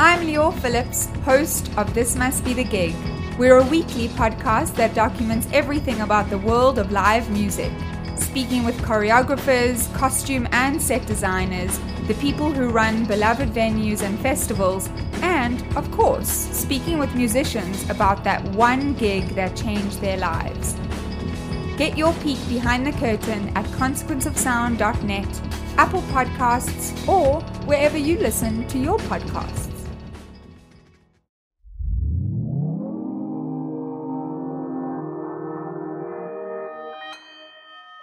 I'm Lior Phillips, host of This Must Be the Gig. We're a weekly podcast that documents everything about the world of live music, speaking with choreographers, costume and set designers, the people who run beloved venues and festivals, and, of course, speaking with musicians about that one gig that changed their lives. Get your peek behind the curtain at consequenceofsound.net, Apple Podcasts, or wherever you listen to your podcasts.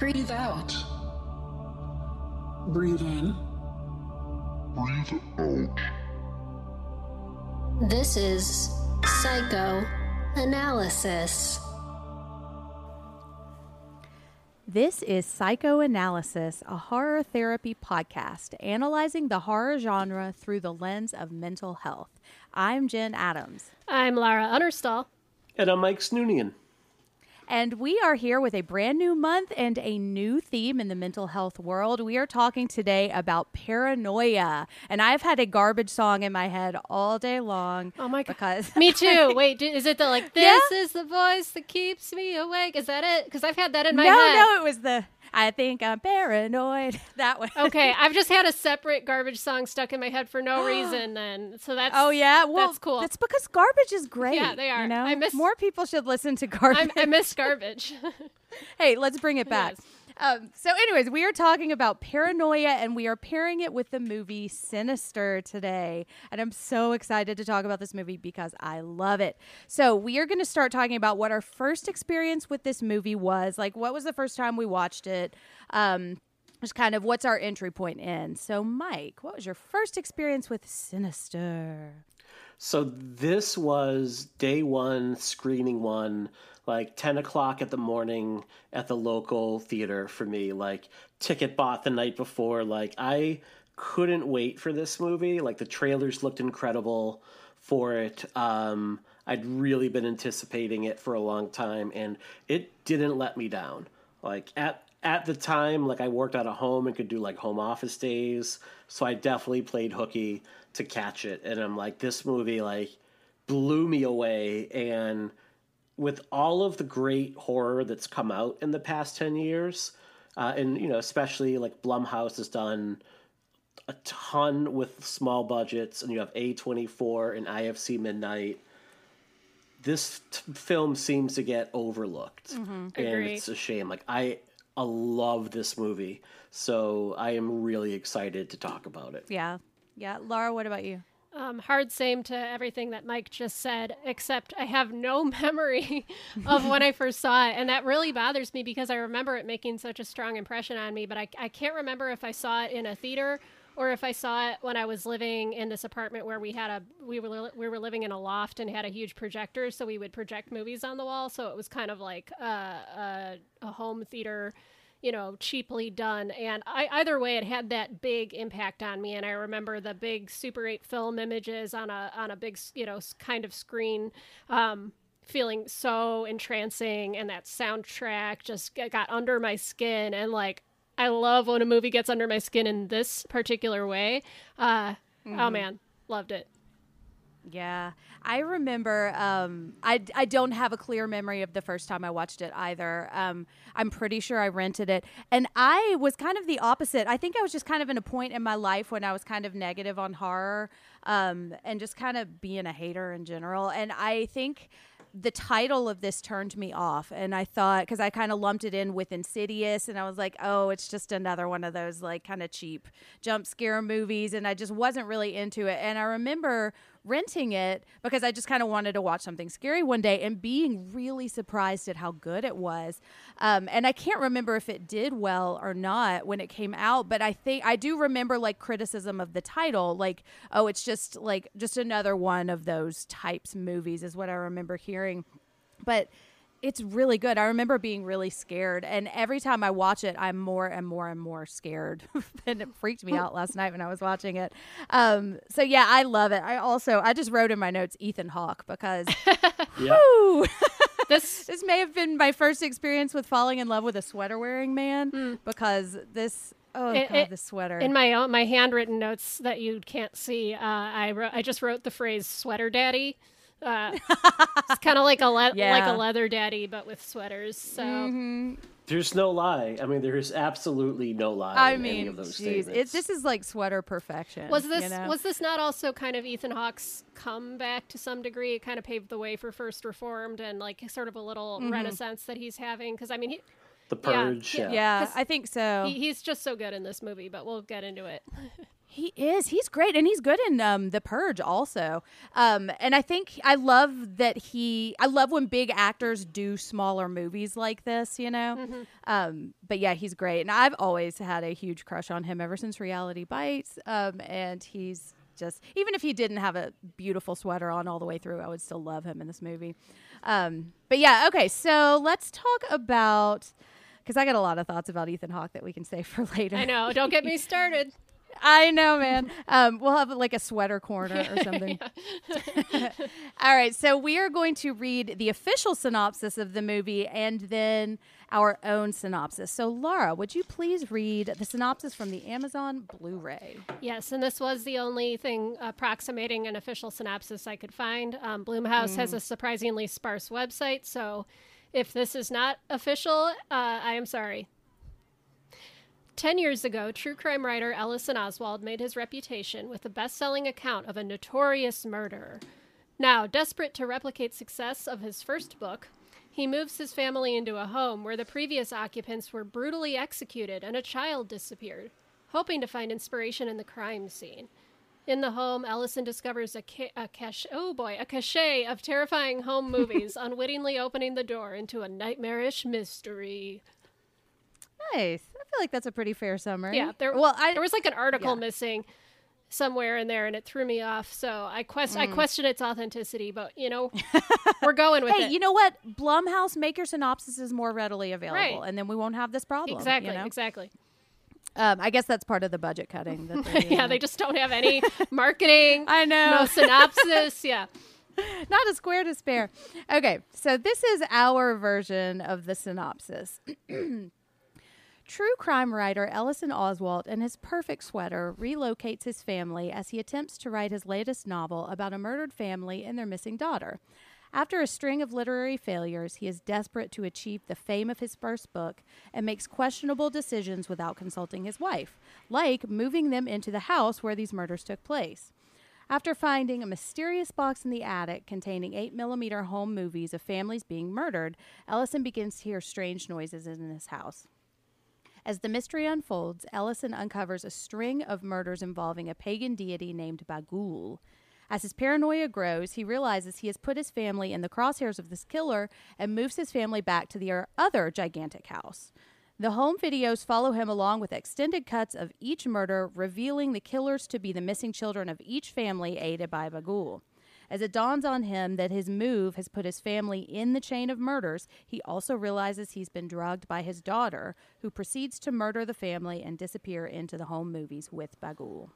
Breathe out. Breathe in. Breathe out. This is psychoanalysis. This is Psychoanalysis, a horror therapy podcast analyzing the horror genre through the lens of mental health. I'm Jen Adams. I'm Lara Unnerstall. And I'm Mike Snoonian. And we are here with a brand new month and a new theme in the mental health world. We are talking today about paranoia. And I've had a garbage song in my head all day long. Oh my god. Because Me too. Wait, is it the like this is the voice that keeps me awake? Is that it? Because I've had that in my no, head. No, no, it was the I think I'm paranoid. That one. Okay, I've just had a separate garbage song stuck in my head for no reason. Then, so that's Oh yeah, well that's cool. That's because garbage is great. Yeah, they are. You know? I miss- more people should listen to garbage. I, I miss garbage. hey, let's bring it back. Yes. Um, so, anyways, we are talking about paranoia and we are pairing it with the movie Sinister today. And I'm so excited to talk about this movie because I love it. So, we are going to start talking about what our first experience with this movie was. Like, what was the first time we watched it? Um, just kind of what's our entry point in. So, Mike, what was your first experience with Sinister? So this was day one, screening one, like 10 o'clock at the morning at the local theater for me. Like, ticket bought the night before. Like, I couldn't wait for this movie. Like, the trailers looked incredible for it. Um, I'd really been anticipating it for a long time, and it didn't let me down. Like, at at the time, like I worked out of home and could do like home office days, so I definitely played hooky to catch it. And I'm like, this movie like blew me away. And with all of the great horror that's come out in the past ten years, uh, and you know, especially like Blumhouse has done a ton with small budgets, and you have A24 and IFC Midnight. This t- film seems to get overlooked, and Agree. it's a shame. Like I, I love this movie, so I am really excited to talk about it. Yeah. Yeah. Laura, what about you? um, hard same to everything that Mike just said, except I have no memory of when I first saw it. And that really bothers me because I remember it making such a strong impression on me, but I, I can't remember if I saw it in a theater or if I saw it when I was living in this apartment where we had a we were we were living in a loft and had a huge projector, so we would project movies on the wall. So it was kind of like uh, a, a home theater you know, cheaply done. And I, either way, it had that big impact on me. And I remember the big Super 8 film images on a on a big, you know, kind of screen. Um, feeling so entrancing and that soundtrack just got under my skin and like i love when a movie gets under my skin in this particular way uh oh man loved it Yeah, I remember. Um, I I don't have a clear memory of the first time I watched it either. Um, I'm pretty sure I rented it, and I was kind of the opposite. I think I was just kind of in a point in my life when I was kind of negative on horror, um, and just kind of being a hater in general. And I think the title of this turned me off and i thought because i kind of lumped it in with insidious and i was like oh it's just another one of those like kind of cheap jump scare movies and i just wasn't really into it and i remember renting it because I just kind of wanted to watch something scary one day and being really surprised at how good it was. Um, and I can't remember if it did well or not when it came out, but I think I do remember like criticism of the title, like, oh, it's just like just another one of those types movies, is what I remember hearing. But it's really good. I remember being really scared, and every time I watch it, I'm more and more and more scared. and it freaked me out last night when I was watching it. Um, so yeah, I love it. I also I just wrote in my notes Ethan Hawke because Yeah. whew, This this may have been my first experience with falling in love with a sweater wearing man Hmm. because this oh It- god it- the sweater in my own my handwritten notes that you can't see. Uh, I wrote, I just wrote the phrase "sweater daddy." Uh, it's kind of like a le- like a leather daddy, but with sweaters. So There's no lie. I mean, there is absolutely no lie I in any mean, of those jeez, it, this is like sweater perfection. was you this know? was this not also kind of Ethan Hawke's comeback to some degree? It kind of paved the way for First Reformed and like sort of a little renaissance that he's having. Because I mean, he, the purge. yeah. Yeah. yeah, 'Cause I think so. he he's just so good in this movie. But we'll get into it. He is. He's great, and he's good in um, the Purge also. Um, and I think I love that he. I love when big actors do smaller movies like this. You know. Um, but yeah, he's great, and I've always had a huge crush on him ever since Reality Bites. Um, and he's just even if he didn't have a beautiful sweater on all the way through, I would still love him in this movie. Um, but yeah, okay. So let's talk about. Because I got a lot of thoughts about Ethan Hawke that we can save for later. I know. Don't get me started. I know, man. Um, we'll have like a sweater corner or something. All right, so we are going to read the official synopsis of the movie and then our own synopsis. So, Laura, would you please read the synopsis from the Amazon Blu-ray? Yes, and this was the only thing approximating an official synopsis I could find. Um, Blumhouse has a surprisingly sparse website, so if this is not official, uh, I am sorry. Ten years ago, true crime writer Ellison Oswalt made his reputation with a best selling account of a notorious murderer. Now, desperate to replicate success of his first book, he moves his family into a home where the previous occupants were brutally executed and a child disappeared, hoping to find inspiration in the crime scene. In the home, Ellison discovers a, ca- a cache oh boy, a cachet of terrifying home movies, unwittingly opening the door into a nightmarish mystery. Nice. I feel like that's a pretty fair summary. Yeah, there. Well, I there was like an article yeah. missing somewhere in there, and it threw me off. So I quest Mm. I question its authenticity, but you know, we're going with Hey, it. you know what? Blumhouse make your synopsis is more readily available, Right. and then we won't have this problem. you exactly, know? exactly. Um, I guess that's part of the budget cutting. Doing yeah, they just don't have any marketing. I know. No synopsis. Yeah. not a square to spare. Okay, so this is our version of the synopsis. True crime writer Ellison Oswalt and his perfect sweater relocates his family as he attempts to write his latest novel about a murdered family and their missing daughter. After a string of literary failures, he is desperate to achieve the fame of his first book and makes questionable decisions without consulting his wife, like moving them into the house where these murders took place. After finding a mysterious box in the attic containing 8mm home movies of families being murdered, Ellison begins to hear strange noises in his house. As the mystery unfolds, Ellison uncovers a string of murders involving a pagan deity named Bughuul. As his paranoia grows, he realizes he has put his family in the crosshairs of this killer and moves his family back to their other gigantic house. The home videos follow him along with extended cuts of each murder, revealing the killers to be the missing children of each family aided by Bughuul. As it dawns on him that his move has put his family in the chain of murders, he also realizes he's been drugged by his daughter, who proceeds to murder the family and disappear into the home movies with Bughuul.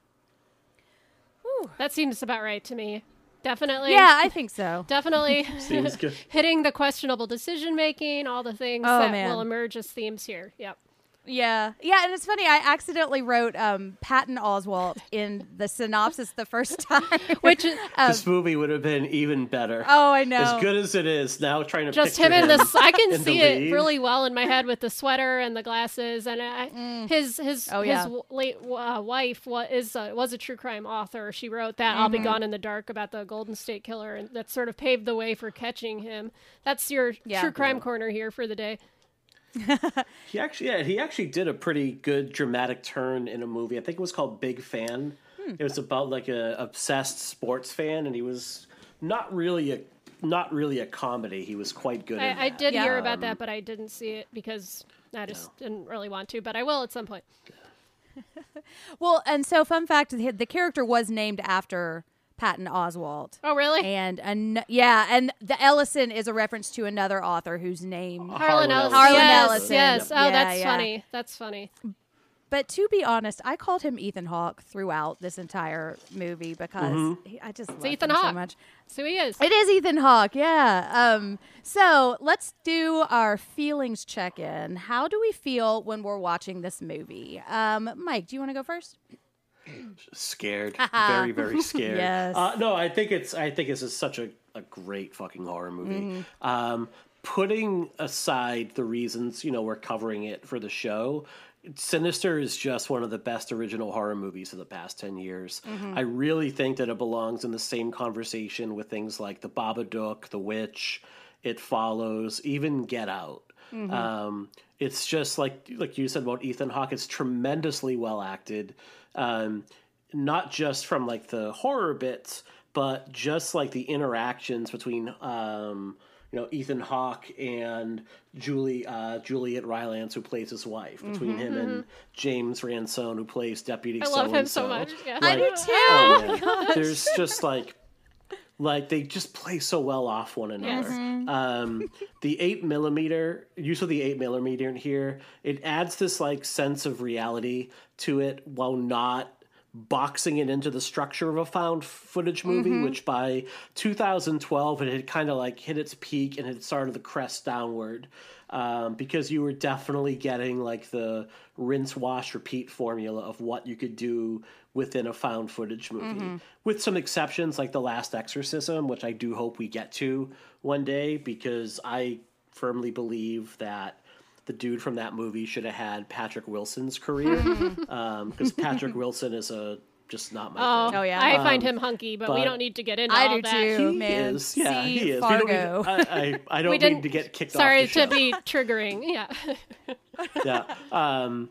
That seems about right to me. Definitely. Yeah, I think so. Definitely Seems good. hitting the questionable decision making, all the things Oh, that man. will emerge as themes here. Yep. Yeah, yeah, and it's funny. I accidentally wrote um, Patton Oswalt in the synopsis the first time, Which is this movie would have been even better. oh, I know. As good as it is, now trying to just him in the I can see it lead. really well in my head with the sweater and the glasses and I, his his Oh, his yeah. w- late uh, wife wa- is a, was a true crime author. She wrote that "I'll Be Mm-hmm. Gone in the Dark" about the Golden State Killer, and that sort of paved the way for catching him. That's your Yeah. true crime corner here for the day. He actually, yeah, he actually did a pretty good dramatic turn in a movie. I think it was called Big Fan. Hmm. It was about like a obsessed sports fan, and he was not really a not really a comedy. He was quite good. at I, I that. did Yeah. hear about um, that, but I didn't see it because I just didn't really want to. But I will at some point. Well, and so fun fact: the the character was named after Patton Oswalt. Oh, really? And an- yeah, and the Ellison is a reference to another author whose name. Harlan Ellison. Harlan yes, Ellison. Yes. Oh, Yeah, that's yeah. funny. That's funny. But to be honest, I called him Ethan Hawke throughout this entire movie because he, I just love Ethan him so much. So he is. It is Ethan Hawke, yeah. Um, so let's do our feelings check in. How do we feel when we're watching this movie? Um, Mike, do you want to go first? Scared, very very scared. Yes. Uh, no, I think it's I think this is such a, a great fucking horror movie. Mm-hmm. Um, putting aside the reasons you know we're covering it for the show. Sinister is just one of the best original horror movies of the past 10 years. Mm-hmm. I really think that it belongs in the same conversation with things like The Babadook, The Witch, It Follows, even Get Out. Mm-hmm. Um, it's just like like you said about Ethan Hawke. It's tremendously well acted, um, not just from like the horror bits, but just like the interactions between um, you know Ethan Hawke and Julie uh, Juliet Rylance, who plays his wife, between him and James Ransone, who plays Deputy. Mm-hmm. I love him so much. Yeah. Like, do too. oh, man. There's just like like they just play so well off one another. Yes. Um, the eight millimeter use of the eight millimeter in here, it adds this like sense of reality to it while not boxing it into the structure of a found footage movie, which by 2012 it had kind of like hit its peak and had started the crest downward. Um, because you were definitely getting like the rinse, wash, repeat formula of what you could do within a found footage movie, with some exceptions like The Last Exorcism, which I do hope we get to one day, because I firmly believe that the dude from that movie should have had Patrick Wilson's career, because Patrick Wilson is a just not my Oh, thing. Oh, yeah. I find him hunky, but, we don't need to get into I all do that. too, He man. is, yeah, See he is. We don't need, I, I, I don't need to get kicked Sorry off the show. to be triggering. Yeah. yeah. Um,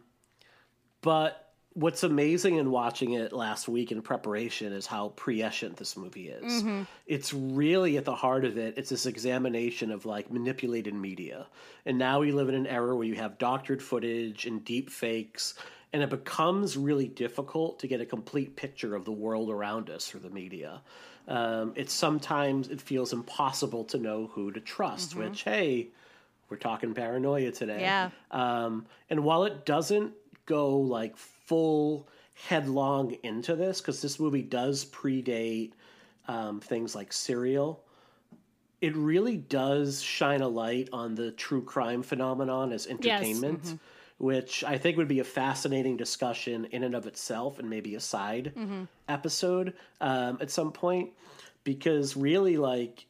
but what's amazing in watching it last week in preparation is how prescient this movie is. It's really at the heart of it. It's this examination of like manipulated media, and now we live in an era where you have doctored footage and deep fakes. And it becomes really difficult to get a complete picture of the world around us through the media. Um, it's sometimes it feels impossible to know who to trust. Which, hey, we're talking paranoia today. Yeah. Um, and while it doesn't go like full headlong into this, because this movie does predate um, things like Serial, it really does shine a light on the true crime phenomenon as entertainment, which I think would be a fascinating discussion in and of itself, and maybe a side episode um, at some point. Because really, like,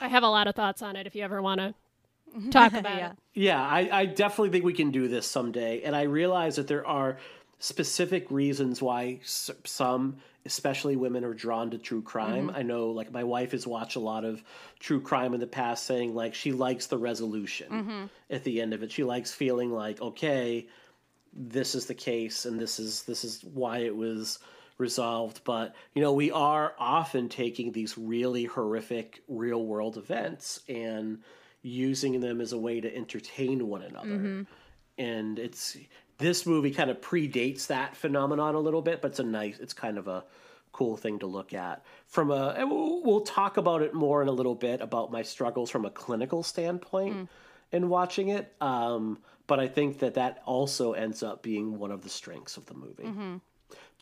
I have a lot of thoughts on it if you ever want to talk about Yeah. it. Yeah, I, I definitely think we can do this someday. And I realize that there are specific reasons why some, especially women, are drawn to true crime. Mm-hmm. I know, like, my wife has watched a lot of true crime in the past, saying, like, she likes the resolution mm-hmm. at the end of it. She likes feeling like, okay, this is the case and this is this is why it was resolved. But you know we are often taking these really horrific real world events and using them as a way to entertain one another. Mm-hmm. And it's this movie kind of predates that phenomenon a little bit but it's a nice it's kind of a cool thing to look at. From a and we'll, we'll talk about it more in a little bit about my struggles from a clinical standpoint in watching it um, but i think that that also ends up being one of the strengths of the movie.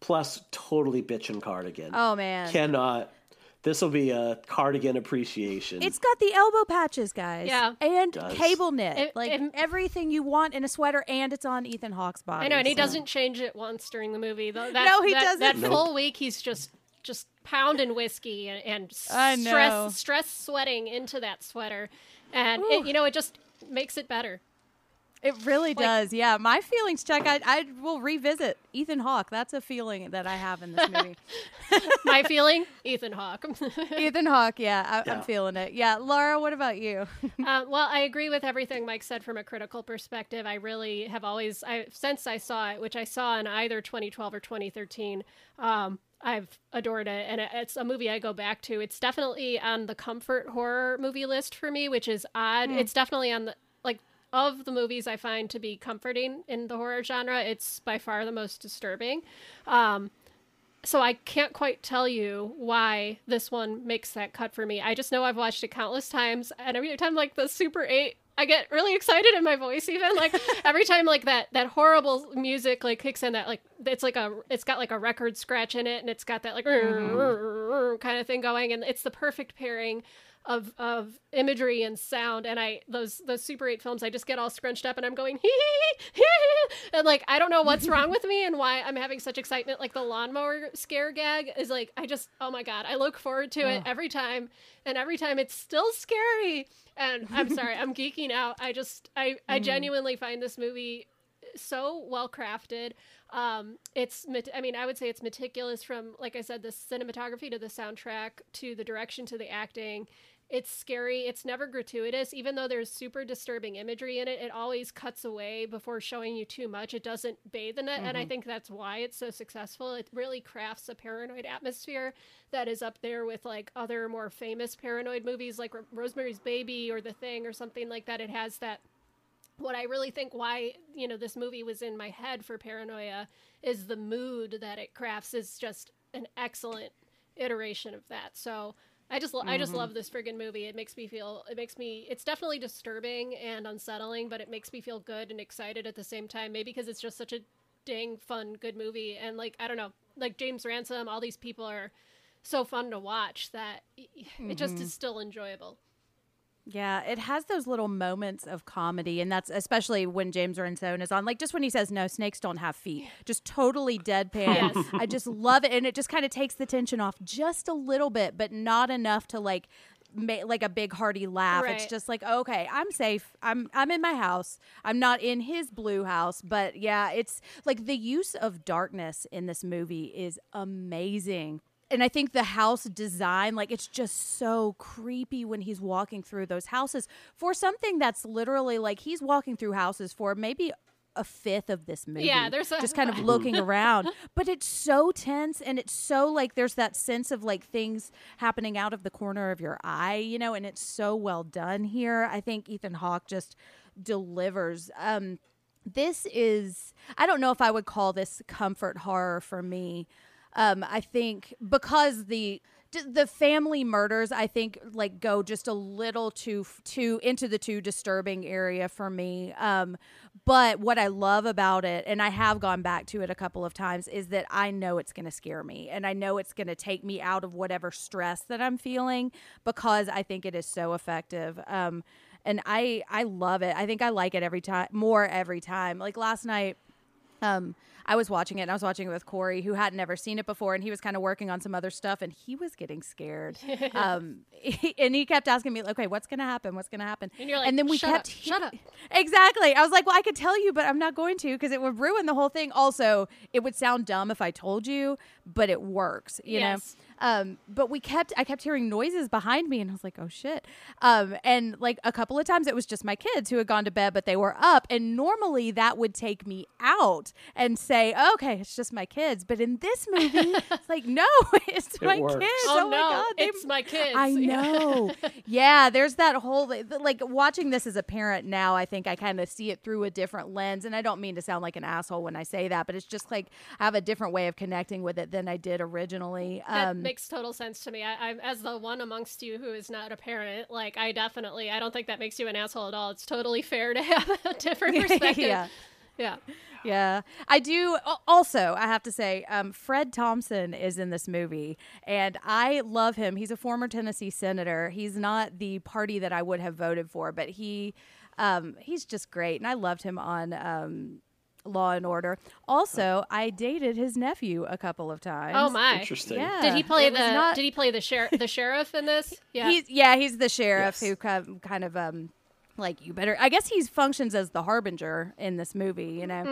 Plus totally bitchin' cardigan Oh man. cannot this will be a cardigan appreciation It's got the elbow patches, guys. Yeah. And cable knit. It- like it- everything you want in a sweater, and it's on Ethan Hawke's body. I know, and he so- doesn't change it once during the movie. Though that, No, he that, doesn't. That Nope. full week, he's just just pounding whiskey and, and stress stress sweating into that sweater, and it, you know it just makes it better. It really does. Yeah, my feelings check. I I will revisit Ethan Hawke. That's a feeling that I have in this movie. My feeling, Ethan Hawke. Ethan Hawke. Yeah, I, Yeah. I'm feeling it. Yeah, Laura, what about you? Uh, well, I agree with everything Mike said from a critical perspective. I really have always, I, since I saw it, which I saw in either 2012 or 2013, um, I've adored it, and it's a movie I go back to. It's definitely on the comfort horror movie list for me, which is odd. It's definitely on the like of the movies I find to be comforting in the horror genre. It's by far the most disturbing. Um, so I can't quite tell you why this one makes that cut for me. I just know I've watched it countless times, and every time like the Super Eight, I get really excited in my voice. Even like every time like that that horrible music like kicks in, that like it's like a it's got like a record scratch in it, and it's got that like kind of thing going, and it's the perfect pairing of of imagery and sound and i those those super 8 films i just get all scrunched up and i'm going hee hee hee hee, and like i don't know what's wrong with me and why i'm having such excitement. Like the lawnmower scare gag is like i just oh my god i look forward to it every time and every time it's still scary. And i'm sorry i'm geeking out. I just i i genuinely find this movie so well crafted. Um, it's, I mean, I would say it's meticulous from, like I said, the cinematography to the soundtrack to the direction to the acting. It's scary. It's never gratuitous. Even though there's super disturbing imagery in it, it always cuts away before showing you too much. It doesn't bathe in it. And I mm-hmm. think that's why it's so successful. It really crafts a paranoid atmosphere that is up there with like other more famous paranoid movies like Ro- Rosemary's Baby or The Thing or something like that. It has that what I really think why you know this movie was in my head for paranoia is the mood that it crafts is just an excellent iteration of that. So I just lo- I just mm-hmm. love this friggin' movie. It makes me feel it makes me it's definitely disturbing and unsettling, but it makes me feel good and excited at the same time. Maybe because it's just such a dang fun good movie and like I don't know, like James Ransone, all these people are so fun to watch that it just is mm-hmm. still enjoyable. Yeah, it has those little moments of comedy, and that's especially when James Ransone is on. Like just when he says, "No, snakes don't have feet," just totally deadpan. Yes. I just love it, and it just kind of takes the tension off just a little bit, but not enough to like make like a big hearty laugh. It's just like, okay, I'm safe. I'm I'm in my house. I'm not in his blue house, but yeah, it's like the use of darkness in this movie is amazing and I think the house design, like it's just so creepy when he's walking through those houses for something that's literally like he's walking through houses for maybe a fifth of this movie. Yeah, there's a- just kind of looking around, but it's so tense and it's so like there's that sense of like things happening out of the corner of your eye, you know, and it's so well done here. I think Ethan Hawke just delivers. Um, this is I don't know if I would call this comfort horror for me. Um, I think because the the family murders I think like go just a little too too into the too disturbing area for me. Um, but what I love about it, and I have gone back to it a couple of times, is that I know it's going to scare me, and I know it's going to take me out of whatever stress that I'm feeling because I think it is so effective. Um, and I I love it. I think I like it every time more every time. Like last night um I was watching it and I was watching it with Corey who had never seen it before and he was kind of working on some other stuff and he was getting scared. um and he kept asking me, okay, what's gonna happen? What's gonna happen? And you're like, and then we "Shut kept up, shut up." Exactly. I was like, well, I could tell you, but I'm not going to because it would ruin the whole thing. Also, it would sound dumb if I told you, but it works, you Yes. know? Um, but we kept, I kept hearing noises behind me and I was like, oh shit. Um, and like a couple of times it was just my kids who had gone to bed, but they were up. And normally that would take me out and say, okay, it's just my kids. But in this movie, it's like, no, it's my works. kids. Oh, Oh, my no, God. they- it's my kids. I know. yeah, there's that whole like watching this as a parent now. I think I kind of see it through a different lens, and I don't mean to sound like an asshole when I say that, but it's just like I have a different way of connecting with it than I did originally. That Um, makes total sense to me. I, I'm as the one amongst you who is not a parent. Like, I definitely, I don't think that makes you an asshole at all. It's totally fair to have a different perspective. yeah. yeah. Yeah, I do. Also, I have to say, um, Fred Thompson is in this movie, and I love him. He's a former Tennessee senator. He's not the party that I would have voted for, but he, um, he's just great, and I loved him on um, Law and Order. Also, I dated his nephew a couple of times. Oh my. Interesting. Yeah, Did he play it the? not- Did he play the sheriff? The sheriff in this? Yeah. He's yeah, he's the sheriff Yes. who kind kind of um like you better i guess he functions as the harbinger in this movie you know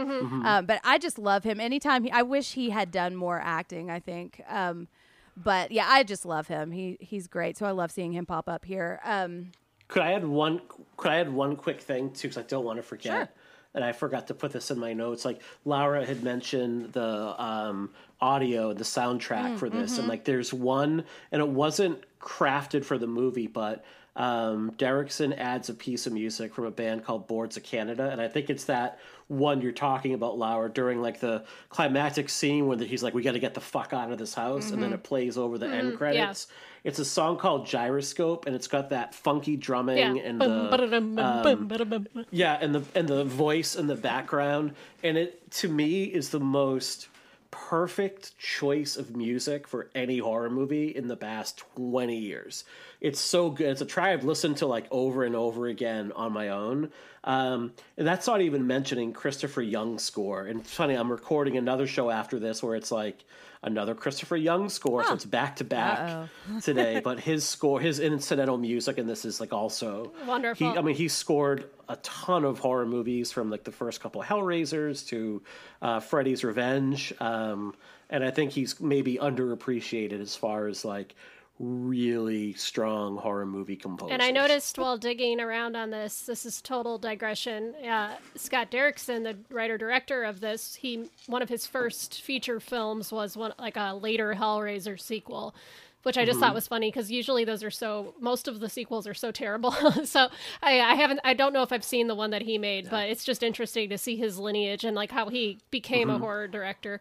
um, but i just love him anytime he, i wish he had done more acting i think um, but yeah i just love him he he's great so i love seeing him pop up here um, Could I add one? Could I add one quick thing too? Because I don't want to forget. Sure. And I forgot to put this in my notes. Like Laura had mentioned the um, audio, the soundtrack for this, and like there's one, and it wasn't crafted for the movie, but um, Derrickson adds a piece of music from a band called Boards of Canada, and I think it's that one you're talking about, Laura, during like the climactic scene when he's like, "We got to get the fuck out of this house," and then mm-hmm. it plays over the end mm-hmm. credits. It's a song called Gyroscope, and it's got that funky drumming Yeah. and the ba-da-dum, bum, um, bum, ba-da-bum. yeah, and the and the voice in the background, and it to me is the most perfect choice of music for any horror movie in the past 20 years. It's so good. It's a try I've listened to like over and over again on my own. Um, and that's not even mentioning Christopher Young score. And funny, I'm recording another show after this where it's like another Christopher Young score. So it's back to back today. But his score, his incidental music, and this is like also Wonderful. He, I mean, he scored a ton of horror movies from like the first couple of Hellraisers to uh, Freddy's Revenge, um, and I think he's maybe underappreciated as far as like really strong horror movie composers. And I noticed while digging around on this, this is total digression. Uh, Scott Derrickson, the writer director of this, he one of his first feature films was one like a later Hellraiser sequel, which I just thought was funny because usually those are so most of the sequels are so terrible. so I, I haven't I don't know if I've seen the one that he made, but it's just interesting to see his lineage and like how he became a horror director.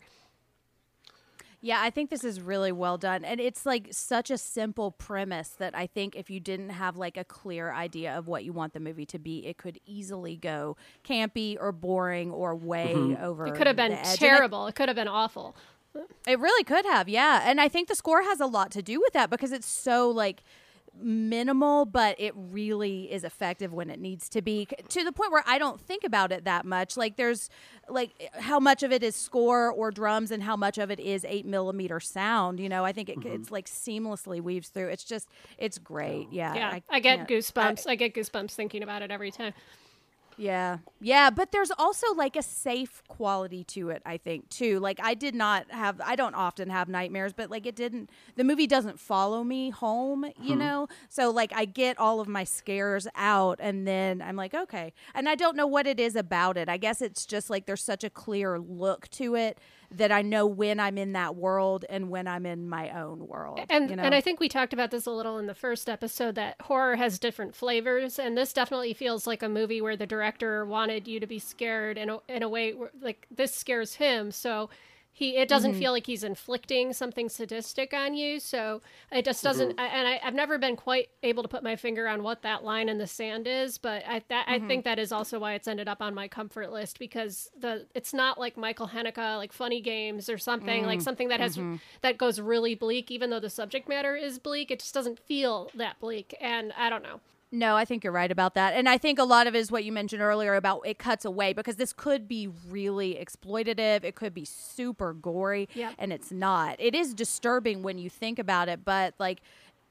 Yeah, I think this is really well done. And it's like such a simple premise that I think if you didn't have like a clear idea of what you want the movie to be, it could easily go campy or boring or way mm-hmm. over. It could have been the edge. And terrible. It could have been awful. It, it really could have, yeah. And I think the score has a lot to do with that because it's so like minimal, but it really is effective when it needs to be to the point where I don't think about it that much. Like there's like how much of it is score or drums and how much of it is eight millimeter sound. You know, I think it, mm-hmm. it's like seamlessly weaves through. It's just, it's great. Oh. Yeah. Yeah, I, get can't- goosebumps. I, get goosebumps thinking about it every time. Yeah. Yeah, but there's also like a safe quality to it, I think, too. Like I did not have I don't often have nightmares, but like it didn't the movie doesn't follow me home, you hmm. know? So like I get all of my scares out and then I'm like, okay. And I don't know what it is about it. I guess it's just like there's such a clear look to it that I know when I'm in that world and when I'm in my own world. And you know? and I think we talked about this a little in the first episode that horror has different flavors, and this definitely feels like a movie where the director wanted you to be scared in a, in a way where, like this scares him, so he it doesn't Mm-hmm. feel like he's inflicting something sadistic on you. So it just doesn't. I, and I, I've never been quite able to put my finger on what that line in the sand is, but I that, Mm-hmm. I think that is also why it's ended up on my comfort list because the it's not like Michael Haneke like funny games or something Mm, like something that has mm-hmm. that goes really bleak even though the subject matter is bleak it just doesn't feel that bleak and i don't know No, I think you're right about that. And I think a lot of it is what you mentioned earlier about it cuts away because this could be really exploitative. It could be super gory. Yep. And it's not. It is disturbing when you think about it, but like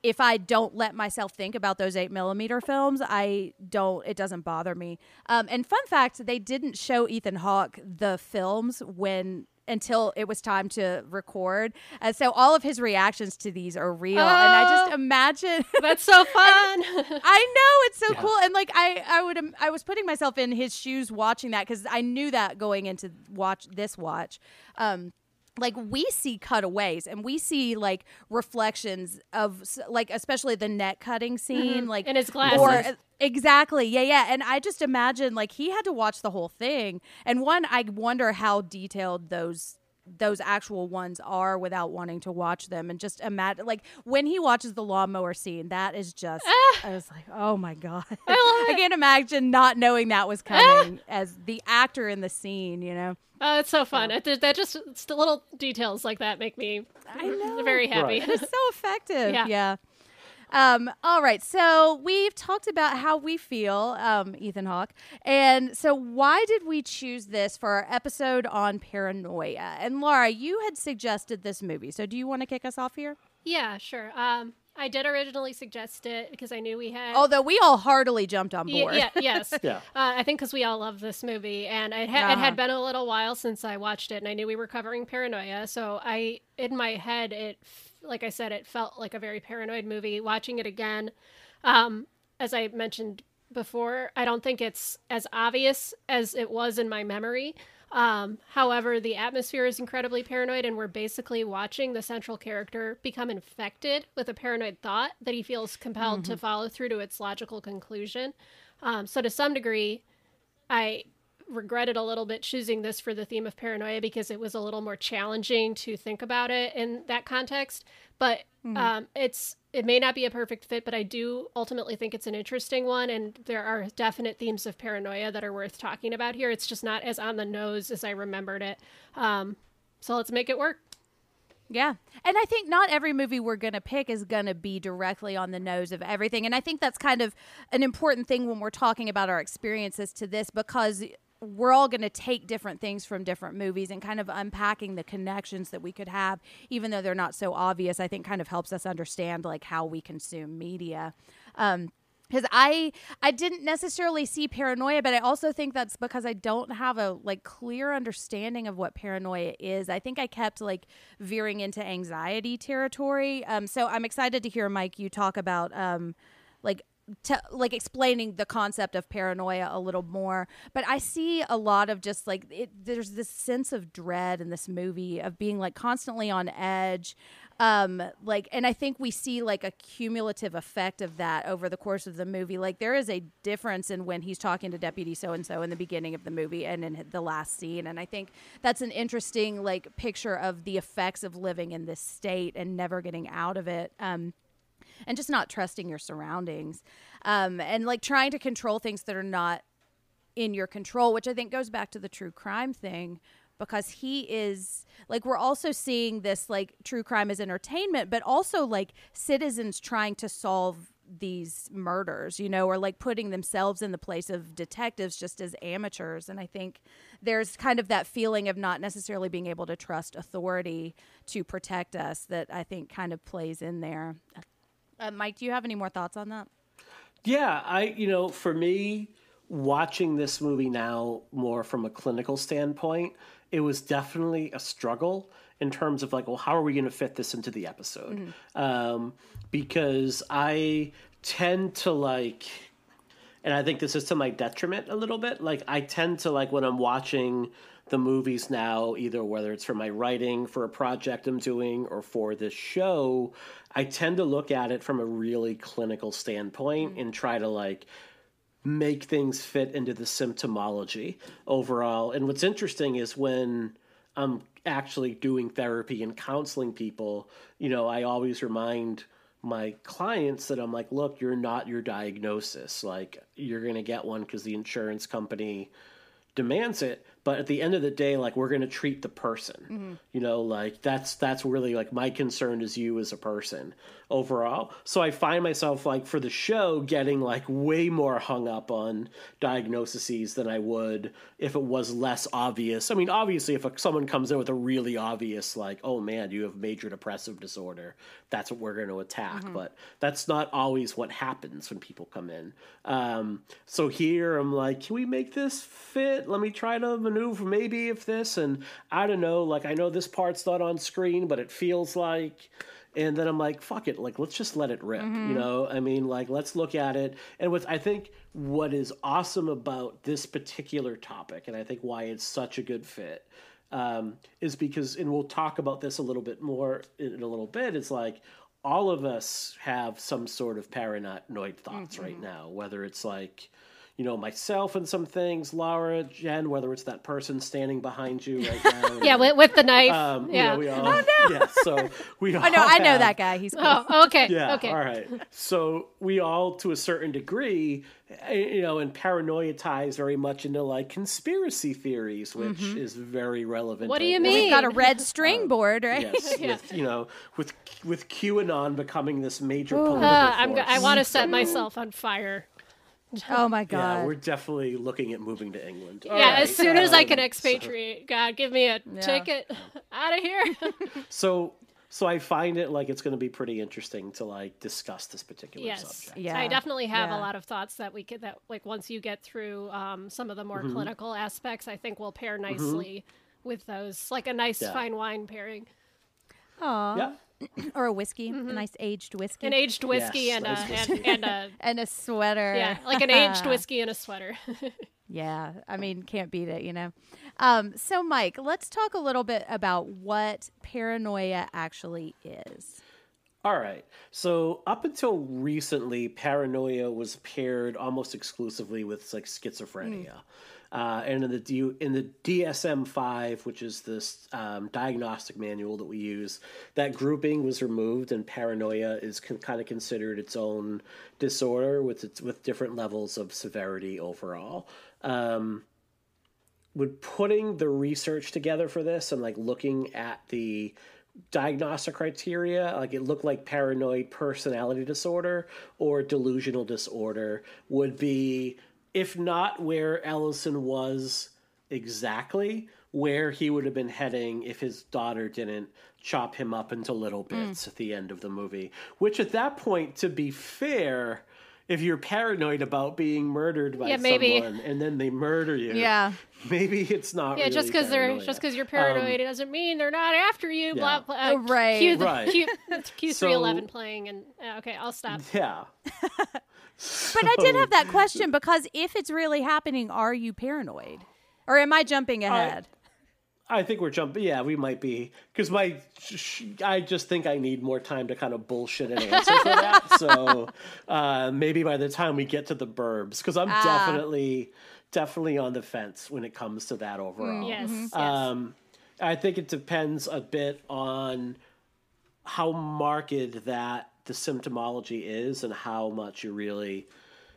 if I don't let myself think about those eight millimeter films, I don't. It doesn't bother me. Um, and fun fact: they didn't show Ethan Hawke the films when until it was time to record, and so all of his reactions to these are real. And I just Oh. imagine that's so fun I know it's so cool, and like I, I would, um, I was putting myself in his shoes watching that because I knew that going into watch this watch. Um, like we see cutaways and we see like reflections of like especially the net cutting mm-hmm. scene like In his glasses. or exactly yeah yeah. And i just imagine like he had to watch the whole thing. And one i wonder how detailed those those actual ones are without wanting to watch them and just imagine like when he watches the lawnmower scene that is just ah. i was like oh my god i, can't imagine not knowing that was ah. coming as the actor in the scene you know oh it's so fun it, that just it's the little details like that make me I know. very happy Right. it's so effective. Yeah. Yeah. Um, all right. So we've talked about how we feel, um, Ethan Hawke. And so why did we choose this for our episode on paranoia? And Laura, you had suggested this movie. So do you want to kick us off here? Yeah, sure. Um, I did originally suggest it because I knew we had. Although we all heartily jumped on Ye- board. Yeah, yes. Yeah. Uh, I think because we all love this movie, and it, ha- Uh-huh. had been a little while since I watched it, and I knew we were covering paranoia. So I, in my head, it, f- like I said, it felt like a very paranoid movie. Watching it again, um, as I mentioned before, I don't think it's as obvious as it was in my memory. Um, however, the atmosphere is incredibly paranoid, and we're basically watching the central character become infected with a paranoid thought that he feels compelled to follow through to its logical conclusion. Um, so, to some degree, I regretted a little bit choosing this for the theme of paranoia because it was a little more challenging to think about it in that context. But um, it's it may not be a perfect fit, but I do ultimately think it's an interesting one, and there are definite themes of paranoia that are worth talking about here. It's just not as on the nose as I remembered it. Um, so let's make it work. Yeah. And I think not every movie we're going to pick is going to be directly on the nose of everything. And I think that's kind of an important thing when we're talking about our experiences to this because we're all going to take different things from different movies and kind of unpacking the connections that we could have even though they're not so obvious i think kind of helps us understand like how we consume media um, because I I didn't necessarily see paranoia, but I also think that's because I don't have a like clear understanding of what paranoia is. I think I kept like veering into anxiety territory. Um, so I'm excited to hear Mike you talk about um, like te- like explaining the concept of paranoia a little more. But I see a lot of just like it, there's this sense of dread in this movie of being like constantly on edge um like and i think we see like a cumulative effect of that over the course of the movie like there is a difference in when he's talking to deputy so and so in the beginning of the movie and in the last scene and i think that's an interesting like picture of the effects of living in this state and never getting out of it um and just not trusting your surroundings um and like trying to control things that are not in your control, which I think goes back to the true crime thing because he is like we're also seeing this like true crime as entertainment, but also like citizens trying to solve these murders, you know, or like putting themselves in the place of detectives just as amateurs. And I think there's kind of that feeling of not necessarily being able to trust authority to protect us that I think kind of plays in there. Uh, Mike, do you have any more thoughts on that? Yeah, I you know, for me, watching this movie now more from a clinical standpoint, it was definitely a struggle in terms of like, well, how are we going to fit this into the episode? Um, because I tend to like, and I think this is to my detriment a little bit. Like, I tend to like when I'm watching the movies now, either whether it's for my writing, for a project I'm doing, or for this show, I tend to look at it from a really clinical standpoint mm-hmm. and try to like make things fit into the symptomology overall. And what's interesting is when I'm actually doing therapy and counseling people, you know, I always remind my clients that I'm like, look, you're not your diagnosis. Like, you're going to get one because the insurance company demands it but at the end of the day like we're going to treat the person. You know like that's that's really like my concern is you as a person overall. So i find myself like for the show getting like way more hung up on diagnoses than i would if it was less obvious. I mean obviously if someone comes in with a really obvious like oh man you have major depressive disorder that's what we're going to attack but that's not always what happens when people come in. Um, so here i'm like can we make this fit? Let me try to maneuver maybe if this and i don't know like i know this part's not on screen but it feels like and then i'm like fuck it like let's just let it rip you know? I mean like let's look at it and what i think what is awesome about this particular topic and i think why it's such a good fit um, is because and we'll talk about this a little bit more in, in a little bit it's like all of us have some sort of paranoid thoughts right now whether it's like you know myself and some things laura jen whether it's that person standing behind you right now Yeah, with, with the knife. um, you yeah. know, we all, oh no! Yeah, so we all I know, I know have- that guy. He's cool. oh, okay. yeah. okay. All right. So we all, to a certain degree, eh, you know, and paranoia ties very much into like conspiracy theories, which is very relevant. What do you mean? We've got a red string board, right? Yes, with you know, with with QAnon becoming this major political Uh, go- I want to set myself on fire. Oh my god. Yeah, god. we're definitely looking at moving to England. yeah, All right, as soon as I um, can expatriate, God, give me a ticket out of here. So so I find it like it's going to be pretty interesting to like discuss this particular Yes. subject. Yeah. I definitely have Yeah. a lot of thoughts that we could that like once you get through um, some of the more Mm-hmm. clinical aspects, I think will pair nicely with those, like a nice Yeah. fine wine pairing, Aw. Yeah. Or a whiskey, a nice aged whiskey. an aged whiskey Yes, and, a, whiskey. and and a and a sweater. yeah, like an aged whiskey and a sweater. Yeah, I mean, can't beat it, you know. Um, so, Mike, let's talk a little bit about what paranoia actually is. All right. So up until recently, paranoia was paired almost exclusively with like schizophrenia. Uh, and in the in the DSM five, which is this um, diagnostic manual that we use, that grouping was removed, and paranoia is con- kind of considered its own disorder with its with different levels of severity overall. Um, with putting the research together for this and like looking at the diagnostic criteria like it looked like paranoid personality disorder or delusional disorder would be if not where ellison was exactly where he would have been heading if his daughter didn't chop him up into little bits at the end of the movie which at that point to be fair if you're paranoid about being murdered by Yeah, maybe. someone and then they murder you Yeah. maybe it's not yeah, really just because they're just because you're paranoid it doesn't mean they're not after you. Blah Um, Yeah. blah. Uh, Oh, right. Q, Right. Q, Q three eleven playing and uh, okay, I'll stop. yeah But I did have that question because if it's really happening, are you paranoid? Or am I jumping ahead? I think we're jumping. Yeah, we might be because my. sh- I just think I need more time to kind of bullshit an answer for that. So uh, maybe by the time we get to the burbs, because I'm definitely definitely on the fence when it comes to that overall. Yes. yes. Um, I think it depends a bit on how marked that the symptomology is and how much you really,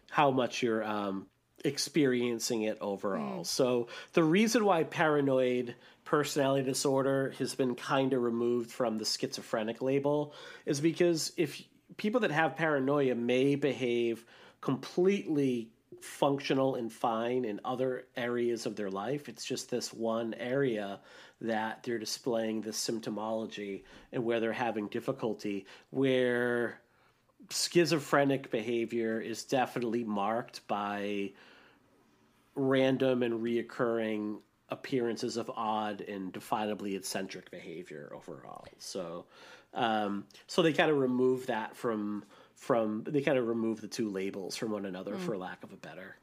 how much you're um, experiencing it overall. So the reason why paranoid personality disorder has been kind of removed from the schizophrenic label is because if people that have paranoia may behave completely functional and fine in other areas of their life. It's just this one area that they're displaying this symptomology and where they're having difficulty, where schizophrenic behavior is definitely marked by random and reoccurring appearances of odd and definably eccentric behavior overall. So, um, so they kind of remove that from from they kind of remove the two labels from one another hmm. for lack of a better.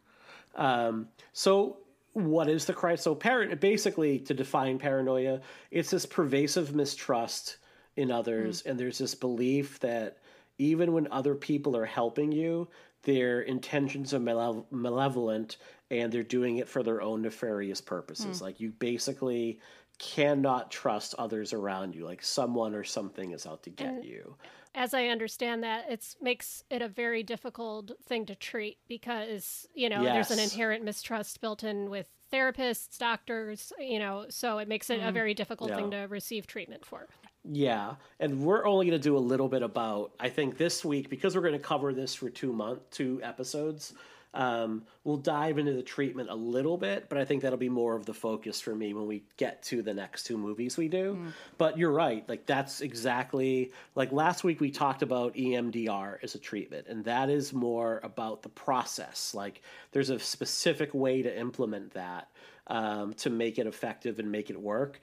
Um, so what is the crime? So parent basically to define paranoia, it's this pervasive mistrust in others, hmm. and there's this belief that even when other people are helping you, their intentions are malev- malevolent and they're doing it for their own nefarious purposes. Hmm. Like you basically cannot trust others around you. Like someone or something is out to get you. As I understand that, it makes it a very difficult thing to treat because you know there's an inherent mistrust built in with therapists, doctors, you know, so it makes it a mm-hmm. very difficult thing to receive treatment for. Yeah, and we're only going to do a little bit about. I think this week because we're going to cover this for two month, two episodes. Um, we'll dive into the treatment a little bit, but I think that'll be more of the focus for me when we get to the next two movies we do. But you're right, like that's exactly like last week we talked about EMDR as a treatment, and that is more about the process. Like there's a specific way to implement that um, to make it effective and make it work.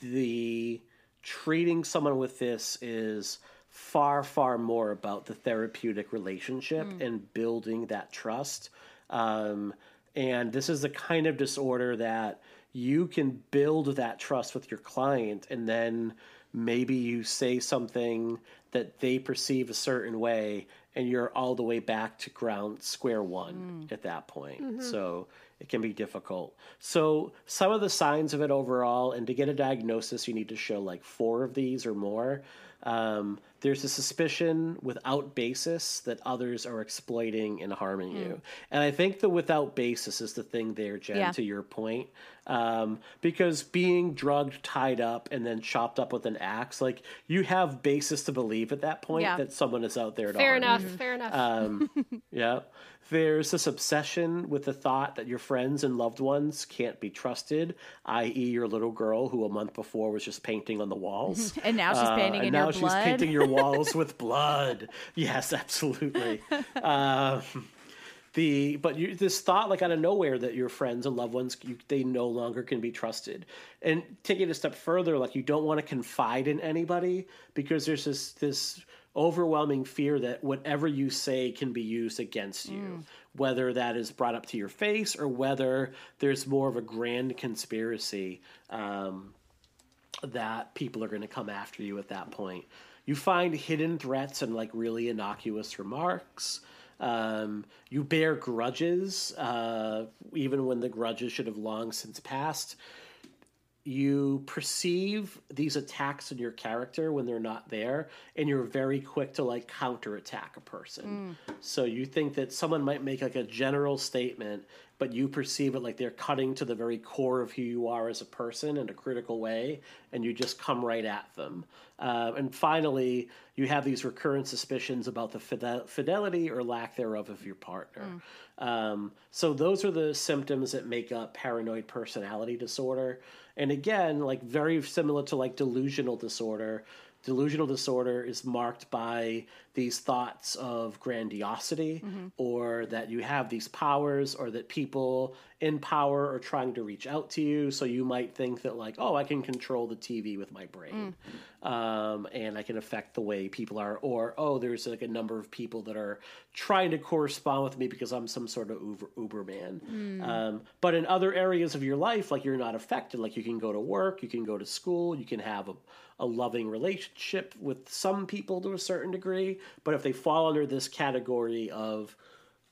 The treating someone with this is far far more about the therapeutic relationship hmm. and building that trust. Um, and this is the kind of disorder that you can build that trust with your client and then maybe you say something that they perceive a certain way and you're all the way back to ground square one hmm. at that point. Mm-hmm. So it can be difficult. So some of the signs of it overall and to get a diagnosis you need to show like four of these or more um, there's a suspicion without basis that others are exploiting and harming you. And I think the without basis is the thing there, Jen, Yeah. to your point. Um, because being drugged, tied up, and then chopped up with an axe, like you have basis to believe at that point Yeah. that someone is out there to Fair harm you. enough. Fair enough. Um, yeah. There's this obsession with the thought that your friends and loved ones can't be trusted, i.e., your little girl who a month before was just painting on the walls. And now she's painting and in now your she's blood. painting your walls with blood. Yes, absolutely. um, the but you this thought like out of nowhere that your friends and loved ones you, they no longer can be trusted and take it a step further like you don't want to confide in anybody because there's this this overwhelming fear that whatever you say can be used against you whether that is brought up to your face or whether there's more of a grand conspiracy um, that people are going to come after you at that point. You find hidden threats and like really innocuous remarks. Um, you bear grudges, uh, even when the grudges should have long since passed. You perceive these attacks on your character when they're not there, and you're very quick to like counterattack a person. So you think that someone might make like a general statement, but you perceive it like they're cutting to the very core of who you are as a person in a critical way, and you just come right at them. Uh, and finally, you have these recurrent suspicions about the fidel- fidelity or lack thereof of your partner. Um, so those are the symptoms that make up paranoid personality disorder. And again, like very similar to like delusional disorder, delusional disorder is marked by these thoughts of grandiosity or that you have these powers or that people in power are trying to reach out to you. So you might think that like oh i can control the tv with my brain um, and i can affect the way people are. Or oh there's like a number of people that are trying to correspond with me because i'm some sort of uber, uberman um, but in other areas of your life like you're not affected. Like you can go to work you can go to school you can have a, a loving relationship with some people to a certain degree but if they fall under this category of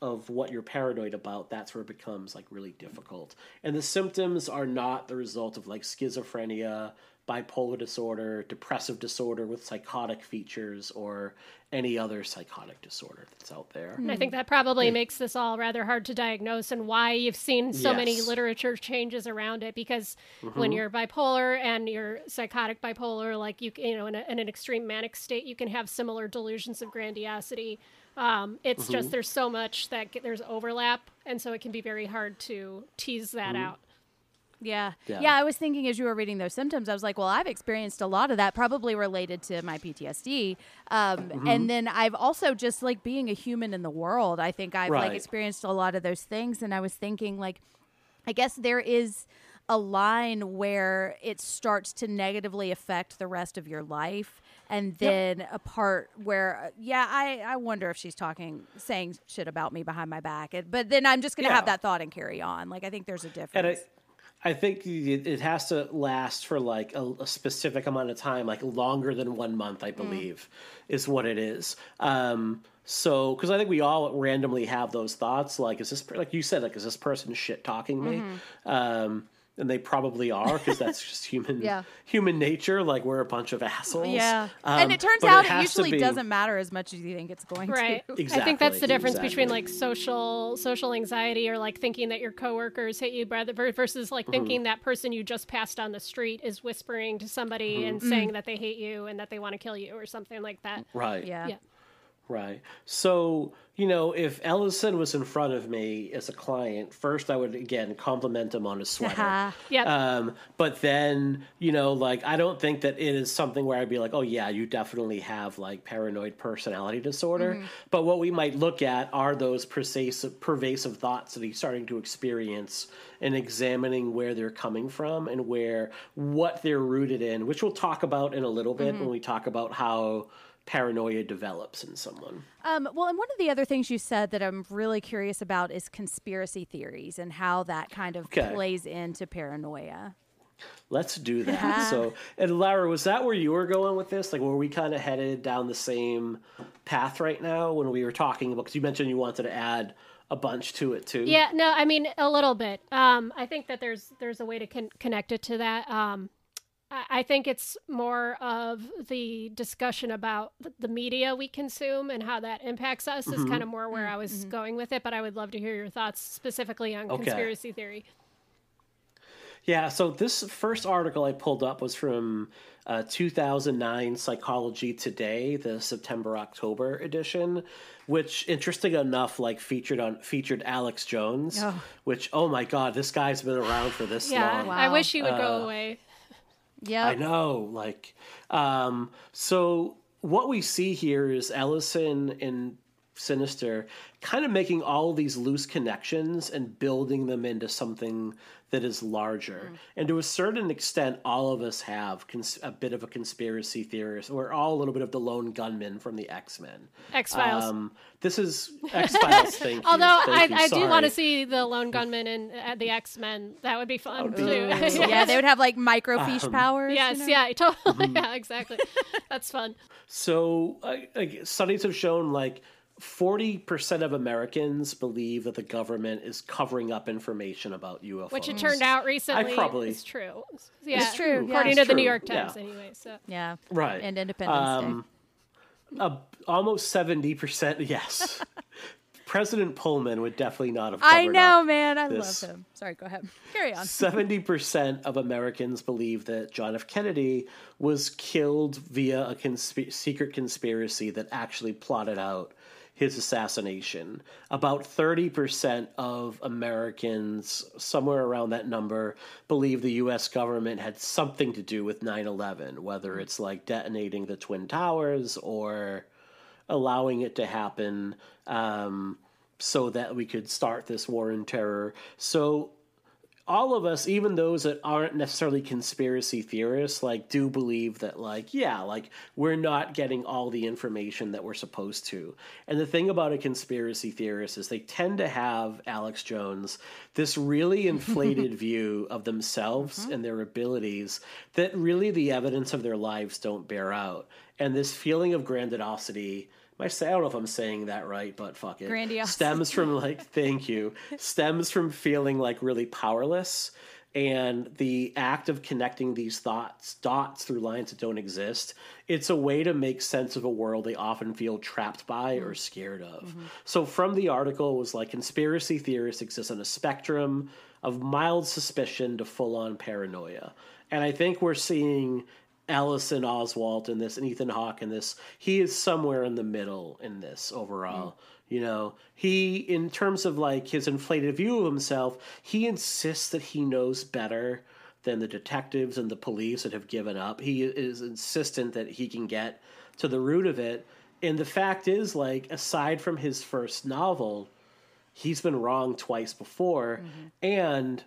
of what you're paranoid about, that's where it becomes like really difficult. And the symptoms are not the result of like schizophrenia, bipolar disorder, depressive disorder with psychotic features, or any other psychotic disorder that's out there. And I think that probably makes this all rather hard to diagnose and why you've seen so many literature changes around it because when mm-hmm. you're bipolar and you're psychotic bipolar like you you know in, a, in an extreme manic state you can have similar delusions of grandiosity. Um, it's just mm-hmm. there's so much that get, there's overlap and so it can be very hard to tease that mm-hmm. out Yeah. Yeah. yeah. I was thinking as you were reading those symptoms, I was like, well, I've experienced a lot of that, probably related to my PTSD. Um, Mm-hmm. And then I've also just like being a human in the world, I think I've like experienced a lot of those things. And I was thinking, like, I guess there is a line where it starts to negatively affect the rest of your life. And then a part where, uh, yeah, I, I wonder if she's talking, saying shit about me behind my back. But then I'm just going to have that thought and carry on. Like, I think there's a And difference. I, think it, it has to last for like a, a specific amount of time, like longer than one month, I believe, is what it is. Um, so, because I think we all randomly have those thoughts, like, is this like you said, like, is this person shit talking me? Um, and they probably are because that's just human Yeah. human nature. Like we're a bunch of assholes. Yeah. Um, and it turns out it, has to usually be- doesn't matter as much as you think it's going right to. i think that's the Exactly, difference between like social social anxiety or like thinking that your coworkers hate you brother ver- versus like mm-hmm. thinking that person you just passed on the street is whispering to somebody mm-hmm. and mm. saying that they hate you and that they want to kill you or something like that Right. Yeah. yeah Right. So, you know, if Ellison was in front of me as a client, first I would again compliment him on his uh-huh. sweater. Yep. Um, but then, you know, like I don't think that it is something where I'd be like, oh yeah, you definitely have like paranoid personality disorder. Mm-hmm. But what we might look at are those pervasive, pervasive thoughts that he's starting to experience and examining where they're coming from and where what they're rooted in, which we'll talk about in a little bit mm-hmm. when we talk about how paranoia develops in someone. Um, well, and one of the other things you said that I'm really curious about is conspiracy theories and how that kind of Okay. plays into paranoia. Let's do that. So, and Lara, was that where you were going with this? Like, were we kind of headed down the same path right now when we were talking about? Because you mentioned you wanted to add a bunch to it too. Yeah, no, I mean a little bit. Um, I think that there's there's a way to con- connect it to that. Um, I I think it's more of the discussion about the media we consume and how that impacts us is kind of more where I was going with it. But I would love to hear your thoughts specifically on Okay. conspiracy theory. Yeah, so this first article I pulled up was from uh, 2009 Psychology Today, the September October edition, which interesting enough like featured on featured Alex Jones, Oh. which oh my god, this guy's been around for this Yeah, long. I wish he would Uh, go away. Yeah. I know, like, um, so what we see here is Ellison and Sinister kind of making all these loose connections and building them into something that is larger. And to a certain extent, all of us have cons- a bit of a conspiracy theorist. We're all a little bit of the lone gunman from the X Men. X Files. Um, this is X Files. Thank. Although Thank I, I do want to see the lone gunman and uh, the X Men. That would be fun be too. awesome. Yeah, they would have like microfiche powers. you Yes, know? yeah, totally. Mm-hmm. Yeah, exactly. That's fun. So, uh, like, studies have shown like 40% of Americans believe that the government is covering up information about UFOs. Which it turned out recently I probably- is true. Yeah, It's true, yeah. According It's to the New York Times, yeah. anyway. So Yeah. Right. And Independence Um, uh, almost 70%, yes. President Pullman would definitely not have Day. I know, up man. I this. love him. Sorry, go ahead. Carry on. 70% of Americans believe that John F. Kennedy was killed via a consp- secret conspiracy that actually plotted out his assassination. About 30% of Americans, somewhere around that number, believe the US government had something to do with 9 11, whether it's like detonating the Twin Towers or allowing it to happen um, so that we could start this war in terror. So all of us, even those that aren't necessarily conspiracy theorists, like do believe that, like, yeah, like we're not getting all the information that we're supposed to. And the thing about a conspiracy theorist is they tend to have Alex Jones this really inflated view of themselves mm-hmm. and their abilities that really the evidence of their lives don't bear out. And this feeling of grandiosity. I say I don't know if I'm saying that right, but fuck it. Grandiosity. Stems from like thank you. Stems from feeling like really powerless and the act of connecting these thoughts dots through lines that don't exist it's a way to make sense of a world they often feel trapped by or mm-hmm. scared of mm-hmm. so from the article it was like conspiracy theorists exist on a spectrum of mild suspicion to full-on paranoia and i think we're seeing Ellison Oswalt in this and Ethan Hawke in this. He is somewhere in the middle in this overall. Mm. You know, he, in terms of like his inflated view of himself, he insists that he knows better than the detectives and the police that have given up. He is insistent that he can get to the root of it. And the fact is, like, aside from his first novel, he's been wrong twice before. Mm-hmm. And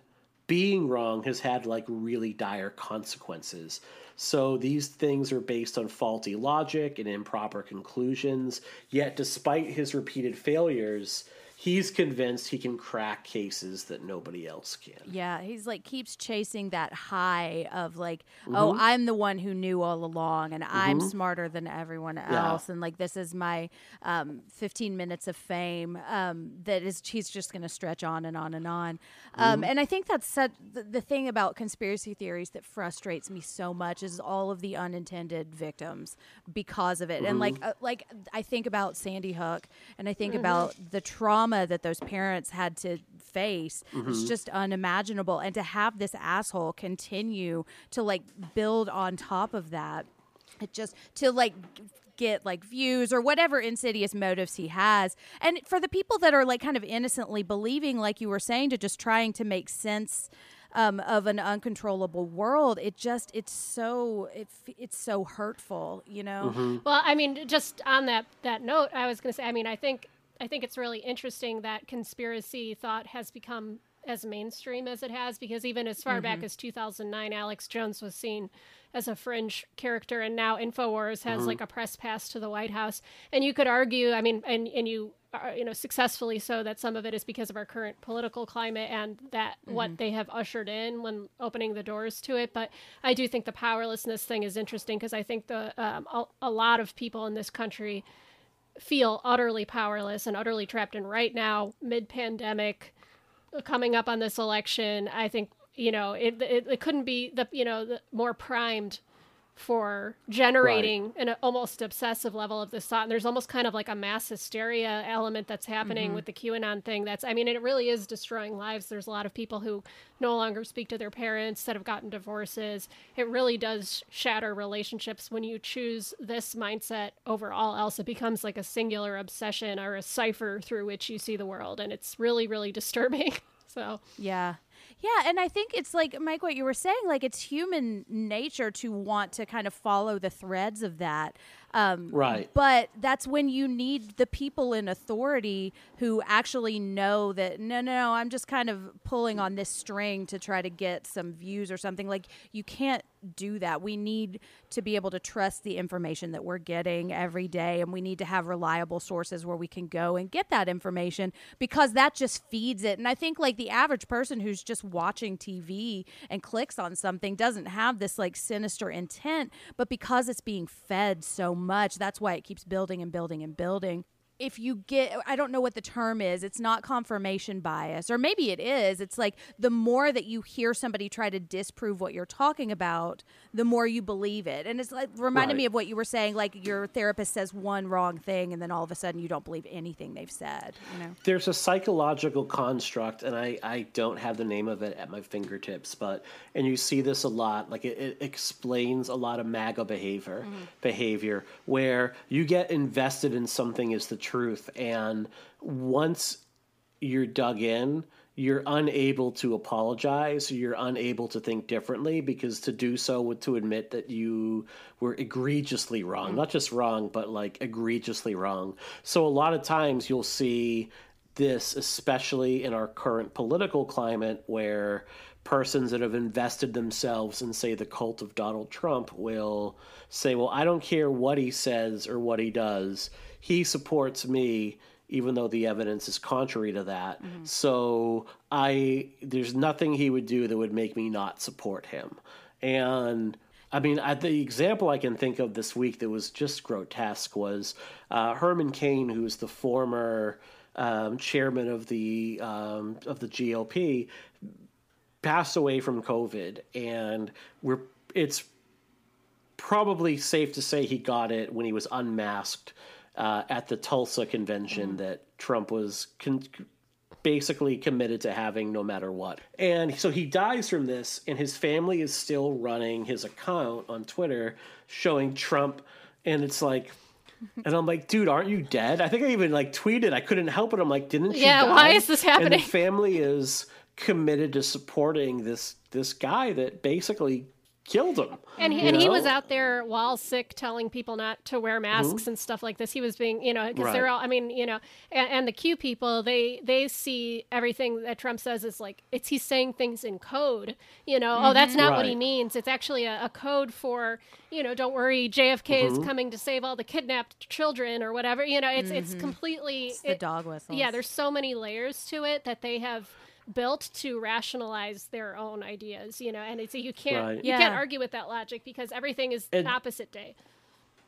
being wrong has had like really dire consequences. So these things are based on faulty logic and improper conclusions. Yet, despite his repeated failures, he's convinced he can crack cases that nobody else can. Yeah, he's like keeps chasing that high of like, oh, I'm the one who knew all along, and I'm smarter than everyone else, and like this is my um, 15 minutes of fame. Um, that is, he's just going to stretch on and on and on. Um, and I think that's such, the, the thing about conspiracy theories that frustrates me so much is all of the unintended victims because of it. And like, uh, like I think about Sandy Hook, and I think about the trauma that those parents had to face. It's just unimaginable. And to have this asshole continue to like build on top of that, it just to like get like views or whatever insidious motives he has. And for the people that are like kind of innocently believing, like you were saying, to just trying to make sense um, of an uncontrollable world, it just it's so it, it's so hurtful, you know. Well, I mean, just on that that note, I was going to say, I mean, I think I think it's really interesting that conspiracy thought has become as mainstream as it has because even as far back mm-hmm. as 2009, Alex Jones was seen as a fringe character, and now Infowars has mm-hmm. like a press pass to the White House. And you could argue, I mean, and and you are, you know successfully so that some of it is because of our current political climate and that what mm-hmm. they have ushered in when opening the doors to it. But I do think the powerlessness thing is interesting because I think the um, a, a lot of people in this country feel utterly powerless and utterly trapped. And right now, mid pandemic, uh, coming up on this election, I think you know, it, it, it couldn't be the, you know, the more primed for generating an almost obsessive level of this thought. And there's almost kind of like a mass hysteria element that's happening mm-hmm. with the QAnon thing. That's, I mean, it really is destroying lives. There's a lot of people who no longer speak to their parents that have gotten divorces. It really does shatter relationships when you choose this mindset over all else. It becomes like a singular obsession or a cipher through which you see the world. And it's really, really disturbing. So, Yeah. Yeah, and I think it's like Mike what you were saying like it's human nature to want to kind of follow the threads of that. Um, Right. But that's when you need the people in authority who actually know that no, no, no, I'm just kind of pulling on this string to try to get some views or something. Like you can't do that. We need to be able to trust the information that we're getting every day, and we need to have reliable sources where we can go and get that information because that just feeds it. And I think like the average person who's just watching TV and clicks on something doesn't have this like sinister intent, but because it's being fed so much, that's why it keeps building and building and building if you get i don't know what the term is it's not confirmation bias or maybe it is it's like the more that you hear somebody try to disprove what you're talking about the more you believe it. And it's like reminded me of what you were saying like your therapist says one wrong thing and then all of a sudden you don't believe anything they've said you know? There's a psychological construct and I, I don't have the name of it at my fingertips but and you see this a lot like it, it explains a lot of maga behavior mm-hmm. behavior where you get invested in something as the truth. And once you're dug in you're unable to apologize. You're unable to think differently because to do so would to admit that you were egregiously wrong. Not just wrong but like egregiously wrong. So a lot of times you'll see this especially in our current political climate where persons that have invested themselves in say the cult of Donald Trump will say well I don't care what he says or what he does he supports me even though the evidence is contrary to that. So I there's nothing he would do that would make me not support him. And I mean, I, the example I can think of this week that was just grotesque was uh, Herman Cain, who's the former um, chairman of the um, of the GOP, passed away from COVID, and we're it's probably safe to say he got it when he was unmasked uh, at the Tulsa convention that Trump was con- basically committed to having no matter what. And so he dies from this, and his family is still running his account on Twitter showing Trump, and it's like. And I'm like, dude, aren't you dead? I think I even like tweeted. I couldn't help it. I'm like, didn't you? Yeah, why is this And happening? the family is committed to supporting this this guy that basically killed him. And he, you and he was out there while sick, telling people not to wear masks mm-hmm. and stuff like this. He was being, you know, because they're all. I mean, you know, and, and the Q people, they they see everything that Trump says is like it's he's saying things in code. You know, oh, that's mm-hmm. not what he means. It's actually a, a code for, you know, don't worry, JFK Mm-hmm. is coming to save all the kidnapped children or whatever. You know, it's it's mm-hmm. completely it's the it- dog whistles yeah, there's so many layers to it that they have built to rationalize their own ideas, you know, and it's you can't Right. you can't argue with that logic because everything is And- opposite day.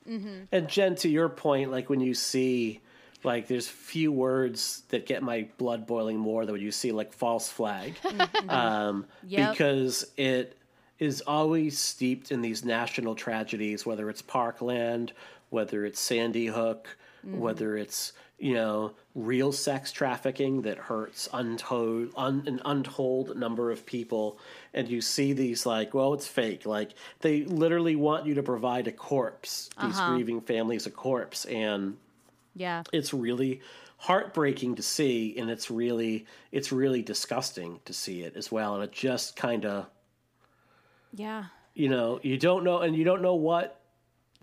Mm-hmm. And Jen, to your point, like when you see, like, there's few words that get my blood boiling more than when you see like false flag, mm-hmm. um, Yep. because it is always steeped in these national tragedies, whether it's Parkland, whether it's Sandy Hook, mm-hmm. whether it's you know real sex trafficking that hurts untold un, an untold number of people. And you see these like well it's fake. Like they literally want you to provide a corpse. These uh-huh. grieving families a corpse. And yeah. it's really heartbreaking to see. And it's really it's really disgusting to see it as well. And it just kind of yeah. You know you don't know and you don't know what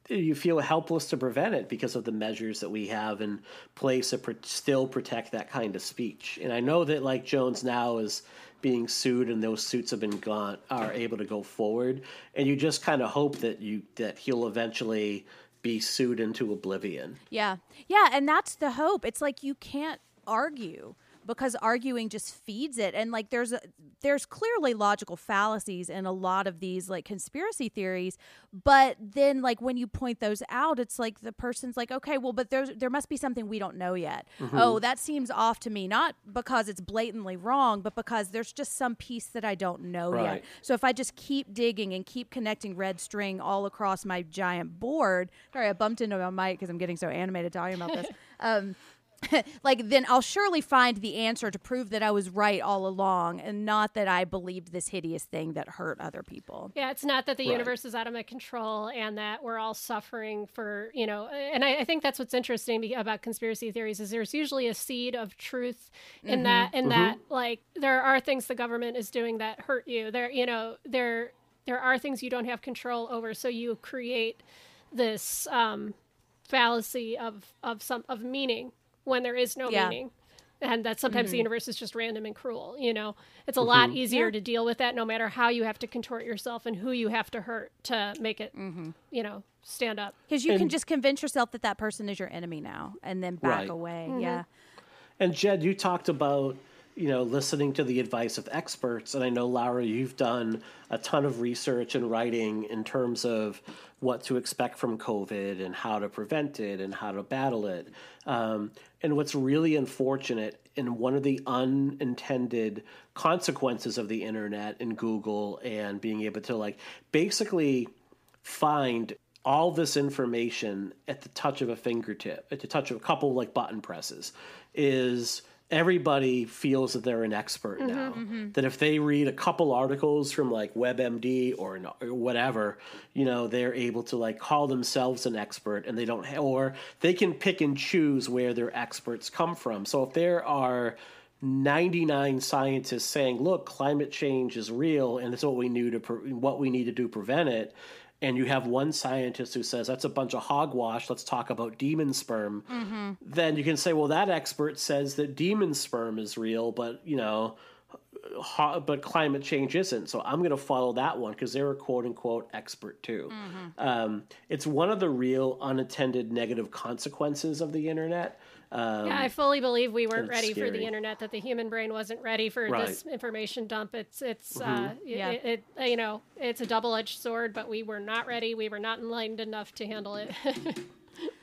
you feel helpless to prevent it because of the measures that we have in place to pr- still protect that kind of speech and i know that like jones now is being sued and those suits have been gone are able to go forward and you just kind of hope that you that he'll eventually be sued into oblivion Yeah. Yeah. And that's the hope. It's like you can't argue because arguing just feeds it. And like there's a, there's clearly logical fallacies in a lot of these like conspiracy theories but then like when you point those out it's like the person's like okay well but there's there must be something we don't know yet. Mm-hmm. oh that seems off to me not because it's blatantly wrong but because there's just some piece that i don't know yet. So if i just keep digging and keep connecting red string all across my giant board sorry i bumped into my mic because i'm getting so animated talking about this. Um like then I'll surely find the answer to prove that I was right all along and not that I believed this hideous thing that hurt other people. Yeah, it's not that the Right. universe is out of my control and that we're all suffering for, you know, and I, I think that's what's interesting about conspiracy theories is there's usually a seed of truth in that, in that, like, there are things the government is doing that hurt you. There, you know, there, there are things you don't have control over. So you create this um, fallacy of, of some, of meaning when there is no Yeah. meaning and that sometimes the universe is just random and cruel you know it's a lot easier to deal with that no matter how you have to contort yourself and who you have to hurt to make it you know stand up Because you can just convince yourself that that person is your enemy now and then back Right. away. Mm-hmm. Yeah. And Jed, you talked about you know listening to the advice of experts, and I know Laura, you've done a ton of research and writing in terms of what to expect from COVID and how to prevent it and how to battle it. Um, and what's really unfortunate, and one of the unintended consequences of the internet and Google and being able to like basically find all this information at the touch of a fingertip, at the touch of a couple like button presses, is everybody feels that they're an expert mm-hmm, now. Mm-hmm. That if they read a couple articles from like WebMD or, or whatever, you know, they're able to like call themselves an expert, and they don't, ha- or they can pick and choose where their experts come from. So if there are 99 scientists saying, "Look, climate change is real, and it's what we knew to pre- what we need to do to prevent it." And you have one scientist who says that's a bunch of hogwash. Let's talk about demon sperm. Then you can say, well, that expert says that demon sperm is real, but you know, ho- but climate change isn't. So I'm going to follow that one because they're a quote unquote expert too. Um, it's one of the real unattended negative consequences of the internet. Um, yeah i fully believe we weren't it's ready for the internet that the human brain wasn't ready for Right. this information dump. It's it's uh, Yeah. it, it, it you know it's a double-edged sword but we were not ready. We were not enlightened enough to handle it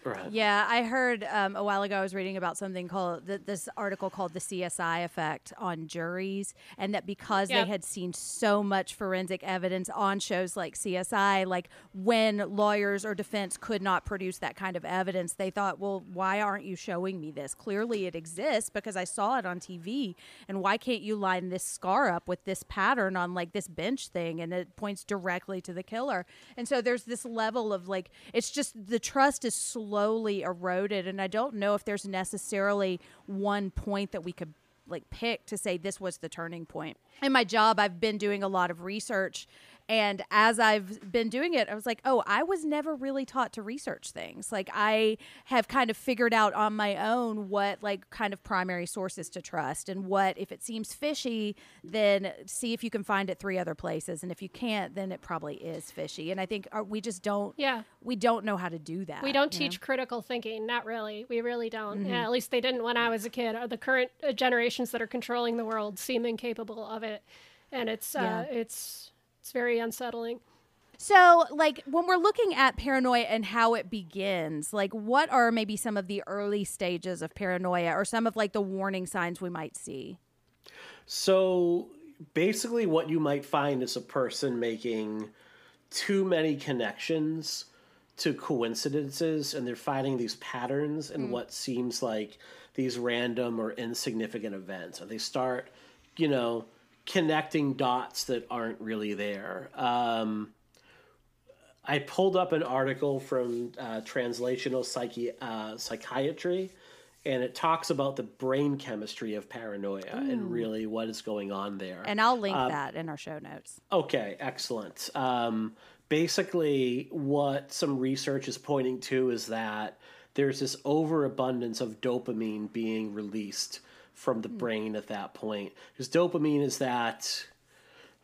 right. Yeah, I heard um, a while ago. I was reading about something called th- this article called the CSI effect on juries, and that because Yeah. they had seen so much forensic evidence on shows like CSI, like when lawyers or defense could not produce that kind of evidence, they thought, "Well, why aren't you showing me this? Clearly, it exists because I saw it on TV, and why can't you line this scar up with this pattern on like this bench thing, and it points directly to the killer?" And so there's this level of like, it's just the trust is slowly eroded, and I don't know if there's necessarily one point that we could like pick to say this was the turning point. In my job, I've been doing a lot of research. And as I've been doing it, I was like, oh, I was never really taught to research things. Like, I have kind of figured out on my own what, like, kind of primary sources to trust and what, if it seems fishy, then see if you can find it three other places. And if you can't, then it probably is fishy. And I think uh, we just don't, Yeah. we don't know how to do that. We don't you know? teach critical thinking. Not really. We really don't. Mm-hmm. Yeah, at least they didn't when I was a kid. Or the current uh, generations that are controlling the world seem incapable of it, and it's uh, it's it's very unsettling. So, like, when we're looking at paranoia and how it begins, like, what are maybe some of the early stages of paranoia or some of like the warning signs we might see? So basically, what you might find is a person making too many connections to coincidences, and they're finding these patterns in mm. what seems like these random or insignificant events. And they start, you know, connecting dots that aren't really there. Um, I pulled up an article from uh, Translational Psyche, uh, Psychiatry, and it talks about the brain chemistry of paranoia and really what is going on there. And I'll link that in our show notes. Okay, excellent. Um, basically, what some research is pointing to is that there's this overabundance of dopamine being released from the brain at that point. Because dopamine is that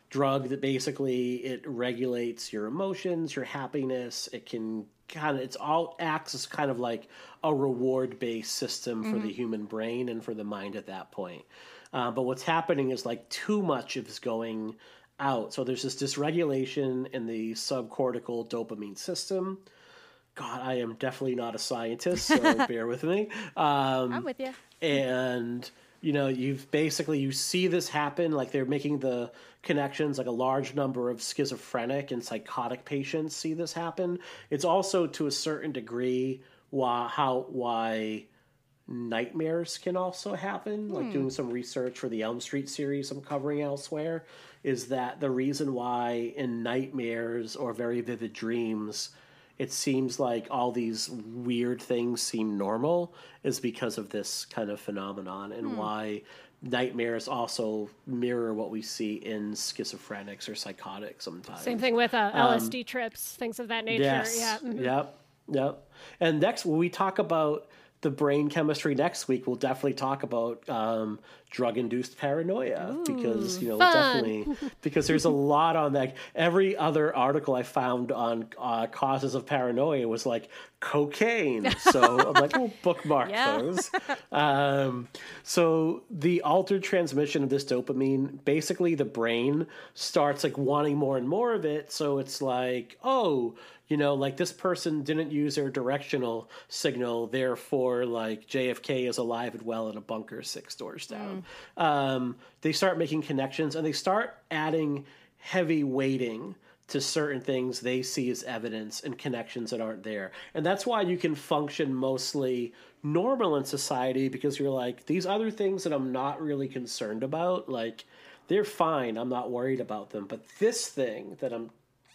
drug that basically it regulates your emotions, your happiness. It can kind of it's all acts as kind of like a reward based system for the human brain and for the mind at that point. Uh, but what's happening is like too much is going out. So there's this dysregulation in the subcortical dopamine system. God, I am definitely not a scientist, so bear with me. Um, I'm with you. and you know you've basically you see this happen like they're making the connections like a large number of schizophrenic and psychotic patients see this happen. It's also to a certain degree why how why nightmares can also happen. Like hmm. doing some research for the elm street series i'm covering elsewhere is that the reason why in nightmares or very vivid dreams it seems like all these weird things seem normal is because of this kind of phenomenon and why nightmares also mirror what we see in schizophrenics or psychotics sometimes Same thing with uh, LSD trips, things of that nature. Yes. Yeah. mhm. Yep. Yep. And next, when we talk about the brain chemistry next week, we'll definitely talk about um, drug-induced paranoia because you know fun. definitely because there's a lot on that. Every other article I found on uh, causes of paranoia was like cocaine. So I'm like, oh, bookmark Yeah. those. Um, so the altered transmission of this dopamine, basically the brain starts like wanting more and more of it. So it's like, oh, you know, like this person didn't use their directional signal, therefore, like JFK is alive and well in a bunker six doors down. Um, they start making connections and they start adding heavy weighting to certain things they see as evidence and connections that aren't there. And that's why you can function mostly normal in society because you're like, these other things that I'm not really concerned about, like, they're fine. I'm not worried about them. But this thing that I'm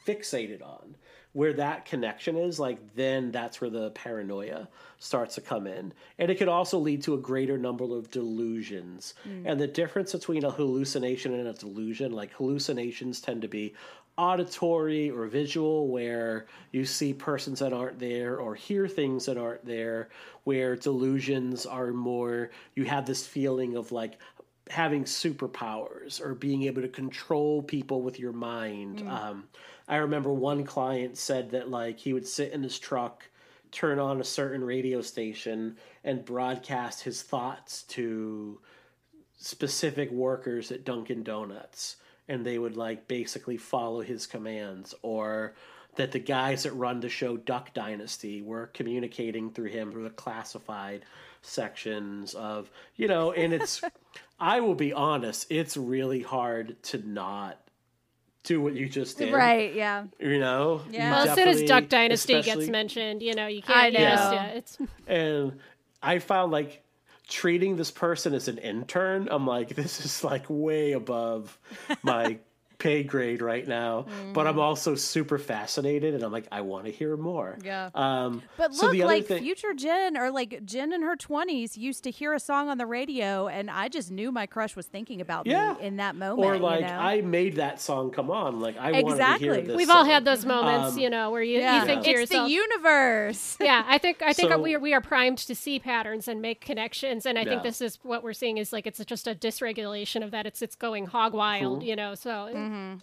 fixated on, where that connection is, like, then that's where the paranoia starts to come in. And it could also lead to a greater number of delusions. And the difference between a hallucination and a delusion, like, hallucinations tend to be auditory or visual where you see persons that aren't there or hear things that aren't there where delusions are more you have this feeling of like having superpowers or being able to control people with your mind um, i remember one client said that like he would sit in his truck turn on a certain radio station and broadcast his thoughts to specific workers at Dunkin' Donuts. And they would like basically follow his commands. Or that the guys that run the show Duck Dynasty were communicating through him through the classified sections of you know and it's I will be honest it's really hard to not do what you just did Right, yeah. you know You Yeah. Well, as soon as Duck Dynasty gets mentioned, you know, you can't. know. Yes, yeah, it's and I found like treating this person as an intern, I'm like, this is like way above my pay grade right now. But I'm also super fascinated, and I'm like, I want to hear more. Yeah. Um, But so look, the like thing- future Jen or like Jen in her 20s used to hear a song on the radio, and I just knew my crush was thinking about Yeah. me in that moment. or like you know? I made that song come on. Like I wanted to Exactly. hear this. we've all had those moments, Um, you know, where you, yeah. you think to it's yourself, the universe. yeah, I think I think So- we are we are primed to see patterns and make connections, and I Yeah. think this is what we're seeing is like it's just a dysregulation of that. It's it's going hog wild, Mm-hmm. you know. So Mm-hmm.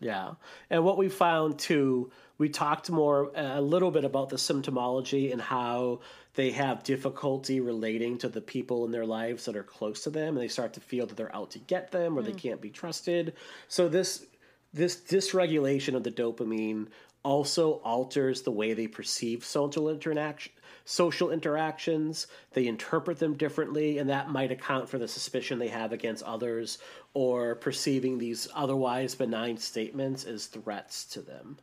Yeah. And what we found too, we talked more a little bit about the symptomology and how they have difficulty relating to the people in their lives that are close to them and they start to feel that they're out to get them or they mm. can't be trusted. So this this dysregulation of the dopamine also alters the way they perceive social interaction social interactions they interpret them differently and that might account for the suspicion they have against others or perceiving these otherwise benign statements as threats to them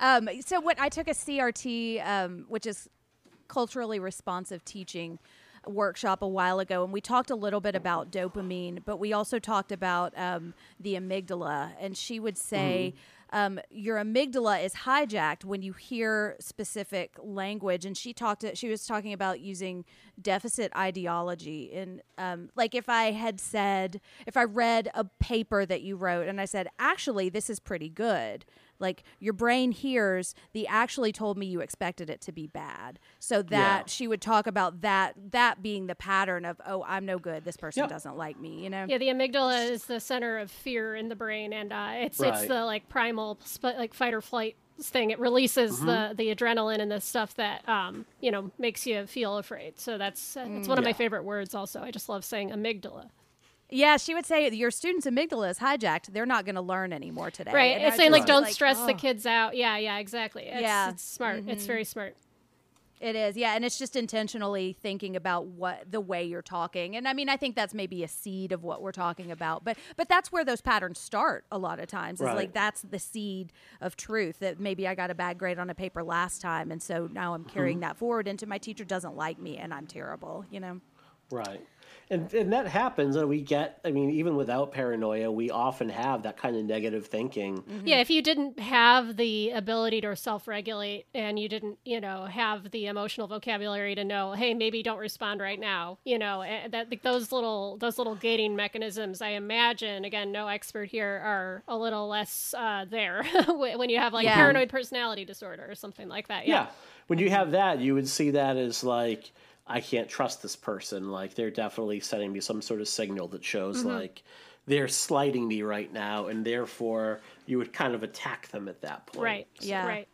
Um, so what I took a CRT, um, which is culturally responsive teaching workshop a while ago, and we talked a little bit about dopamine, but we also talked about um, the amygdala. And she would say. Um, your amygdala is hijacked when you hear specific language, and she talked. she was talking about using deficit ideology, and um, like if I had said, if I read a paper that you wrote, and I said, actually, this is pretty good, like your brain hears the actually told me you expected it to be bad so that Yeah. she would talk about that that being the pattern of oh i'm no good this person Yep. doesn't like me you know yeah, the amygdala is the center of fear in the brain, and uh, it's it's the like primal sp- like fight or flight thing. It releases the the adrenaline and the stuff that um, you know makes you feel afraid. So that's uh, it's one of my favorite words. Also, I just love saying amygdala. Yeah, she would say your student's amygdala is hijacked. They're not going to learn anymore today. Right. And It's I saying like don't stress the oh. kids out. Yeah, yeah, exactly. It's, Yeah. it's smart. It's mm-hmm. very smart. It is, yeah, and it's just intentionally thinking about what the way you're talking, and I mean, I think that's maybe a seed of what we're talking about, but but that's where those patterns start a lot of times. Is Right. like that's the seed of truth that maybe I got a bad grade on a paper last time, and so now I'm carrying mm-hmm. that forward into my teacher doesn't like me and I'm terrible, you know. Right. And, and that happens, and we get, I mean, even without paranoia, we often have that kind of negative thinking. Yeah, if you didn't have the ability to self-regulate and you didn't, you know, have the emotional vocabulary to know, hey, maybe don't respond right now, you know, eh, that those little those little gating mechanisms, I imagine, again, no expert here, are a little less uh, there when you have like Yeah. paranoid personality disorder or something like that. Yeah. Yeah. When you have that, you would see that as like, I can't trust this person. Like, they're definitely sending me some sort of signal that shows, Mm-hmm. like, they're slighting me right now, and therefore you would kind of attack them at that point. Right. Yeah. Right.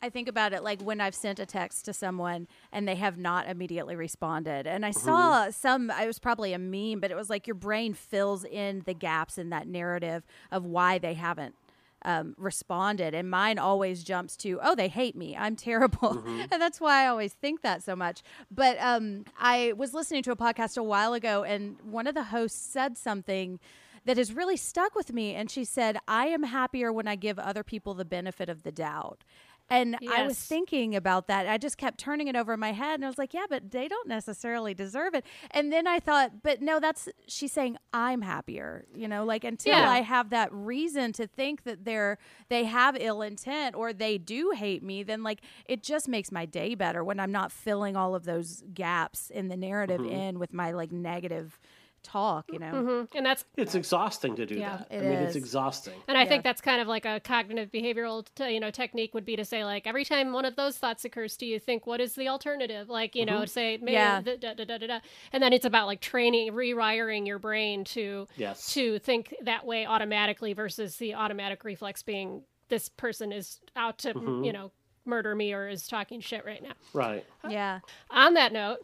I think about it like when I've sent a text to someone and they have not immediately responded. And I saw some, it was probably a meme, but it was like your brain fills in the gaps in that narrative of why they haven't um, responded. And mine always jumps to, oh, they hate me. I'm terrible. and that's why I always think that so much. But um, I was listening to a podcast a while ago and one of the hosts said something that has really stuck with me. And she said, I am happier when I give other people the benefit of the doubt. And I was thinking about that. I just kept turning it over in my head and I was like, yeah, but they don't necessarily deserve it. And then I thought, but no, that's she's saying I'm happier, you know, like until Yeah. I have that reason to think that they're they have ill intent or they do hate me, then like it just makes my day better when I'm not filling all of those gaps in the narrative mm-hmm. in with my like negative talk, you know. Mhm. And that's It's exhausting to do Yeah, that. it I mean, is. it's exhausting. And I think that's kind of like a cognitive behavioral, t- you know, technique would be to say like every time one of those thoughts occurs to you, think what is the alternative? Like you know, say maybe Yeah. da, da, da, da, da, da. and then it's about like training, rewiring your brain to Yes. to think that way automatically versus the automatic reflex being this person is out to you know murder me or is talking shit right now. Right. Yeah. On that note.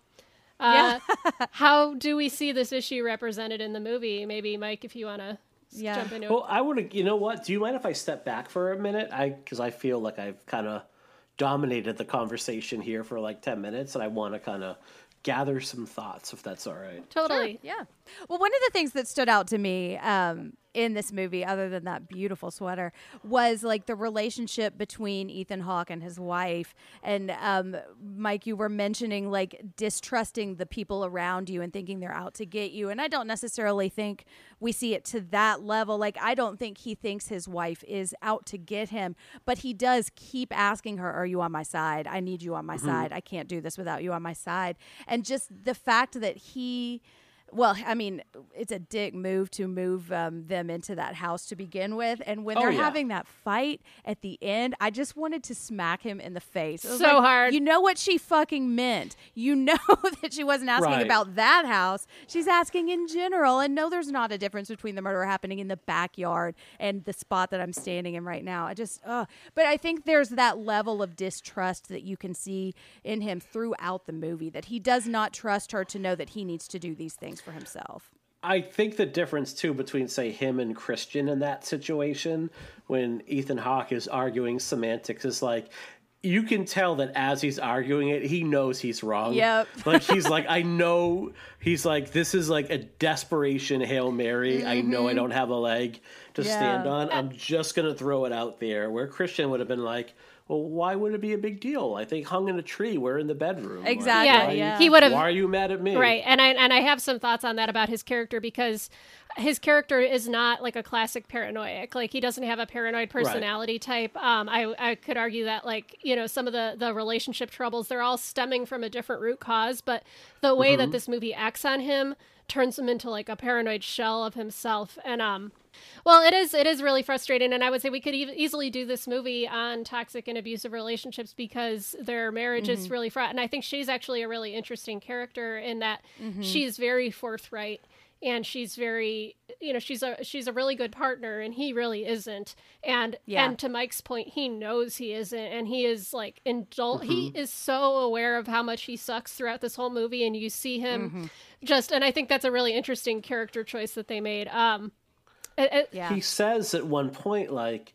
Uh, how do we see this issue represented in the movie? Maybe Mike, if you want to Yeah. jump into it. Well, I want to. You know what? Do you mind if I step back for a minute? I because I feel like I've kind of dominated the conversation here for like ten minutes, and I want to kind of gather some thoughts, if that's all right. Totally. Yeah. Well, one of the things that stood out to me um, in this movie, other than that beautiful sweater, was like the relationship between Ethan Hawke and his wife. And um, Mike, you were mentioning like distrusting the people around you and thinking they're out to get you. And I don't necessarily think we see it to that level. Like, I don't think he thinks his wife is out to get him, but he does keep asking her, Are you on my side? I need you on my side. I can't do this without you on my side. And just the fact that he, well, I mean, it's a dick move to move um, them into that house to begin with. And when Oh, they're yeah. having that fight at the end, I just wanted to smack him in the face. So like, hard. You know what she fucking meant. You know that she wasn't asking Right. about that house. She's asking in general. And no, there's not a difference between the murder happening in the backyard and the spot that I'm standing in right now. I just, uh, but I think there's that level of distrust that you can see in him throughout the movie that he does not trust her to know that he needs to do these things for himself. I think the difference too between say him and Christian in that situation when Ethan Hawke is arguing semantics is like you can tell that as he's arguing it, he knows he's wrong. Yep. like he's like, I know he's like, this is like a desperation Hail Mary. I know I don't have a leg to Mm-hmm. Yeah. stand on. I'm just gonna throw it out there. Where Christian would have been like, Well, why would it be a big deal? I think hung in a tree. We're in the bedroom. Like, Exactly, Yeah, why- yeah. he would have Why are you mad at me? Right, and I and I have some thoughts on that about his character because his character is not like a classic paranoid. Like he doesn't have a paranoid personality type. Um, I I could argue that like you know some of the the relationship troubles they're all stemming from a different root cause, but the way that this movie acts on him turns him into like a paranoid shell of himself, and um. Well, it is. It is really frustrating, and I would say we could e- easily do this movie on toxic and abusive relationships because their marriage is really fraught. And I think she's actually a really interesting character in that she's very forthright and she's very you know she's a she's a really good partner and he really isn't and Yeah. and to mike's point he knows he isn't and he is like indul- he Mm-hmm. is so aware of how much he sucks throughout this whole movie and you see him Mm-hmm. just and i think that's a really interesting character choice that they made um it- it- Yeah. he says at one point like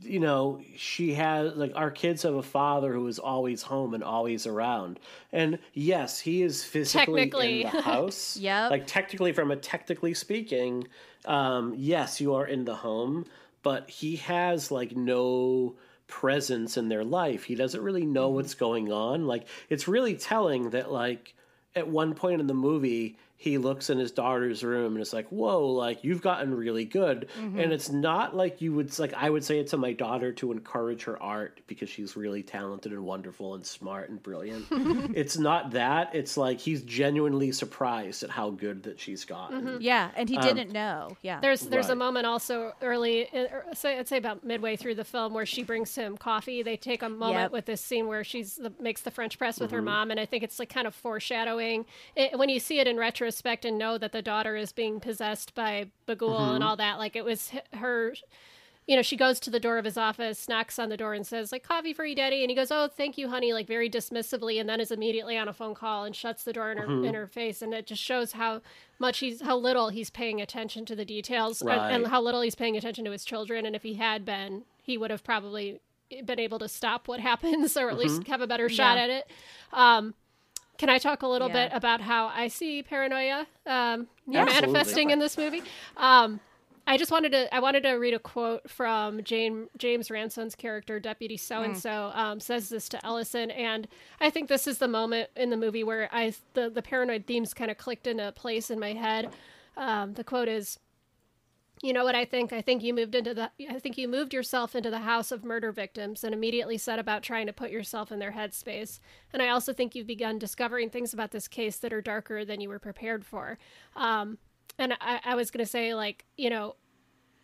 you know she has like our kids have a father who is always home and always around. And yes he is physically in the house. Yeah. like technically from a technically speaking um yes you are in the home but he has like no presence in their life. He doesn't really know what's going on. Like it's really telling that like at one point in the movie he looks in his daughter's room and it's like whoa like you've gotten really good and it's not like you would like i would say it to my daughter to encourage her art because she's really talented and wonderful and smart and brilliant it's not that it's like he's genuinely surprised at how good that she's gotten yeah, and he didn't know. Yeah. There's there's a moment also early, uh, say I'd say about midway through the film where she brings him coffee. They take a moment Yep. with this scene where she's the, makes the French press with her Mm-hmm. mom, and I think it's like kind of foreshadowing. It, when you see it in retrospect and know that the daughter is being possessed by Bughuul Mm-hmm. and all that, like it was her. You know, she goes to the door of his office, knocks on the door, and says, like, coffee for you, daddy. And he goes, oh, thank you, honey, like very dismissively, and then is immediately on a phone call and shuts the door in her, in her face. And it just shows how much he's, how little he's paying attention to the details and, and how little he's paying attention to his children. And if he had been, he would have probably been able to stop what happens or at least have a better shot Yeah. at it. Um, can I talk a little Yeah. bit about how I see paranoia um, manifesting in this movie? Um, I just wanted to I wanted to read a quote from Jane, James Ransone's character, Deputy So and So, um, says this to Ellison, and I think this is the moment in the movie where I the the paranoid themes kind of clicked into place in my head. Um, the quote is, "You know what I think? I think you moved into the I think you moved yourself into the house of murder victims and immediately set about trying to put yourself in their headspace. And I also think you've begun discovering things about this case that are darker than you were prepared for." Um, and I, I was to say, like, you know,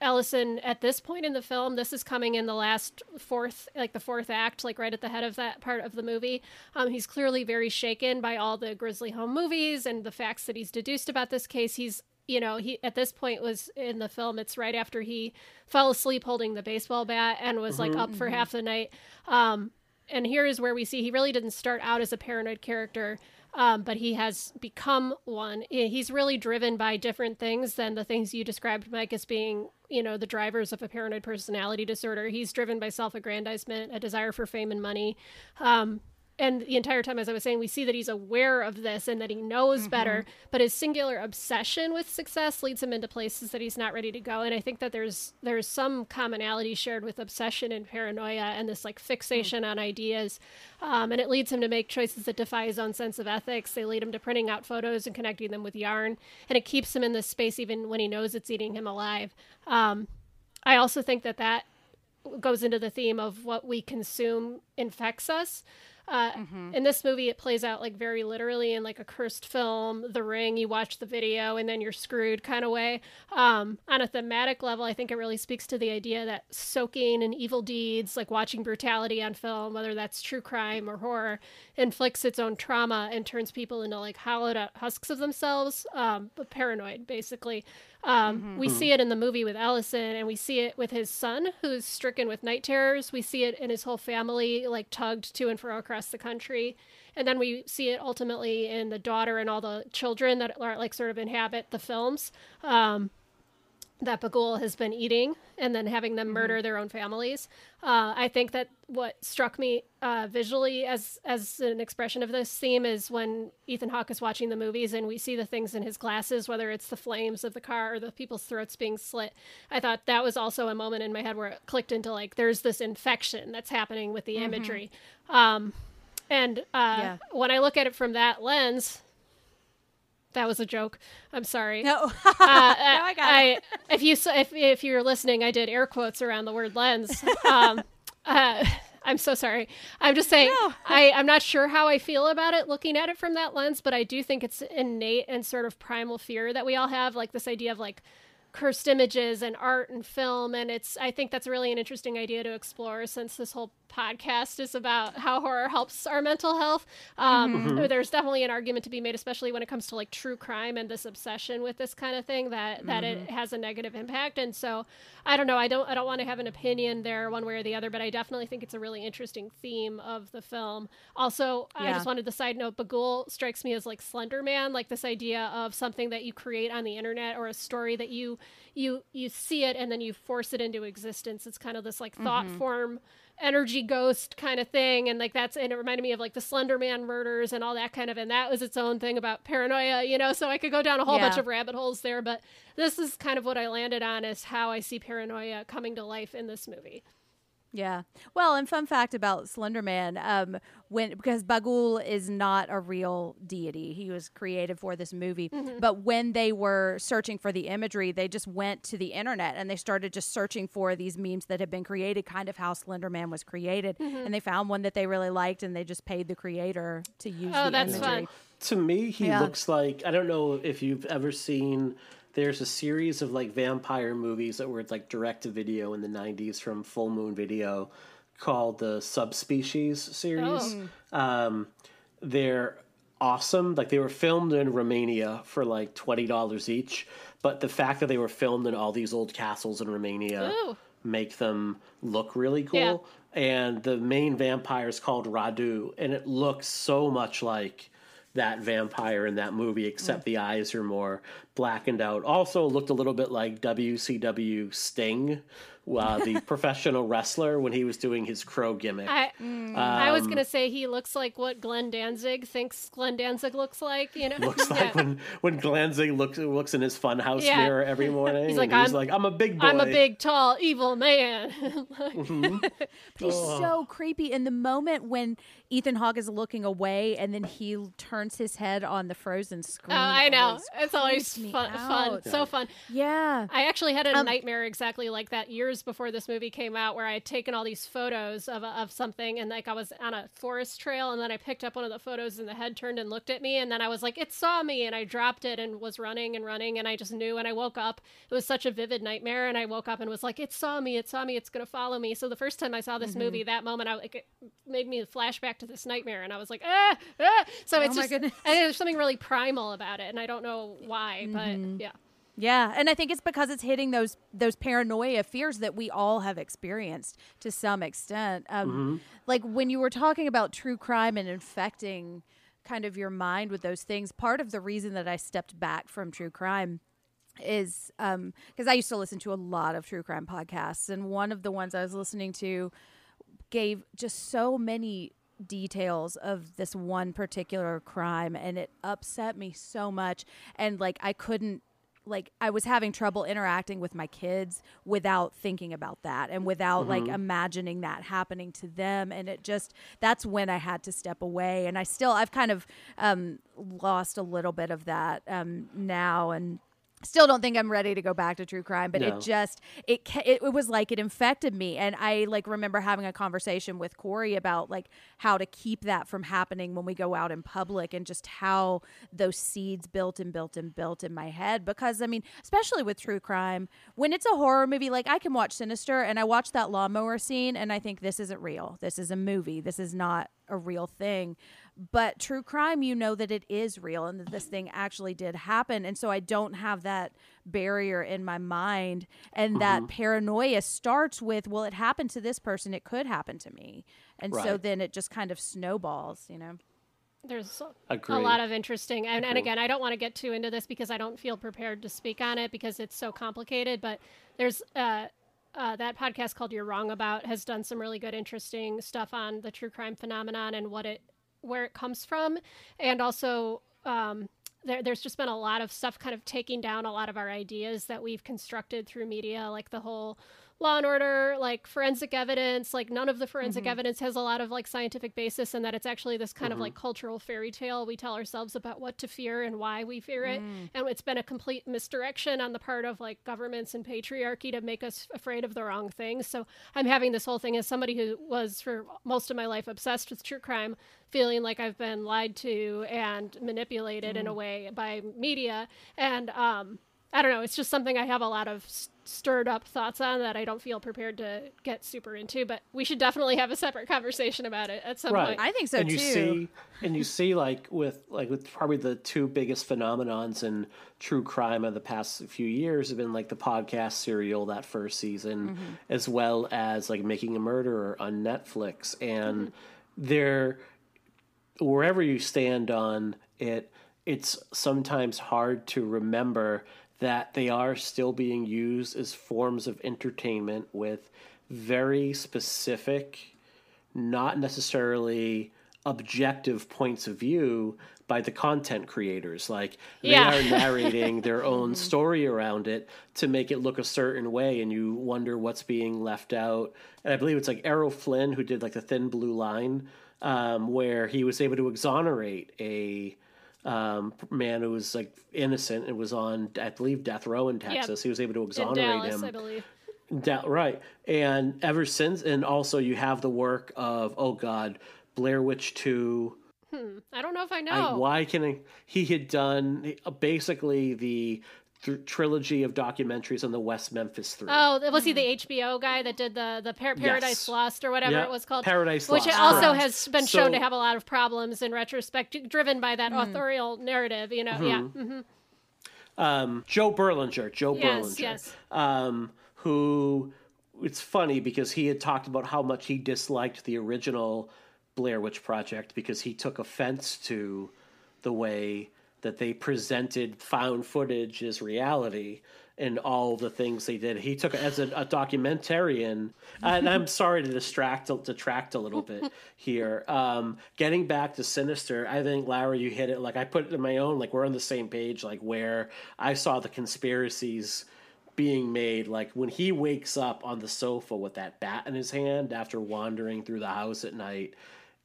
Ellison at this point in the film, this is coming in the last fourth, like the fourth act, like right at the head of that part of the movie. Um, he's clearly very shaken by all the Grisly Home movies and the facts that he's deduced about this case. He's, you know, he at this point was in the film. It's right after he fell asleep holding the baseball bat and was like up for half the night. Um, and here is where we see he really didn't start out as a paranoid character um, but he has become one he's really driven by different things than the things you described mike as being you know the drivers of a paranoid personality disorder he's driven by self-aggrandizement a desire for fame and money um, and the entire time as i was saying we see that he's aware of this and that he knows better but his singular obsession with success leads him into places that he's not ready to go. And i think that there's there's some commonality shared with obsession and paranoia and this like fixation on ideas um, and it leads him to make choices that defy his own sense of ethics. They lead him to printing out photos and connecting them with yarn and it keeps him in this space even when he knows it's eating him alive. Um, i also think that that goes into the theme of what we consume infects us. Uh, In this movie, it plays out like very literally in like a cursed film, The Ring. You watch the video and then you're screwed kind of way. Um, on a thematic level, I think it really speaks to the idea that soaking in evil deeds, like watching brutality on film, whether that's true crime or horror, inflicts its own trauma and turns people into like hollowed out husks of themselves, um, but paranoid basically. Um, We see it in the movie with Ellison, and we see it with his son, who's stricken with night terrors. We see it in his whole family, like tugged to and fro across the country. And then we see it ultimately in the daughter and all the children that are like sort of inhabit the films. Um, that Bughuul has been eating and then having them murder their own families. Uh, I think that what struck me uh, visually as as an expression of this theme is when Ethan Hawke is watching the movies and we see the things in his glasses, whether it's the flames of the car or the people's throats being slit. I thought that was also a moment in my head where it clicked into like there's this infection that's happening with the imagery. Um, and uh, Yeah. when I look at it from that lens, that was a joke. I'm sorry. No. Uh, I got I, if you if if you're listening, I did air quotes around the word lens. Um, uh, I'm so sorry. I'm just saying I I'm not sure how I feel about it looking at it from that lens, but I do think it's innate and sort of primal fear that we all have, like this idea of like cursed images and art and film and it's i think that's really an interesting idea to explore since this whole podcast is about how horror helps our mental health. Um, mm-hmm. There's definitely an argument to be made, especially when it comes to like true crime and this obsession with this kind of thing, that that it mm-hmm. has a negative impact. And so, I don't know. I don't I don't want to have an opinion there one way or the other, but I definitely think it's a really interesting theme of the film. Also, I just wanted the side note: Bughuul strikes me as like Slender Man, like this idea of something that you create on the internet or a story that you you you see it and then you force it into existence. It's kind of this like thought mm-hmm. form energy ghost kind of thing. And like that's and it reminded me of like the slender man murders and all that kind of and that was its own thing about paranoia you know? So i could go down a whole bunch of rabbit holes there but this is kind of what i landed on is how i see paranoia coming to life in this movie Yeah. Well, and fun fact about Slender Man, um, when because Bughuul is not a real deity. He was created for this movie. But when they were searching for the imagery, they just went to the internet and they started just searching for these memes that had been created, kind of how Slender Man was created. And they found one that they really liked and they just paid the creator to use Oh, the that's imagery. fun. To me, he Yeah. looks like I don't know if you've ever seen. There's a series of like vampire movies that were like direct to video in the '90s from Full Moon Video, called the Subspecies series. Um, they're awesome. Like they were filmed in Romania for like twenty dollars each, but the fact that they were filmed in all these old castles in Romania Ooh. make them look really cool. Yeah. And the main vampire is called Radu, and it looks so much like that vampire in that movie, except the eyes are more blackened out. Also, looked a little bit like WCW Sting, uh, the professional wrestler, when he was doing his crow gimmick. I I Um, was gonna say he looks like what Glenn Danzig thinks Glenn Danzig looks like. You know, looks like Yeah. when when Glanzig looks looks in his funhouse Yeah. mirror every morning. He's like, he's "I'm- like, I'm a big boy. I'm a big, tall, evil man. But he's so creepy. In the moment when Ethan Hawke is looking away and then he turns his head on the frozen screen. Oh, I know. It's always creeps me fun, fun, so fun. Yeah. I actually had a Um, nightmare exactly like that years before this movie came out, where I had taken all these photos of, of something, and like I was on a forest trail, and then I picked up one of the photos, and the head turned and looked at me, and then I was like, "It saw me," and I dropped it and was running and running, and I just knew. And I woke up. It was such a vivid nightmare, and I woke up and was like, "It saw me! It saw me! It's gonna follow me!" So the first time I saw Mm-hmm. this movie, that moment, I like it made me flashback to this nightmare, and I was like, "Ah!" ah! So it's Oh just. I there's something really primal about it, and I don't know why, Mm-hmm. but yeah. Yeah, and I think it's because it's hitting those those paranoia fears that we all have experienced to some extent. Um, Like when you were talking about true crime and infecting kind of your mind with those things, part of the reason that I stepped back from true crime is because I used to listen to a lot of true crime podcasts, and one of the ones I was listening to gave just so many details of this one particular crime and it upset me so much. And like I couldn't like I was having trouble interacting with my kids without thinking about that and without like imagining that happening to them. And it just that's when I had to step away. And I still I've kind of um lost a little bit of that um now. And still don't think I'm ready to go back to true crime, but No. it just it, it it was like it infected me, and I like remember having a conversation with Corey about like how to keep that from happening when we go out in public, and just how those seeds built and built and built in my head. Because I mean, especially with true crime, when it's a horror movie, like I can watch Sinister, and I watch that lawnmower scene, and I think this isn't real. This is a movie. This is not a real thing. But true crime, you know that it is real and that this thing actually did happen. And so I don't have that barrier in my mind. And that paranoia starts with, well, it happened to this person. It could happen to me. And so then it just kind of snowballs, you know? there's a lot of interesting and, and again i don't want to get too into this because i don't feel prepared to speak on it because it's so complicated but there's uh, uh, that podcast called you're wrong about has done some really good interesting stuff on the true crime phenomenon and what it where it comes from. And also um, there, there's just been a lot of stuff kind of taking down a lot of our ideas that we've constructed through media like the whole law and order like forensic evidence like none of the forensic mm-hmm. evidence has a lot of like scientific basis and that it's actually this kind of mm-hmm. like cultural fairy tale we tell ourselves about what to fear and why we fear it. Mm. And it's been a complete misdirection on the part of like governments and patriarchy to make us afraid of the wrong things. So i'm having this whole thing as somebody who was for most of my life obsessed with true crime feeling like i've been lied to and manipulated in a mm. way by media. And um I don't know. It's just something I have a lot of s- stirred up thoughts on that I don't feel prepared to get super into. But we should definitely have a separate conversation about it at some Right. point. I think so and you see and you see like with like with probably the two biggest phenomenons in true crime of the past few years have been like the podcast serial that first season Mm-hmm. as well as like making a murderer on netflix and they're wherever you stand on it it's sometimes hard to remember that they are still being used as forms of entertainment with very specific not necessarily objective points of view by the content creators. Like they Yeah. are narrating their own story around it to make it look a certain way, and you wonder what's being left out. And I believe it's like Errol Flynn who did like the Thin Blue Line, um, where he was able to exonerate a um, man who was like innocent and was on, I believe, death row in Texas. He was able to exonerate Dallas, him. I believe. Da- right. And ever since, and also you have the work of, oh God, Blair Witch 2. Hmm. I don't know if I know. I, why can I? He had done basically the th- trilogy of documentaries on the West Memphis Three. Oh, was he the HBO guy that did the the Par- Paradise Yes. Lost or whatever Yeah, it was called? Paradise which Lost, also correct. has been shown So- to have a lot of problems in retrospect, driven by that authorial narrative. You know, yeah. Mm-hmm. hmm um, Joe Berlinger, Joe Yes, Berlinger, yes. Um, who it's funny because he had talked about how much he disliked the original Blair Witch Project because he took offense to the way that they presented found footage as reality and all the things they did. He took as a, a documentarian, and I'm sorry to distract detract a little bit here. Um, getting back to Sinister, I think Larry, you hit it. Like I put it in my own. Like we're on the same page. Like where I saw the conspiracies being made like when he wakes up on the sofa with that bat in his hand after wandering through the house at night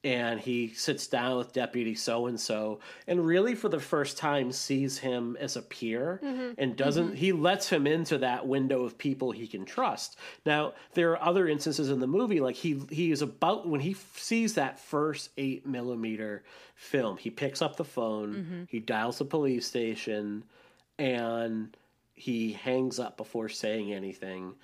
and he sits down with deputy so and so and really for the first time sees him as a peer mm-hmm. and doesn't mm-hmm. he lets him into that window of people he can trust. Now there are other instances in the movie like he he is about when he f- sees that first 8 millimeter film he picks up the phone mm-hmm. he dials the police station and he hangs up before saying anything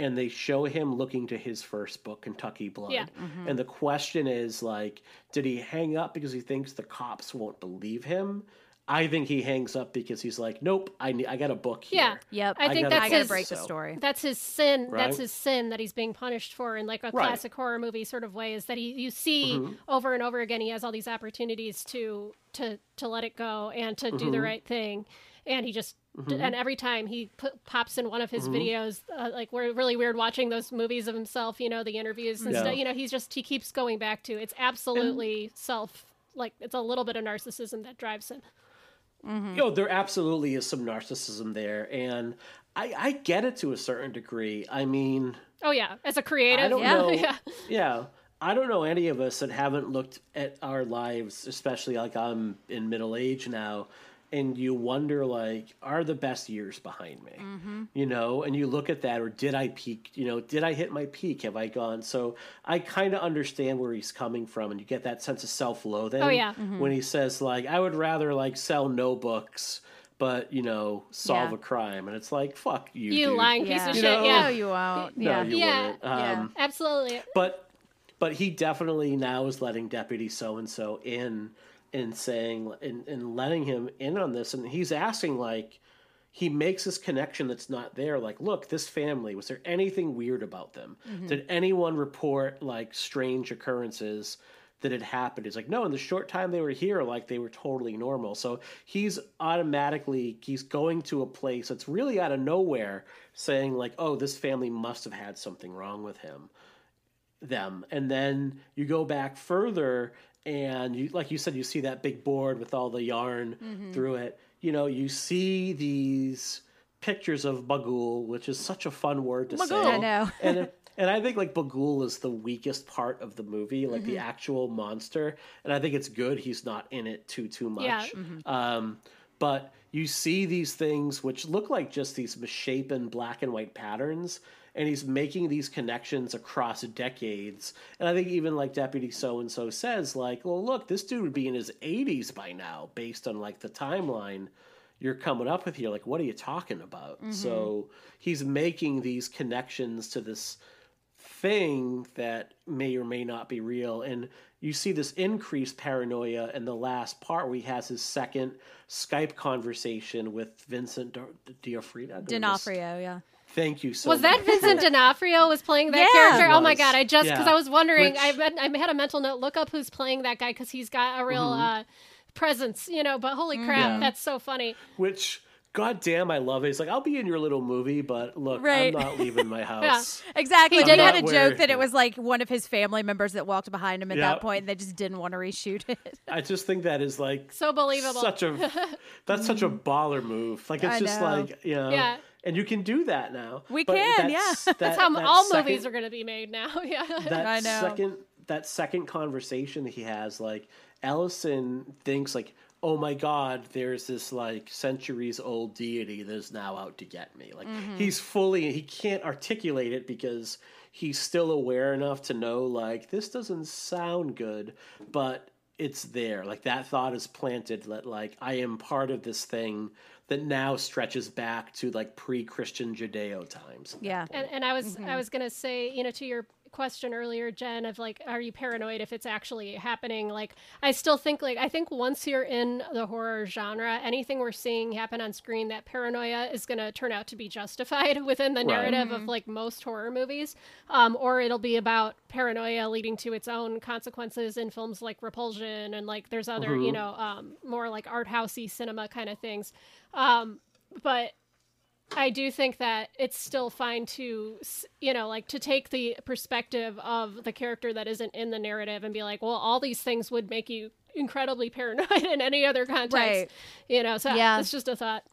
and they show him looking to his first book kentucky blood Yeah. and the question is like did he hang up because he thinks the cops won't believe him i think he hangs up because he's like nope i need, i got a book here Yeah. Yep. I think gotta that's his- break the story. That's his sin. Right. That's his sin that he's being punished for in like a Right. classic horror movie sort of way. Is that he you see Mm-hmm. over and over again he has all these opportunities to to to let it go and to do Mm-hmm. the right thing, and he just and every time he put, pops in one of Mm-hmm. his videos, uh, like we're really weird watching those movies of himself. You know the interviews and Yeah. stuff. You know he's just he keeps going back to it's absolutely self like it's a little bit of narcissism that drives him. you know, there absolutely is some narcissism there and I, I get it to a certain degree i mean Oh yeah, as a creative, I don't yeah, know. yeah. Yeah. I don't know any of us that haven't looked at our lives, especially like I'm in middle age now, and you wonder like, are the best years behind me? Mm-hmm. You know, and you look at that, or did I peak? You know, did I hit my peak? Have I gone? So I kind of understand where he's coming from, and you get that sense of self-loathing. Oh, yeah. when he says like, I would rather like sell no books. But you know, solve Yeah. a crime, and it's like fuck you, You dude. lying piece Yeah. of You shit. know, yeah, No, you won't. No, Yeah. you Yeah. wouldn't. Yeah. Um, absolutely. but but he definitely now is letting deputy so and so in and saying and, and letting him in on this and he's asking like he makes this connection that's not there like look this family was there anything weird about them? Mm-hmm. Did anyone report like strange occurrences that had happened? He's like no in the short time they were here like they were totally normal. So he's automatically he's going to a place that's really out of nowhere saying like oh this family must have had something wrong with him them. And then you go back further and you like you said you see that big board with all the yarn through it you know you see these pictures of Bughuul which is such a fun word to say I know. and and I think like Bughuul is the weakest part of the movie, like Mm-hmm. the actual monster, and I think it's good he's not in it too too much. Yeah. Um, but you see these things which look like just these misshapen black and white patterns, and he's making these connections across decades. And I think even like Deputy So and So says, like, well, look, this dude would be in his 80s by now, based on like the timeline. you're coming up with here. Like, what are you talking about? Mm-hmm. So he's making these connections to this thing that may or may not be real. And you see this increased paranoia in the last part where he has his second Skype conversation with Vincent D'Onofrio. D'Onofrio, yeah. Thank you so Was much. that Vincent D'Onofrio was playing that Yeah. character? Oh my god! I just because Yeah. I was wondering. Which- I read, I had a mental note. Look up who's playing that guy because he's got a real Mm-hmm. uh, presence, you know. But holy crap, Yeah. that's so funny. Which, goddamn, I love it. He's like, I'll be in your little movie, but look, Right. I'm not leaving my house. Exactly. He He did did had it- a joke that Yeah. it was like one of his family members that walked behind him at Yeah. that point and they just didn't want to reshoot it. I just think that is like So believable. such a that's such a baller move. Like it's I just know. like you know, Yeah. And you can do that now. We But can, that's- yeah. That, That's how that all second- movies are going to be made now. yeah. That I know. second that second conversation that he has, like Ellison thinks like, oh my god, there's this like centuries old deity that is now out to get me. Like Mm-hmm. he's fully he can't articulate it because he's still aware enough to know like this doesn't sound good, but it's there. Like that thought is planted that like I am part of this thing that now stretches back to like pre-Christian Judeo times. yeah. And, and I was Mm-hmm. I was gonna say, you know, to your question earlier, Jen, of like, are you paranoid if it's actually happening? Like, I still think like I think once you're in the horror genre, anything we're seeing happen on screen, that paranoia is gonna turn out to be justified within the Right. narrative of like most horror movies, um, or it'll be about paranoia leading to its own consequences in films like Repulsion and like there's other you know um, more like art housey cinema kind of things. Um, but I do think that it's still fine to, you know, like to take the perspective of the character that isn't in the narrative and be like, well, all these things would make you incredibly paranoid in any other context, Right. you know. So Yeah. it's just a thought.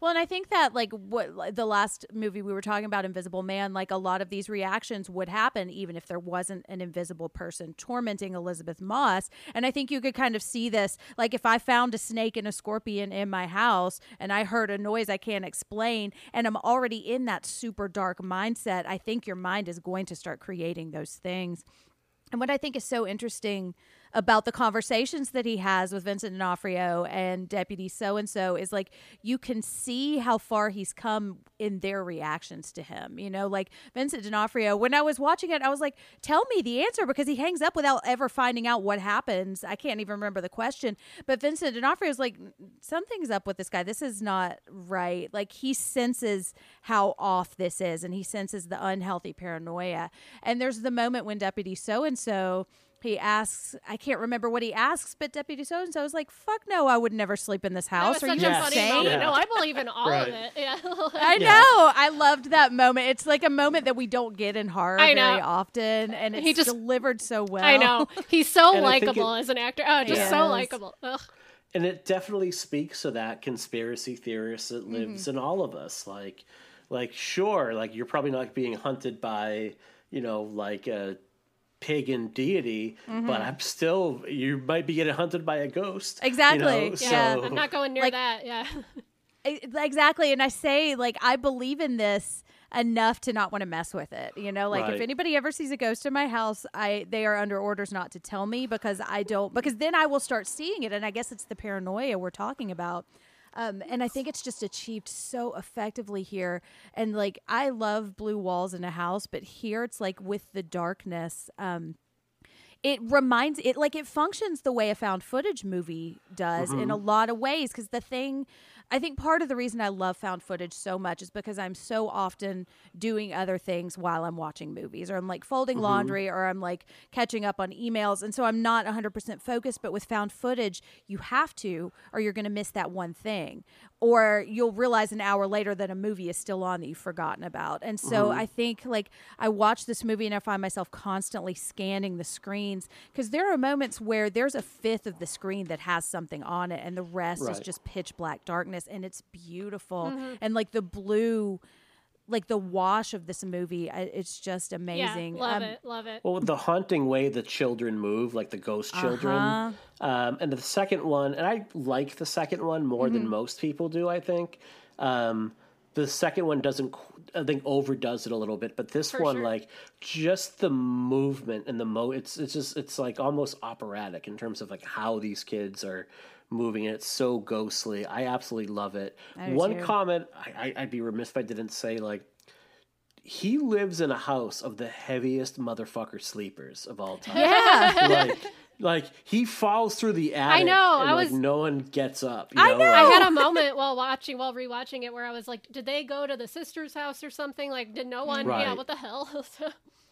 Well, and I think that like what the last movie we were talking about, Invisible Man, like a lot of these reactions would happen even if there wasn't an invisible person tormenting Elisabeth Moss. And I think you could kind of see this, like if I found a snake and a scorpion in my house and I heard a noise I can't explain, and I'm already in that super dark mindset, I think your mind is going to start creating those things. And what I think is so interesting about the conversations that he has with Vincent D'Onofrio and Deputy So and So is like you can see how far he's come in their reactions to him. You know, like Vincent D'Onofrio, when I was watching it, I was like, tell me the answer because he hangs up without ever finding out what happens. I can't even remember the question. But Vincent D'Onofrio is like, something's up with this guy. This is not right. Like he senses how off this is and he senses the unhealthy paranoia. And there's the moment when Deputy So and So he asks, I can't remember what he asks, but Deputy So and So is like, "Fuck no, I would never sleep in this That house." was Are such you a funny insane? moment. Yeah. No, I believe in all Right. of it. Yeah. I Yeah. know. I loved that moment. It's like a moment that we don't get in horror I know. very often, and it's He just- delivered so well. I know. He's so And I think likable it- as an actor. Oh, just Yes. so likable. Ugh. and it definitely speaks to that conspiracy theorist that mm-hmm. lives in all of us like like sure like you're probably not being hunted by you know like a pagan deity but mm-hmm. i'm still you might be getting hunted by a ghost you Exactly, know? yeah. so I'm not going near Like- that. Yeah. Exactly and i say like i believe in this enough to not want to mess with it you know like if anybody ever sees a ghost in my house i they are under orders not to tell me because i don't because then i will start seeing it and i guess it's the paranoia we're talking about um, and I think it's just achieved so effectively here. And like, I love blue walls in a house, but here it's like with the darkness, um, it reminds it like it functions the way a found footage movie does in a lot of ways because the thing i think part of the reason i love found footage so much is because i'm so often doing other things while i'm watching movies or i'm like folding mm-hmm. laundry or i'm like catching up on emails and so i'm not 100% focused but with found footage you have to or you're going to miss that one thing or you'll realize an hour later that a movie is still on that you've forgotten about. And so mm-hmm. i think like i watch this movie and i find myself constantly scanning the screens because there are moments where there's a fifth of the screen that has something on it and the rest is just pitch black darkness and it's beautiful. Mm-hmm. And like the blue like the wash of this movie I- it's just amazing Yeah. Love Um, it. Love it. well the haunting way the children move like the ghost children Uh-huh. um, and the second one and i like the second one more Mm-hmm. than most people do i think um, the second one doesn't i think overdoes it a little bit but this For one sure. like just the movement and the mo it's it's just it's like almost operatic in terms of like how these kids are moving. and It's so ghostly. I absolutely love it. One too. comment I, I'd be remiss if I didn't say like he lives in a house of the heaviest motherfucker sleepers of all time. Yeah. like, like he falls through the attic. I know, and, I like, was- no one gets up. You I know, know. I had a moment while watching, while rewatching it, where I was like, "Did they go to the sister's house or something? Like, did no one? Mm. Yeah, what the hell?"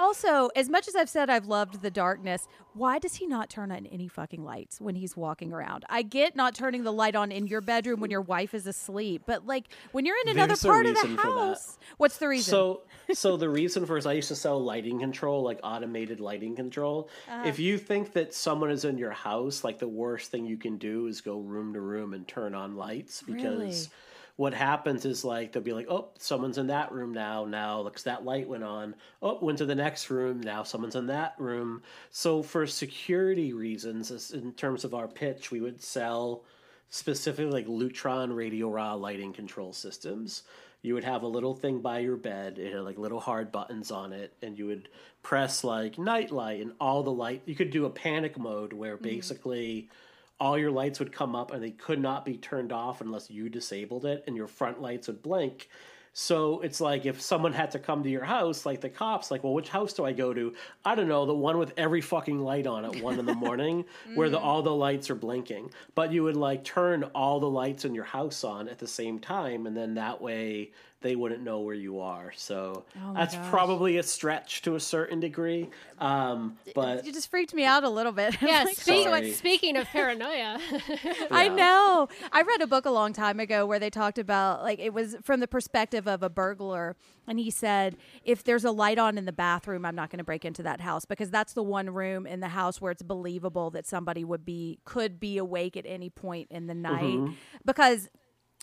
Also, as much as I've said I've loved the darkness, why does he not turn on any fucking lights when he's walking around? I get not turning the light on in your bedroom when your wife is asleep, but like when you're in another There's part of the reason for that. house, what's the reason? So, so the reason for is I used to sell lighting control, like automated lighting control. Uh-huh. If you think that someone is in your house, like the worst thing you can do is go room to room and turn on lights because Really? What happens is like they'll be like, oh, someone's in that room now. Now, looks that light went on. Oh, went to the next room. Now someone's in that room. So for security reasons, in terms of our pitch, we would sell specifically like Lutron RadioRA lighting control systems. You would have a little thing by your bed, it had like little hard buttons on it, and you would press like night light and all the light. You could do a panic mode where mm-hmm. basically all your lights would come up and they could not be turned off unless you disabled it, and your front lights would blink. So it's like if someone had to come to your house, like the cops, like, well, which house do I go to? I don't know, the one with every fucking light on at one in the morning, where the mm. all the lights are blinking. But you would like turn all the lights in your house on at the same time, and then that way they wouldn't know where you are. So that's probably a stretch to a certain degree. Um, but you just freaked me out a little bit. yeah. Like, speak, Sorry. speaking of paranoia, I know. I read a book a long time ago where they talked about like it was from the perspective of a burglar and he said if there's a light on in the bathroom I'm not going to break into that house because that's the one room in the house where it's believable that somebody would be could be awake at any point in the night Mm-hmm. because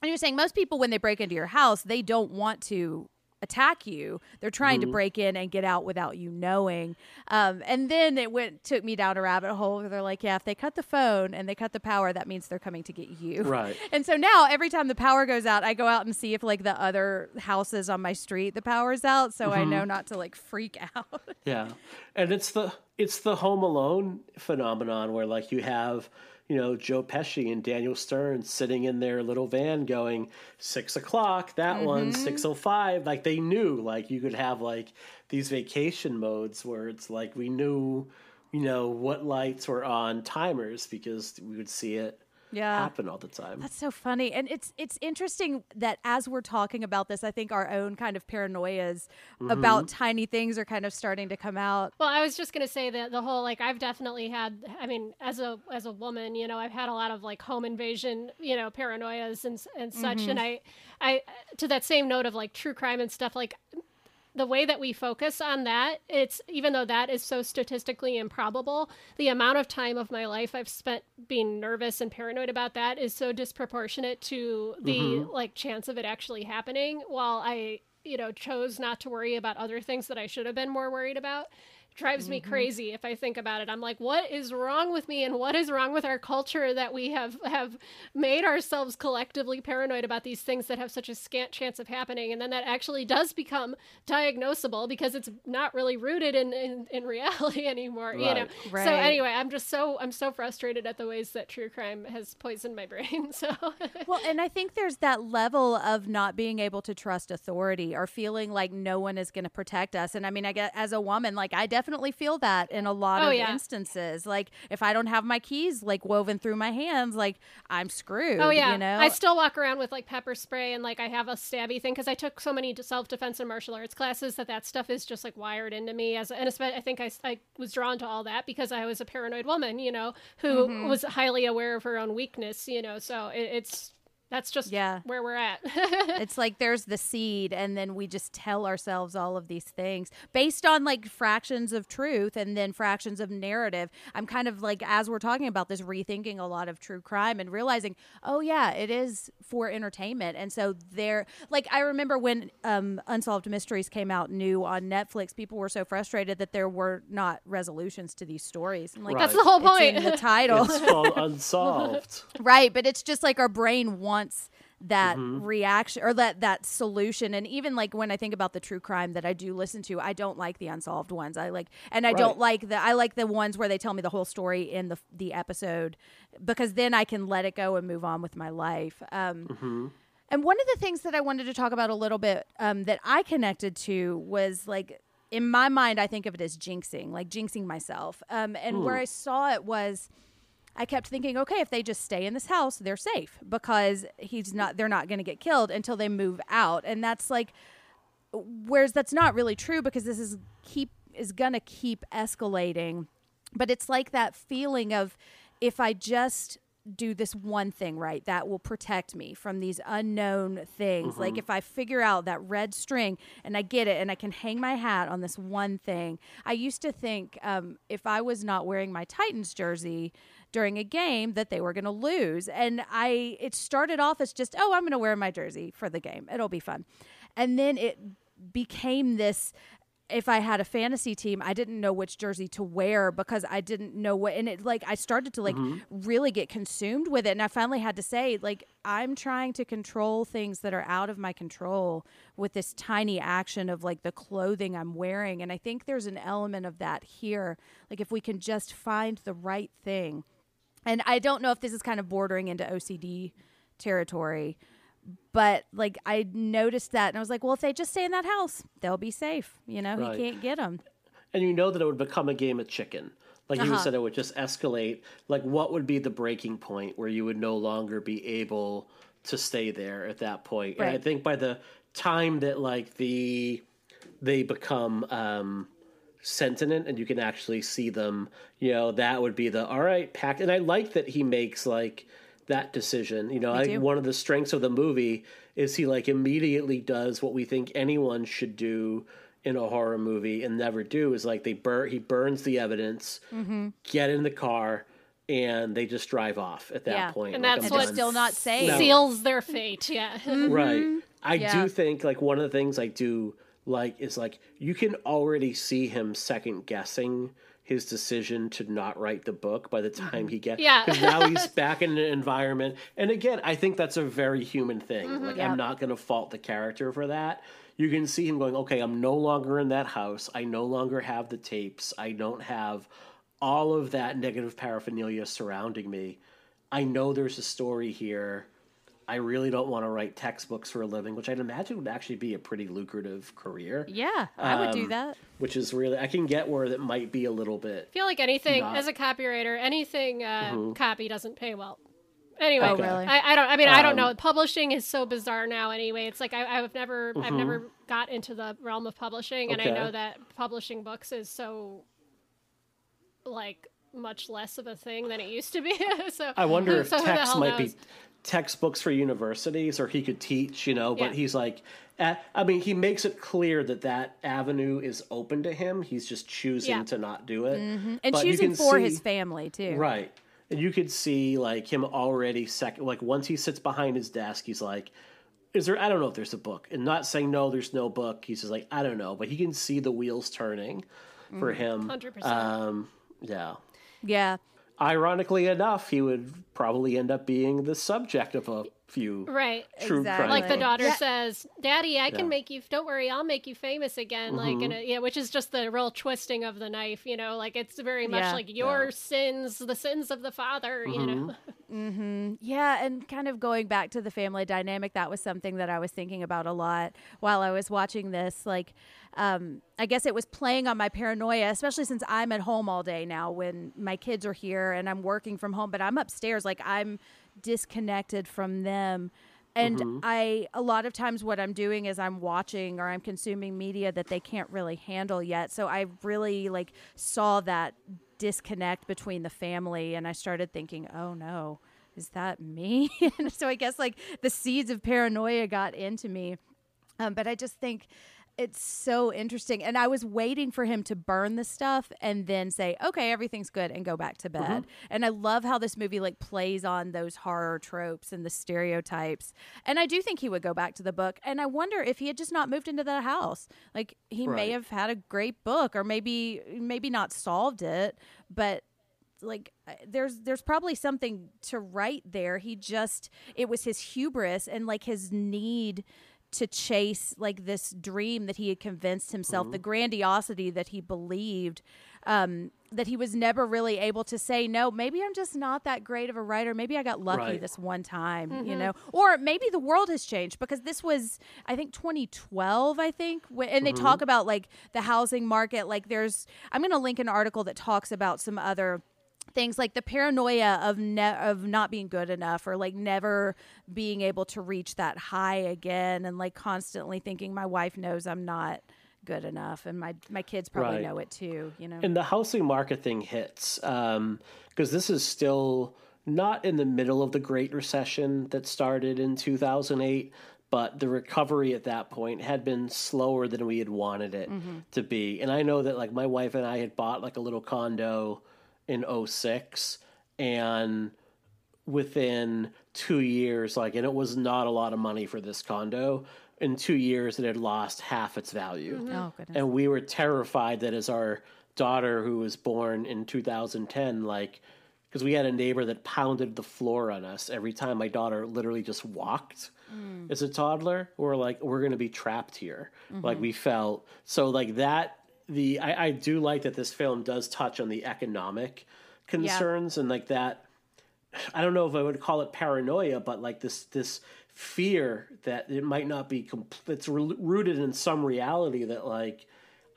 and you're saying most people when they break into your house they don't want to attack you they're trying Mm-hmm. to break in and get out without you knowing um, and then it went took me down a rabbit hole where they're like yeah if they cut the phone and they cut the power that means they're coming to get you Right. and so now every time the power goes out i go out and see if like the other houses on my street the power's out so i Mm-hmm. know not to like freak out Yeah, and it's the it's the Home Alone phenomenon where like you have you know Joe Pesci and Daniel Stern sitting in their little van going six o'clock that one mm-hmm. six oh five. Like they knew like you could have like these vacation modes where it's like we knew you know what lights were on timers because we would see it Yeah. happen all the time. That's so funny. And it's it's interesting that as we're talking about this, I think our own kind of paranoias mm-hmm. about tiny things are kind of starting to come out. Well, I was just gonna say that the whole like I've definitely had. I mean, as a as a woman, you know, I've had a lot of like home invasion, you know, paranoias and and such. And mm-hmm. I, I to that same note of like true crime and stuff, like the way that we focus on that, it's even though that is so statistically improbable, the amount of time of my life I've spent being nervous and paranoid about that is so disproportionate to the mm-hmm. like chance of it actually happening. While I, you know, chose not to worry about other things that I should have been more worried about. Drives me mm-hmm. crazy if I think about it. I'm like, what is wrong with me, and what is wrong with our culture that we have have made ourselves collectively paranoid about these things that have such a scant chance of happening, and then that actually does become diagnosable because it's not really rooted in in, in reality anymore. You know. Right. So anyway, I'm just so I'm so frustrated at the ways that true crime has poisoned my brain. So Well, and I think there's that level of not being able to trust authority or feeling like no one is going to protect us. And I mean, I get as a woman, like I definitely feel that in a lot Oh, of yeah. instances. Like if I don't have my keys like woven through my hands, like I'm screwed. Oh yeah, you know. I still walk around with like pepper spray and like I have a stabby thing because I took so many self defense and martial arts classes that that stuff is just like wired into me. As and I think I, I was drawn to all that because I was a paranoid woman, you know, who Mm-hmm. was highly aware of her own weakness, you know. So it, it's that's just Yeah. where we're at. it's like there's the seed and then we just tell ourselves all of these things based on like fractions of truth and then fractions of narrative i'm kind of like as we're talking about this rethinking a lot of true crime and realizing oh yeah it is for entertainment and so there like i remember when um, unsolved mysteries came out new on netflix people were so frustrated that there were not resolutions to these stories and like Right. that's the whole it's point. in the title It's called Unsolved. Right, but it's just like our brain wants that Mm-hmm. reaction or that that solution and even like when i think about the true crime that i do listen to i don't like the unsolved ones i like and i don't like the i like the ones where they tell me the whole story in the the episode because then i can let it go and move on with my life um Mm-hmm. and one of the things that I wanted to talk about a little bit um, that I connected to was like, in my mind, I think of it as jinxing, like jinxing myself. Um, and where I saw it was, I kept thinking, okay, if they just stay in this house, they're safe because he's not, they're not going to get killed until they move out. And that's like, whereas that's not really true because this is keep is going to keep escalating but it's like that feeling of if i just do this one thing right that will protect me from these unknown things. Like if i figure out that red string and i get it and i can hang my hat on this one thing i used to think um, if i was not wearing my titans jersey during a game that they were going to lose. And i it started off as just oh i'm going to wear my jersey for the game. It'll be fun. And then it became this if I had a fantasy team, I didn't know which jersey to wear because I didn't know what and it like I started to like mm-hmm. really get consumed with it and I finally had to say like I'm trying to control things that are out of my control with this tiny action of like the clothing I'm wearing and I think there's an element of that here like if we can just find the right thing. And I don't know if this is kind of bordering into OCD territory, but like I noticed that and I was like, well, if they just stay in that house, they'll be safe. You know, Right. he can't get them. and you know that it would become a game of chicken. Like you Uh-huh. said, it would just escalate. Like, what would be the breaking point where you would no longer be able to stay there at that point? And I think by the time that like the they become um, sentient and you can actually see them, you know, that would be the all right pack. And I like that he makes like that decision. You know, I, do. one of the strengths of the movie is he like immediately does what we think anyone should do in a horror movie and never do is like they burn he burns the evidence, Mm-hmm. get in the car, and they just drive off at that Yeah. point. And like, that's I'm what done. Still not safe. No. seals their fate. Yeah. Right. I Yeah. do think like one of the things I do like is like you can already see him second guessing his decision to not write the book by the time mm-hmm. he gets Yeah. because now he's back in an environment. And again I think that's a very human thing. Mm-hmm. Like Yeah. I'm not going to fault the character for that. You can see him going okay I'm no longer in that house. I no longer have the tapes. I don't have all of that negative paraphernalia surrounding me. I know there's a story here I really don't want to write textbooks for a living, which I'd imagine would actually be a pretty lucrative career. Yeah, I would do Um, that. Which is really, I can get where that might be a little bit. I feel like anything Not- as a copywriter, anything uh, copy doesn't pay well. Anyway, Oh, really? I, I don't. I mean, I don't know. Um, Publishing is so bizarre now. Anyway, it's like I, I've never, I've never got into the realm of publishing, and I know that publishing books is so, like, much less of a thing than it used to be. so I wonder if so text might knows? be textbooks for universities or he could teach, you know, but Yeah. he's like, I mean, he makes it clear that that avenue is open to him. He's just choosing Yeah. to not do it. And But choosing for see- his family too. Right. And you could see like him already second like once he sits behind his desk, he's like, Is there I don't know if there's a book. And not saying no, there's no book. He's just like, I don't know. But he can see the wheels turning for him. 100%. Um yeah. Yeah. Ironically enough, he would probably end up being the subject of a few right. true Exactly. crime. Like the daughter Yeah. says, "Daddy, I can make you. Don't worry, I'll make you famous again." Like, Mm-hmm. and it, yeah, which is just the real twisting of the knife. You know, like it's very much Yeah. like your sins, the sins of the father. You know, Mm-hmm. Yeah, and kind of going back to the family dynamic, that was something that I was thinking about a lot while I was watching this. Like, um, I guess it was playing on my paranoia, especially since I'm at home all day now when my kids are here and I'm working from home, but I'm upstairs. Like, I'm disconnected from them. And I, a lot of times, what I'm doing is I'm watching or I'm consuming media that they can't really handle yet. So I really like saw that disconnect between the family, and I started thinking, oh no, is that me? and so I guess like the seeds of paranoia got into me. Um, but I just think it's so interesting. And I was waiting for him to burn the stuff and then say, okay, everything's good and go back to bed. And I love how this movie like plays on those horror tropes and the stereotypes. And I do think he would go back to the book. And I wonder if he had just not moved into that house. Like he may have had a great book or maybe maybe not solved it, but like uh, there's there's probably something to write there. He just it was his hubris and like his need to chase like this dream that he had convinced himself the mm-hmm. grandiosity that he believed um that he was never really able to say no maybe i'm just not that great of a writer. Maybe i got lucky Right. this one time you mm-hmm. know? Or maybe the world has changed because this was i think 2012 i think wh- and they mm-hmm. talk about like the housing market. Like there's i'm going to link an article that talks about some other things like the paranoia of ne- of not being good enough or like never being able to reach that high again and like constantly thinking my wife knows I'm not good enough and my my kids probably Right. know it too you know and the housing market thing hits um, because this is still not in the middle of the Great Recession that started in 2008, but the recovery at that point had been slower than we had wanted it mm-hmm. to be. And I know that like my wife and I had bought like a little condo in 06 and within two years, like, and it was not a lot of money for this condo. In two years, it had lost half its value. Mm-hmm. oh goodness And we were terrified that as our daughter, who was born in 2010, like, because we had a neighbor that pounded the floor on us every time my daughter literally just walked mm. as a toddler. We're like, we're going to be trapped here. Like, mm-hmm. we felt so, like, that. The I, I do like that this film does touch on the economic concerns and like that I don't know if I would call it paranoia, but like this this fear that it might not be complete. It's re- rooted in some reality that like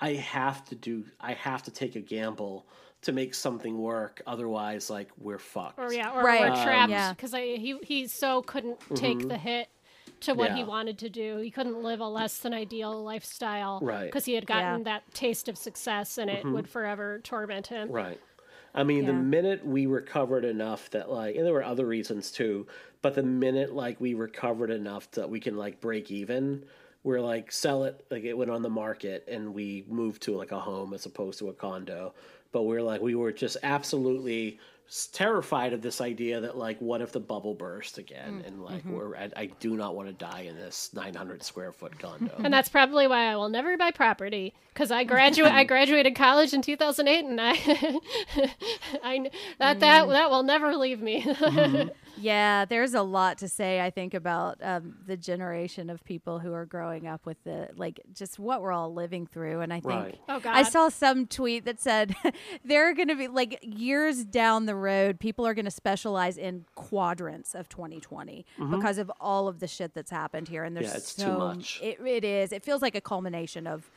I have to do. I have to take a gamble to make something work. Otherwise, like we're fucked. or yeah, or Right. we're Um, trapped yeah. because he he so couldn't take the hit to what he Mm-hmm. Wanted to do. He couldn't live a less than ideal lifestyle, Right. Mm-hmm. Because he had gotten Yeah. that taste of success, and it would forever torment him. Right. I mean, the minute we recovered enough that like, and there were other reasons too, but the minute like we recovered enough that we can like break even, we're like sell it like it went on the market and we moved to like a home as opposed to a condo. But we're like we were just absolutely s- terrified of this idea that like what if the bubble burst again mm, and like mm-hmm. we're I, I do not want to die in this 900 square foot condo. And that's probably why I will never buy property because I graduate. I graduated college in 2008, and I, I that that Mm. that will never leave me. Mm-hmm. Yeah, there's a lot to say, I think, about um, the generation of people who are growing up with the, like, just what we're all living through. And I think Right. Oh, I saw some tweet that said there are going to be, like, years down the road, people are going to specialize in quadrants of 2020 because of all of the shit that's happened here. And there's Mm-hmm. Yeah, it's too so much. It, it is. It feels like a culmination of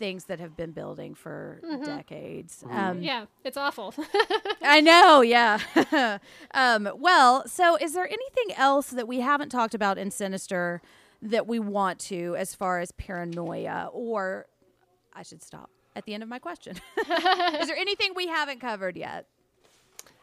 things that have been building for decades. Mm-hmm. Um, yeah, it's awful. I know, yeah. um, well, so is there anything else that we haven't talked about in Sinister that we want to as far as paranoia? Or I should stop at the end of my question. is there anything we haven't covered yet?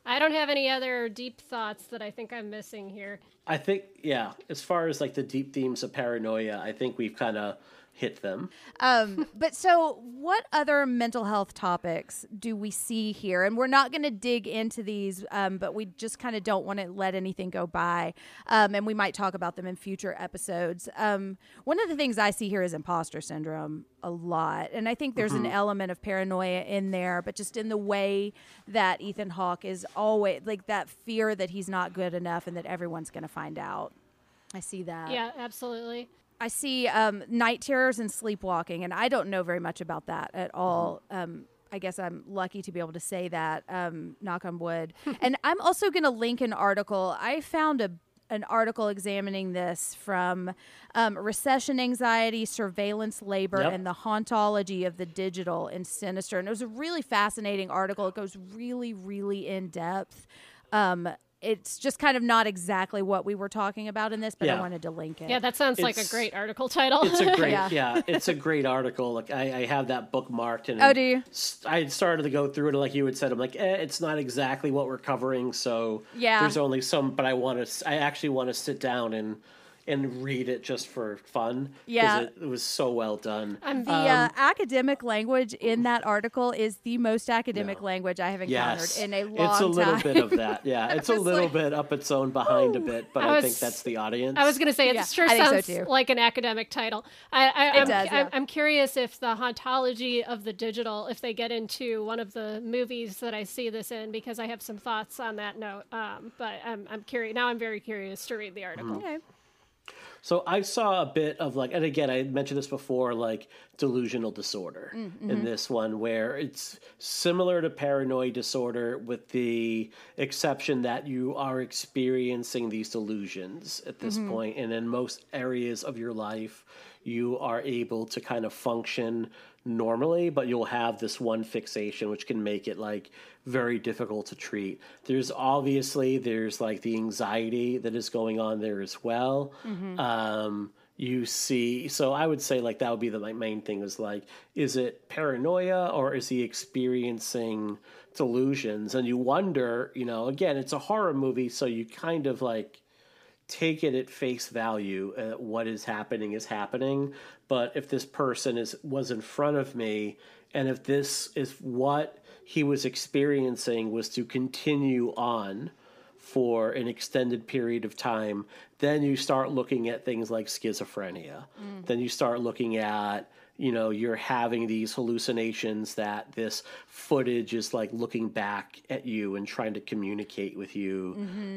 I don't have any other deep thoughts that I think I'm missing here. I think yeah, as far as like the deep themes of paranoia, I think we've kind of hit them. Um, but so, what other mental health topics do we see here? And we're not going to dig into these, um, but we just kind of don't want to let anything go by. Um, and we might talk about them in future episodes. Um, one of the things I see here is imposter syndrome a lot. And I think there's an element of paranoia in there, but just in the way that Ethan Hawke is always like that fear that he's not good enough and that everyone's going to find out. I see that. Yeah, absolutely. I see um, night terrors and sleepwalking, and I don't know very much about that at all. Um, I guess I'm lucky to be able to say that. Um, knock on wood. and I'm also going to link an article. I found a an article examining this from um, recession anxiety, surveillance labor, Yep. and the hauntology of the digital and sinister. And it was a really fascinating article. It goes really, really in depth. Um, it's just kind of not exactly what we were talking about in this, but I wanted to link it. Yeah, that sounds like a great article title. It's a great Yeah. yeah. it's a great article. Like I, I have that bookmarked and Oh, do you? s- I had started to go through it like you had said. I'm like, eh, it's not exactly what we're covering, so Yeah. There's only some, but I want to. I actually want to sit down and and read it just for fun. 'cause Yeah. it, it was so well done. I'm The uh, academic language in that article is the most academic No. language I have encountered Yes, in a long time. it's a little time. bit of that. Yeah, it's a little like, bit up its own behind a bit, but I I, think that's the audience. I was going to say it Yeah, sure I think so sounds too. like an academic title. I, I, It I'm, does, yeah. I'm, I'm curious if the hauntology of the digital, if they get into one of the movies that I see this in, because I have some thoughts on that note. Um, but I'm, I'm curious. Now I'm very curious to read the article. Okay. So I saw a bit of like, and again, I mentioned this before, like delusional disorder mm, in mm-hmm. this one, where it's similar to paranoid disorder, with the exception that you are experiencing these delusions at this mm-hmm. point, and in most areas of your life, you are able to kind of function normally, but you'll have this one fixation, which can make it like very difficult to treat. There's obviously there's like the anxiety that is going on there as well. Um, you see, so I would say like that would be the like, main thing is like, is it paranoia or is he experiencing delusions? And you wonder, you know, again, it's a horror movie, so you kind of like take it at face value uh, what is happening is happening. But if this person is was in front of me and if this is what he was experiencing was to continue on for an extended period of time then you start looking at things like schizophrenia. Then you start looking at you know you're having these hallucinations that this footage is like looking back at you and trying to communicate with you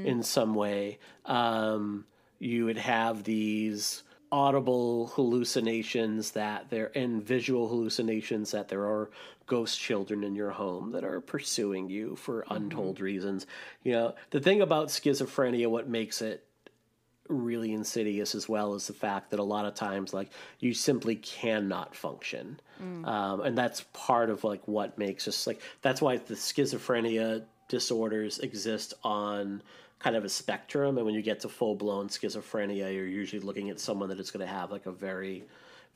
in some way. Um, you would have these audible hallucinations that there and visual hallucinations that there are ghost children in your home that are pursuing you for untold reasons. You know the thing about schizophrenia what makes it really insidious as well as the fact that a lot of times like you simply cannot function. Um, and that's part of like what makes us like that's why the schizophrenia disorders exist on kind of a spectrum. And when you get to full-blown schizophrenia you're usually looking at someone that is going to have like a very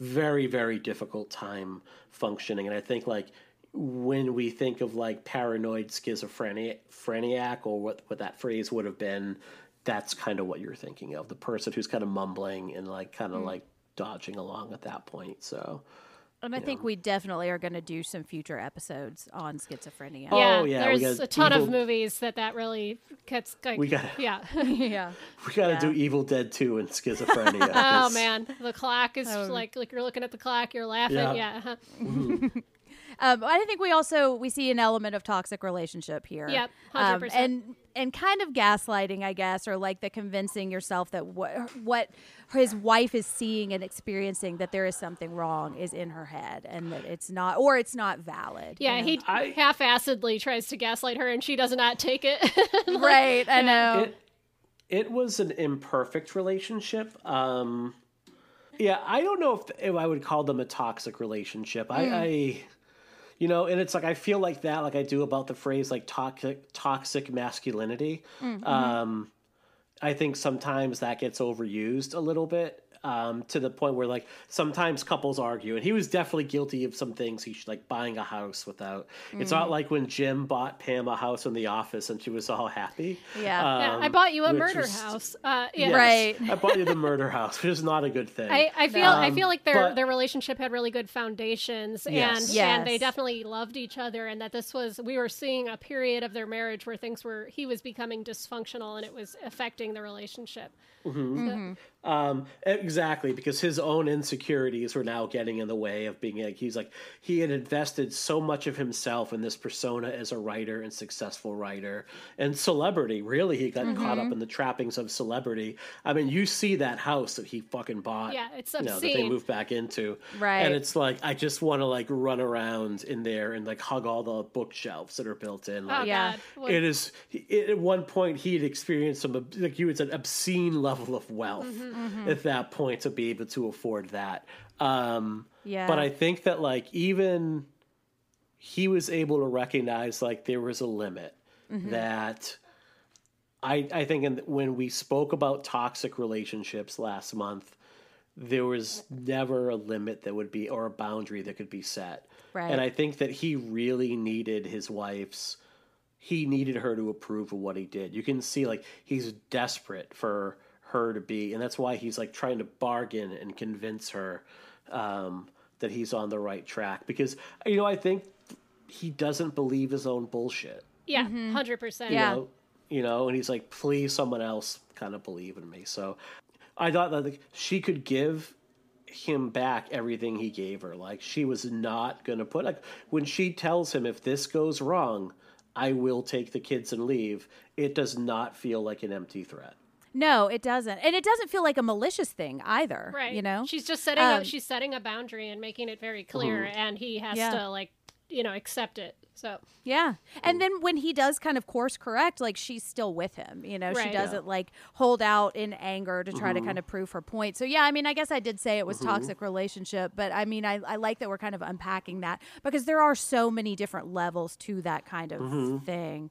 very very difficult time functioning. And i think like when we think of like paranoid schizophrenia phreniac or what what that phrase would have been that's kind of what you're thinking of the person who's kind of mumbling and like kind of Mm. like dodging along at that point so And I think we definitely are going to do some future episodes on schizophrenia. Oh, Yeah, there's we a ton of movies that that really gets like, We got- yeah. yeah. we got to Yeah. do evil dead 2 and schizophrenia oh man, the clock is Oh. like like you're looking at the clock, you're laughing. Yeah. Yeah, uh-huh. Um, I think we also we see an element of toxic relationship here. Yep, Um, 100%. and and kind of gaslighting, I guess, or like the convincing yourself that what what his wife is seeing and experiencing that there is something wrong is in her head, and that it's not, or it's not valid. you yeah. know? He I- half-assedly tries to gaslight her, and she does not take it. right. I know. it it was an imperfect relationship um yeah i don't know if, if i would call them a toxic relationship i i you know and it's like i feel like that like i do about the phrase like toxic toxic masculinity. Um i think sometimes that gets overused a little bit um, to the point where like sometimes couples argue, and he was definitely guilty of some things. He should like buying a house without. It's not like when Jim bought Pam a house in the office and she was all happy. Yeah. Yeah, I Um, bought you a murder was- house. Uh, yeah. Yes, Right. I bought you the murder house, which is not a good thing. I, I feel I Um, feel like their but- their relationship had really good foundations Yes. and Yes. and they definitely loved each other and that this was we were seeing a period of their marriage where things were he was becoming dysfunctional and it was affecting the relationship. Um, exactly, because his own insecurities were now getting in the way of being like he's like he had invested so much of himself in this persona as a writer and successful writer and celebrity. Really, he got caught up in the trappings of celebrity. I mean, you see that house that he fucking bought. Yeah, it's you know, that they obscene. moved back into. Right. And it's like I just want to like run around in there and like hug all the bookshelves that are built in. Like, Oh Yeah. It is it, at one point he had experienced some like you would say obscene level of wealth Mm-hmm, at that point to be able to afford that um Yeah. but i think that like even he was able to recognize like there was a limit Mm-hmm. that i i think in, when we spoke about toxic relationships last month there was never a limit that would be or a boundary that could be set Right. and i think that he really needed his wife's he needed her to approve of what he did. You can see like he's desperate for her to be, and that's why he's like trying to bargain and convince her um, that he's on the right track. Because you know, I think he doesn't believe his own bullshit. Yeah, 100 percent. Yeah. You know, you know, and he's like, please, someone else kind of believe in me. So I thought that like, she could give him back everything he gave her. Like she was not going to put like when she tells him if this goes wrong, I will take the kids and leave. It does not feel like an empty threat. No, it doesn't, and it doesn't feel like a malicious thing either. Right. You know, she's just setting Um, a, she's setting a boundary and making it very clear, and he has Yeah. to like you know accept it. So Yeah. And then when he does kind of course correct, like she's still with him. You know, she doesn't like hold out in anger to try to kind of prove her point. So yeah, I mean, I guess I did say it was toxic relationship, but I mean, I, I like that we're kind of unpacking that because there are so many different levels to that kind of thing.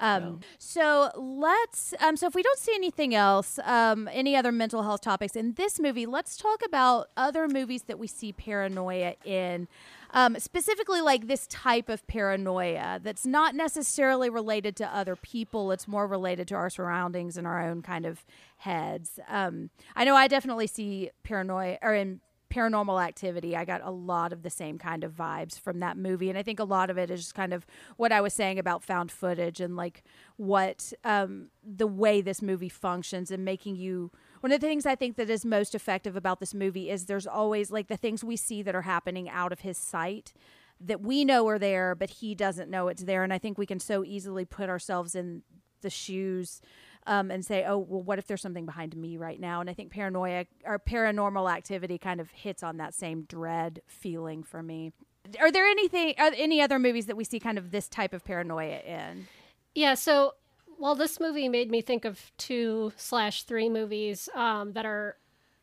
Um, So let's, um, so if we don't see anything else, um, any other mental health topics in this movie, let's talk about other movies that we see paranoia in. Um, specifically, like this type of paranoia that's not necessarily related to other people. It's more related to our surroundings and our own kind of heads. Um, I know I definitely see paranoia or in paranormal activity i got a lot of the same kind of vibes from that movie and i think a lot of it is just kind of what i was saying about found footage and like what um, the way this movie functions and making you one of the things i think that is most effective about this movie is there's always like the things we see that are happening out of his sight that we know are there but he doesn't know it's there and i think we can so easily put ourselves in the shoes um, and say, oh, well, what if there's something behind me right now? And I think paranoia or paranormal activity kind of hits on that same dread feeling for me. Are there anything, are any other movies that we see kind of this type of paranoia in? Yeah, so well, this movie made me think of two slash three movies um, that are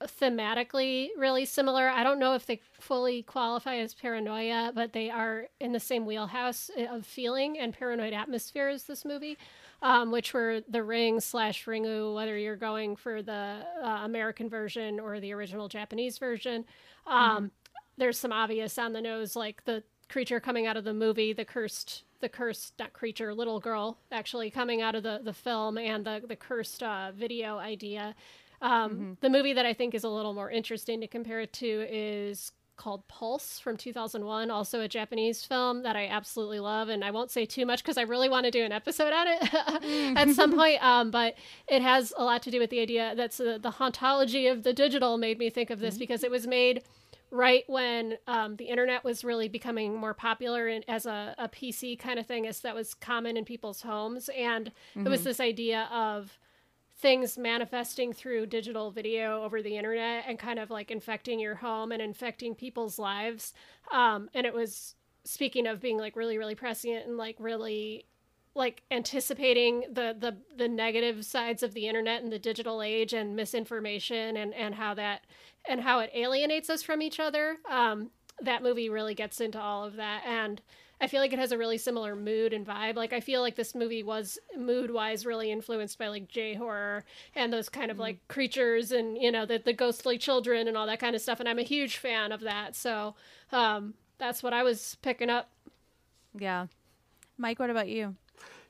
thematically really similar. I don't know if they fully qualify as paranoia, but they are in the same wheelhouse of feeling and paranoid atmosphere as this movie, um, which were The Ring slash Ringu, whether you're going for the uh, American version or the original Japanese version. Um, There's some obvious on the nose, like the creature coming out of the movie, the cursed, the cursed, not creature, little girl actually coming out of the, the film, and the, the cursed uh, video idea. Um, The movie that I think is a little more interesting to compare it to is called Pulse from 2001, also a Japanese film that I absolutely love. And I won't say too much because I really want to do an episode on it at some point. Um, but it has a lot to do with the idea that's uh, the hauntology of the digital made me think of this because it was made right when um, the internet was really becoming more popular and as a, a PC kind of thing, as that was common in people's homes. And it was this idea of things manifesting through digital video over the internet and kind of like infecting your home and infecting people's lives. Um, and it was speaking of being like really, really prescient and like really like anticipating the the the negative sides of the internet and the digital age and misinformation and and how that and how it alienates us from each other um that movie really gets into all of that. And i feel like it has a really similar mood and vibe. Like i feel like this movie was mood wise really influenced by like j horror and those kind of like creatures and you know the, the ghostly children and all that kind of stuff. And i'm a huge fan of that. So um that's what i was picking up. Yeah. Mike, what about you?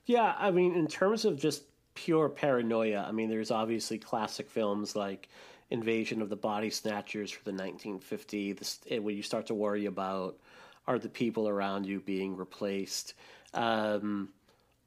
Yeah, I mean, in terms of just pure paranoia, I mean, there's obviously classic films like Invasion of the Body Snatchers for the 1950, this, eh, where you start to worry about are the people around you being replaced. Um,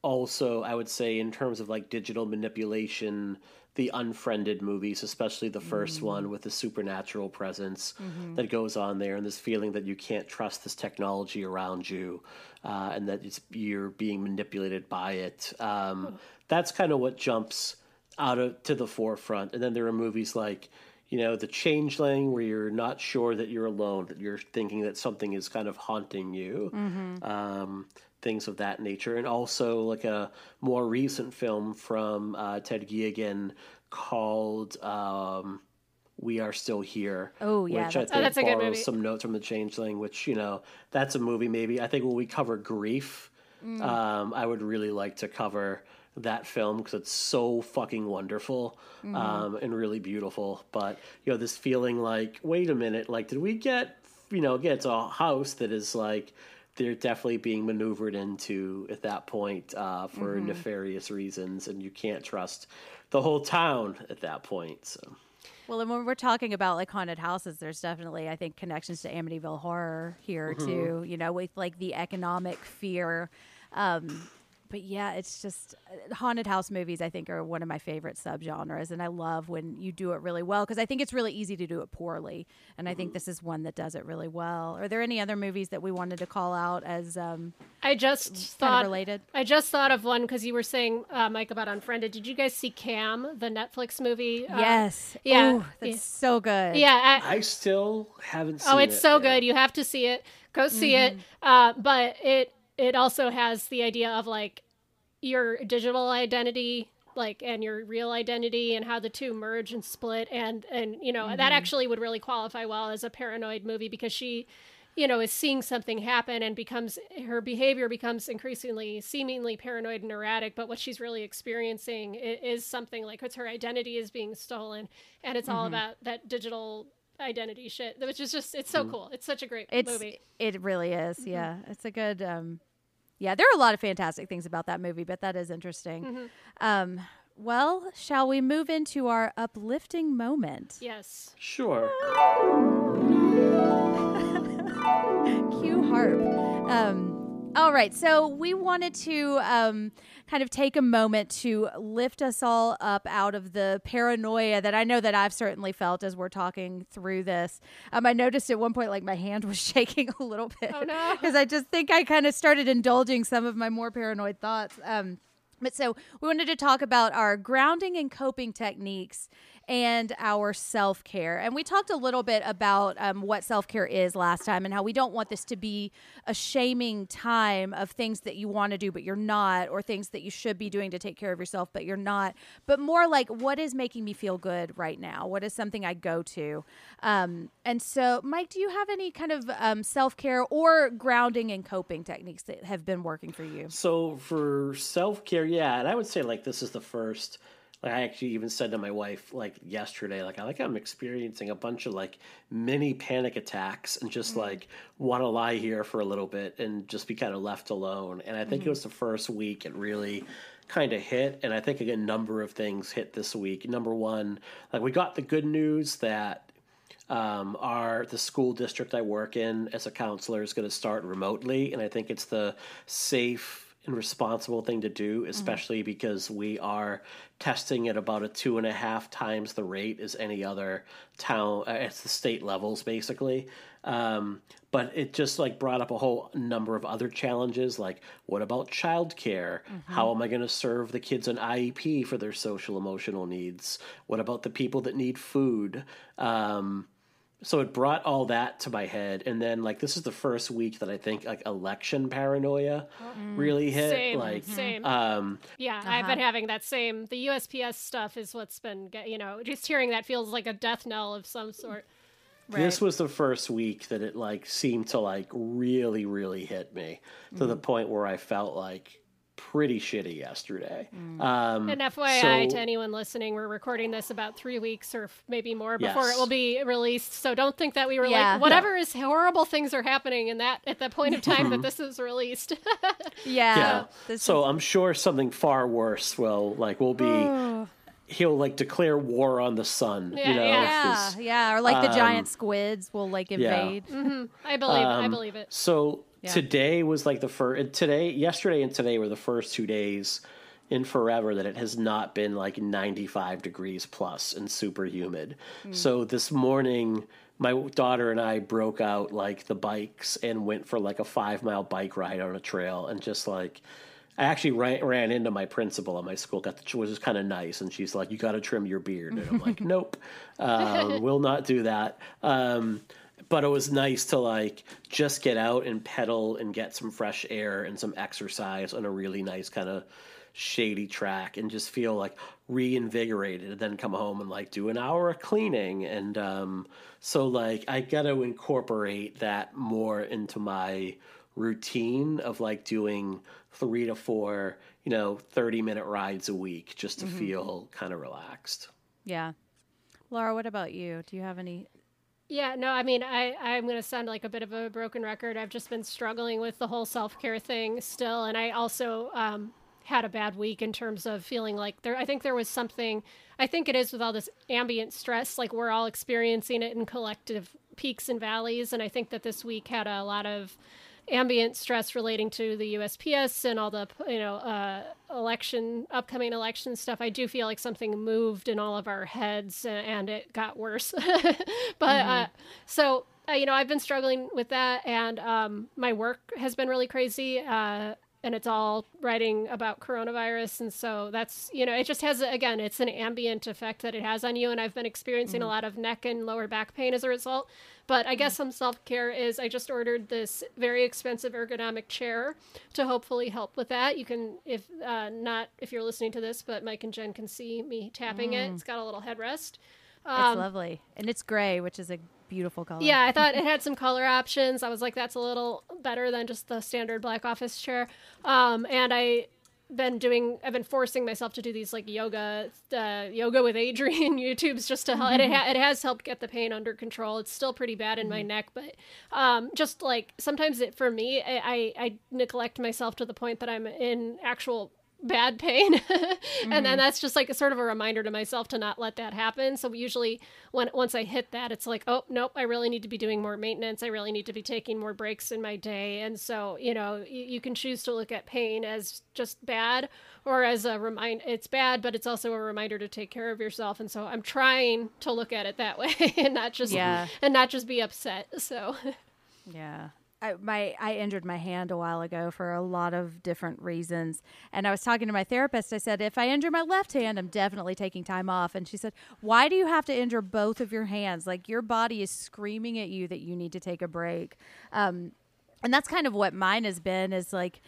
also, I would say in terms of like digital manipulation, the unfriended movies, especially the first one with the supernatural presence that goes on there, and this feeling that you can't trust this technology around you, uh, and that it's, you're being manipulated by it. Um, That's kind of what jumps out of to the forefront. And then there are movies like, you know, The Changeling, where you're not sure that you're alone, that you're thinking that something is kind of haunting you. Um, things of that nature, and also like a more recent film from uh, Ted Geoghegan called um, "We Are Still Here." Oh, yeah, which I that's- think Oh, a good borrows movie. some notes from The Changeling. Which you know, that's a movie. Maybe I think when we cover grief, um, I would really like to cover that film because it's so fucking wonderful um, and really beautiful. But you know, this feeling like, wait a minute, like, did we get you know, get to a house that is like they're definitely being maneuvered into at that point uh, for nefarious reasons, and you can't trust the whole town at that point. So Well, and when we're talking about like haunted houses, there's definitely, I think, connections to Amityville Horror here Mm-hmm. too. You know, with like the economic fear. Um, but yeah, it's just uh, haunted house movies. I think are one of my favorite subgenres, and I love when you do it really well because I think it's really easy to do it poorly, and I Mm-hmm. think this is one that does it really well. Are there any other movies that we wanted to call out as um, I just thought of related? I just thought of one because you were saying, uh, Mike, about Unfriended. Did you guys see Cam, the Netflix movie? Uh, yes. yeah. Ooh, that's Yeah. so good. yeah. I, I still haven't seen oh, it's it so yet. good. You have to see it. Go see Mm-hmm. it. Uh, but it it also has the idea of like your digital identity like and your real identity and how the two merge and split. And and you know Mm-hmm. that actually would really qualify well as a paranoid movie because she you know is seeing something happen and becomes her behavior becomes increasingly seemingly paranoid and erratic. But what she's really experiencing is something like it's her identity is being stolen and it's Mm-hmm. all about that digital identity shit which is just it's so cool. It's such a great it's movie. it really is. Yeah. It's a good um yeah there are a lot of fantastic things about that movie but that is interesting. Um well shall we move into our uplifting moment? Yes. Sure. cue harp. Um all right so we wanted to um kind of take a moment to lift us all up out of the paranoia that I know that I've certainly felt as we're talking through this. Um, I noticed at one point like my hand was shaking a little bit Oh, no. because I just think I kind of started indulging some of my more paranoid thoughts. Um, but so we wanted to talk about our grounding and coping techniques and our self care. And we talked a little bit about um, what self care is last time and how we don't want this to be a shaming time of things that you want to do, but you're not, or things that you should be doing to take care of yourself, but you're not. But more like, what is making me feel good right now? What is something I go to? Um, and so, Mike, do you have any kind of um, self care or grounding and coping techniques that have been working for you? So for self care, yeah, and I would say like this is the first. Like I actually even said to my wife like yesterday, like I like I'm experiencing a bunch of like mini panic attacks and just like want to lie here for a little bit and just be kind of left alone. And I think it was the first week it really kind of hit, and I think a number of things hit this week. Number one, like we got the good news that um, our the school district I work in as a counselor is going to start remotely, and I think it's the safe and responsible thing to do, especially because we are testing at about a two and a half times the rate as any other town uh, at the state levels, basically. Um, but it just like brought up a whole number of other challenges, like what about childcare? How am I going to serve the kids an IEP for their social emotional needs? What about the people that need food? Um, so it brought all that to my head and then like this is the first week that i think like election paranoia mm. really hit Same, like same. um Yeah, uh-huh. I've been having that same. The USPS stuff is what's been, you know, just hearing that feels like a death knell of some sort. this was the first week that it like seemed to like really really hit me to the mm-hmm. point where i felt like pretty shitty yesterday um And FYI so- to anyone listening, we're recording this about three weeks or maybe more before Yes. it will be released. So don't think that we were Yeah. like whatever is horrible things are happening in that at the point of time that this is released. Yeah. yeah this so i'm sure something far worse will like will be he'll like declare war on the sun Yeah, you know yeah Yeah, or like the giant um, squids will like invade. yeah. invade. I believe it. I Um, believe it. So Yeah. today was like the first. Today, yesterday, and today were the first two days in forever that it has not been like 95 degrees plus and super humid. So this morning, my daughter and I broke out like the bikes and went for like a five mile bike ride on a trail and just like. I actually ran, ran into my principal at my school, got the, which was kind of nice, and she's like, "You got to trim your beard," and I'm like, "Nope, um, will not do that." Um, but it was nice to like just get out and pedal and get some fresh air and some exercise on a really nice kind of shady track and just feel like reinvigorated and then come home and like do an hour of cleaning and um so like I got to incorporate that more into my routine of like doing 3 to 4 you know 30 minute rides a week just to feel kind of relaxed Yeah. Laura, what about you? Do you have any? Yeah, no, I mean, I, I'm going to sound like a bit of a broken record. I've just been struggling with the whole self care thing still. And I also, um, had a bad week in terms of feeling like there. I think there was something. I think it is with all this ambient stress. Like we're all experiencing it in collective peaks and valleys, and I think that this week had a lot of ambient stress relating to the USPS and all the you know uh, election upcoming election stuff. I do feel like something moved in all of our heads and it got worse. but uh, so uh, you know I've been struggling with that, and um, my work has been really crazy. And it's all writing about coronavirus. And so that's you know it just has again it's an ambient effect that it has on you. And i've been experiencing a mm-hmm. lot of neck and lower back pain as a result. But i guess mm-hmm. some self-care is i just ordered this very expensive ergonomic chair to hopefully help with that. You can if uh, not if you're listening to this but mike and jen can see me tapping it. Mm. It's got a little headrest. It's um, lovely, and it's gray, which is a beautiful color. yeah, I thought it had some color options. I was like, that's a little better than just the standard black office chair. Um, and I been doing I've been forcing myself to do these like yoga uh, yoga with Adriene YouTubes just to help and it, ha- it has helped get the pain under control it's still pretty bad in my neck but um, just like sometimes it for me I, I, I neglect myself to the point that I'm in actual bad pain. And then mm-hmm. that's just like a sort of a reminder to myself to not let that happen. So usually when once i hit that it's like oh nope i really need to be doing more maintenance. I really need to be taking more breaks in my day. And so you know y- you can choose to look at pain as just bad or as a remind it's bad but it's also a reminder to take care of yourself. And so i'm trying to look at it that way and not just Yeah. and not just be upset. So. Yeah. I, my I injured my hand a while ago for a lot of different reasons, and I was talking to my therapist. I said, if I injure my left hand, I'm definitely taking time off. And she said, why do you have to injure both of your hands? Like your body is screaming at you that you need to take a break. Um, and that's kind of what mine has been. Is like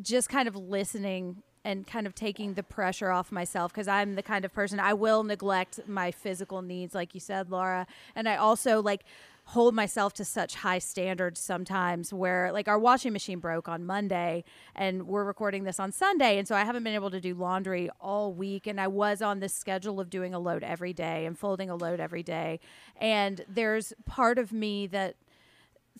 just kind of listening and kind of taking the pressure off myself because I'm the kind of person I will neglect my physical needs, like you said, Laura. And I also like hold myself to such high standards sometimes where like our washing machine broke on Monday and we're recording this on Sunday. And so I haven't been able to do laundry all week. And I was on this schedule of doing a load every day and folding a load every day. And there's part of me that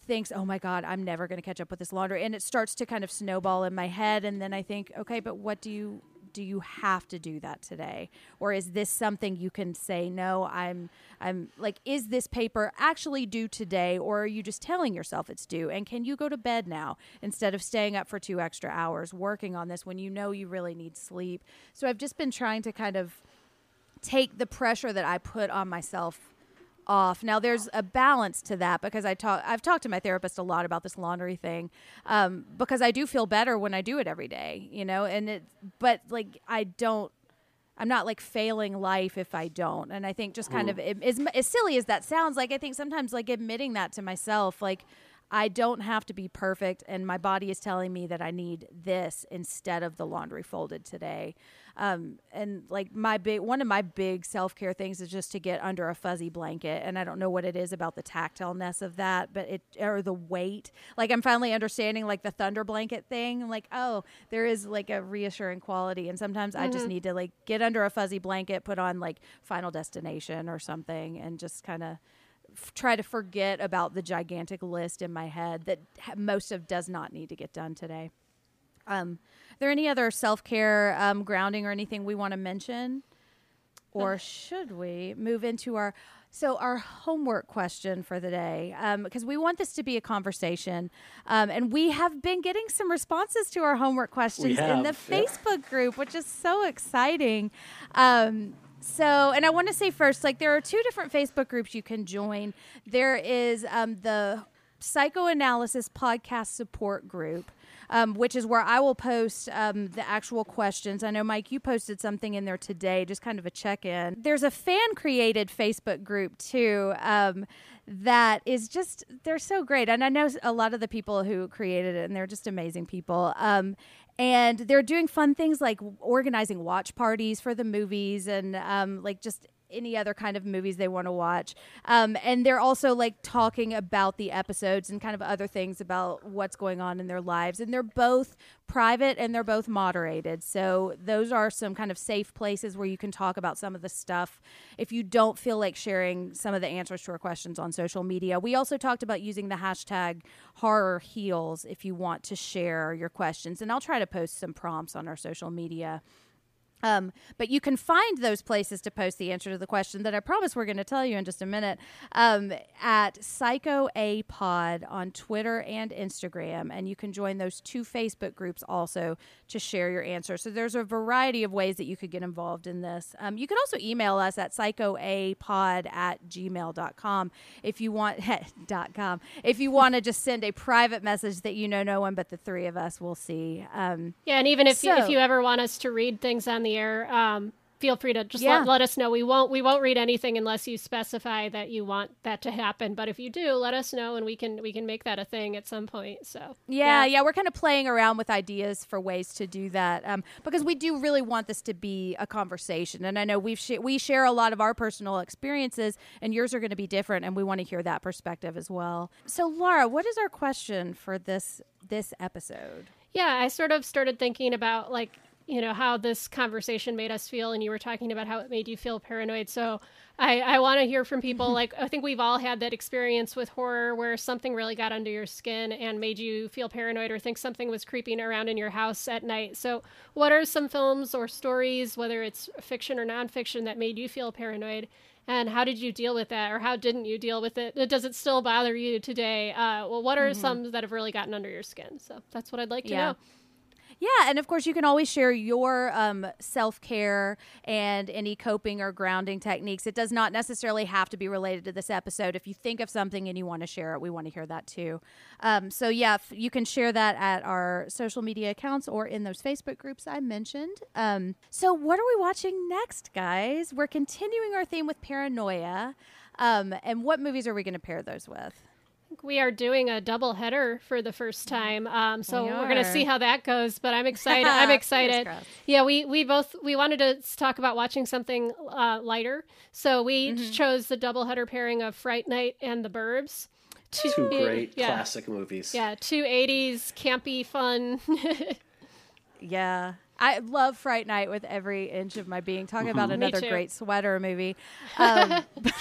thinks, "Oh my God, I'm never going to catch up with this laundry," and it starts to kind of snowball in my head. And then I think, "Okay, but what do you do? You have to do that today, or is this something you can say, no, I'm, I'm like, is this paper actually due today, or are you just telling yourself it's due? And can you go to bed now instead of staying up for two extra hours working on this when you know you really need sleep?" So I've just been trying to kind of take the pressure that I put on myself off. Now there's a balance to that because I talk I've talked to my therapist a lot about this laundry thing. Um, because I do feel better when I do it every day, you know, and it but like I don't I'm not like failing life if I don't. And I think just kind of as, as silly as that sounds, like I think sometimes like admitting that to myself, like I don't have to be perfect, and my body is telling me that I need this instead of the laundry folded today. Um, and like my big one of my big self care things is just to get under a fuzzy blanket, and I don't know what it is about the tactileness of that, but it or the weight. Like I'm finally understanding like the thunder blanket thing. I'm like, oh, there is like a reassuring quality, and sometimes I just need to like get under a fuzzy blanket, put on like Final Destination or something, and just kind of try to forget about the gigantic list in my head that most of does not need to get done today. Um, there any other self care, um, grounding, or anything we want to mention, or should we move into our? So our homework question for the day, because we want this to be a conversation, um, and we have been getting some responses to our homework questions in the yeah. Facebook group, which is so exciting. Um, so, and I want to say first, like there are two different Facebook groups you can join. There is um, the psychoanalysis podcast support group. Um, which is where I will post um, the actual questions. I know, Mike, you posted something in there today, just kind of a check in. There's a fan created Facebook group too um, that is just, they're so great. And I know a lot of the people who created it, and they're just amazing people. Um, and they're doing fun things like organizing watch parties for the movies and um, like just any other kind of movies they want to watch. Um, and they're also like talking about the episodes and kind of other things about what's going on in their lives. And they're both private and they're both moderated. So those are some kind of safe places where you can talk about some of the stuff if you don't feel like sharing some of the answers to our questions on social media. We also talked about using the hashtag horror heals if you want to share your questions. And I'll try to post some prompts on our social media. Um, but you can find those places to post the answer to the question that I promise we're going to tell you in just a minute um, at Psycho A Pod on Twitter and Instagram. And you can join those two Facebook groups also to share your answer. So there's a variety of ways that you could get involved in this. Um, you can also email us at psychoapod at gmail.com if you want dot com if you want to just send a private message that you know no one but the three of us will see. Um, Yeah, and even if you, if you ever want us to read things on the air, um, feel free to just Yeah. let, let us know. We won't we won't read anything unless you specify that you want that to happen. But if you do, let us know, and we can we can make that a thing at some point. So Yeah, yeah, we're kind of playing around with ideas for ways to do that um, because we do really want this to be a conversation, and I know we've sh- we share a lot of our personal experiences, and yours are going to be different, and we want to hear that perspective as well. So, Laura, what is our question for this this episode? Yeah, I sort of started thinking about like, you know, how this conversation made us feel and you were talking about how it made you feel paranoid. So I, I want to hear from people like I think we've all had that experience with horror where something really got under your skin and made you feel paranoid or think something was creeping around in your house at night. So what are some films or stories, whether it's fiction or nonfiction, that made you feel paranoid? And how did you deal with that, or how didn't you deal with it? Does it still bother you today? Uh, well, what are some that have really gotten under your skin? So that's what I'd like to Yeah. know. Yeah, and of course, you can always share your um, self care and any coping or grounding techniques. It does not necessarily have to be related to this episode. If you think of something and you want to share it, we want to hear that too. Um, so, yeah, f- you can share that at our social media accounts or in those Facebook groups I mentioned. Um, so, what are we watching next, guys? We're continuing our theme with paranoia. Um, and what movies are we going to pair those with? We are doing a double header for the first time, um, so We we are going to see how that goes. But I'm excited. I'm excited. Yeah, we we both we wanted to talk about watching something uh, lighter, so we Mm-hmm. chose the double header pairing of Fright Night and The Burbs. Two, Two great yeah, classic movies. Yeah, two '80s campy fun. Yeah. I love Fright Night with every inch of my being. Talking about another great sweater movie. Um,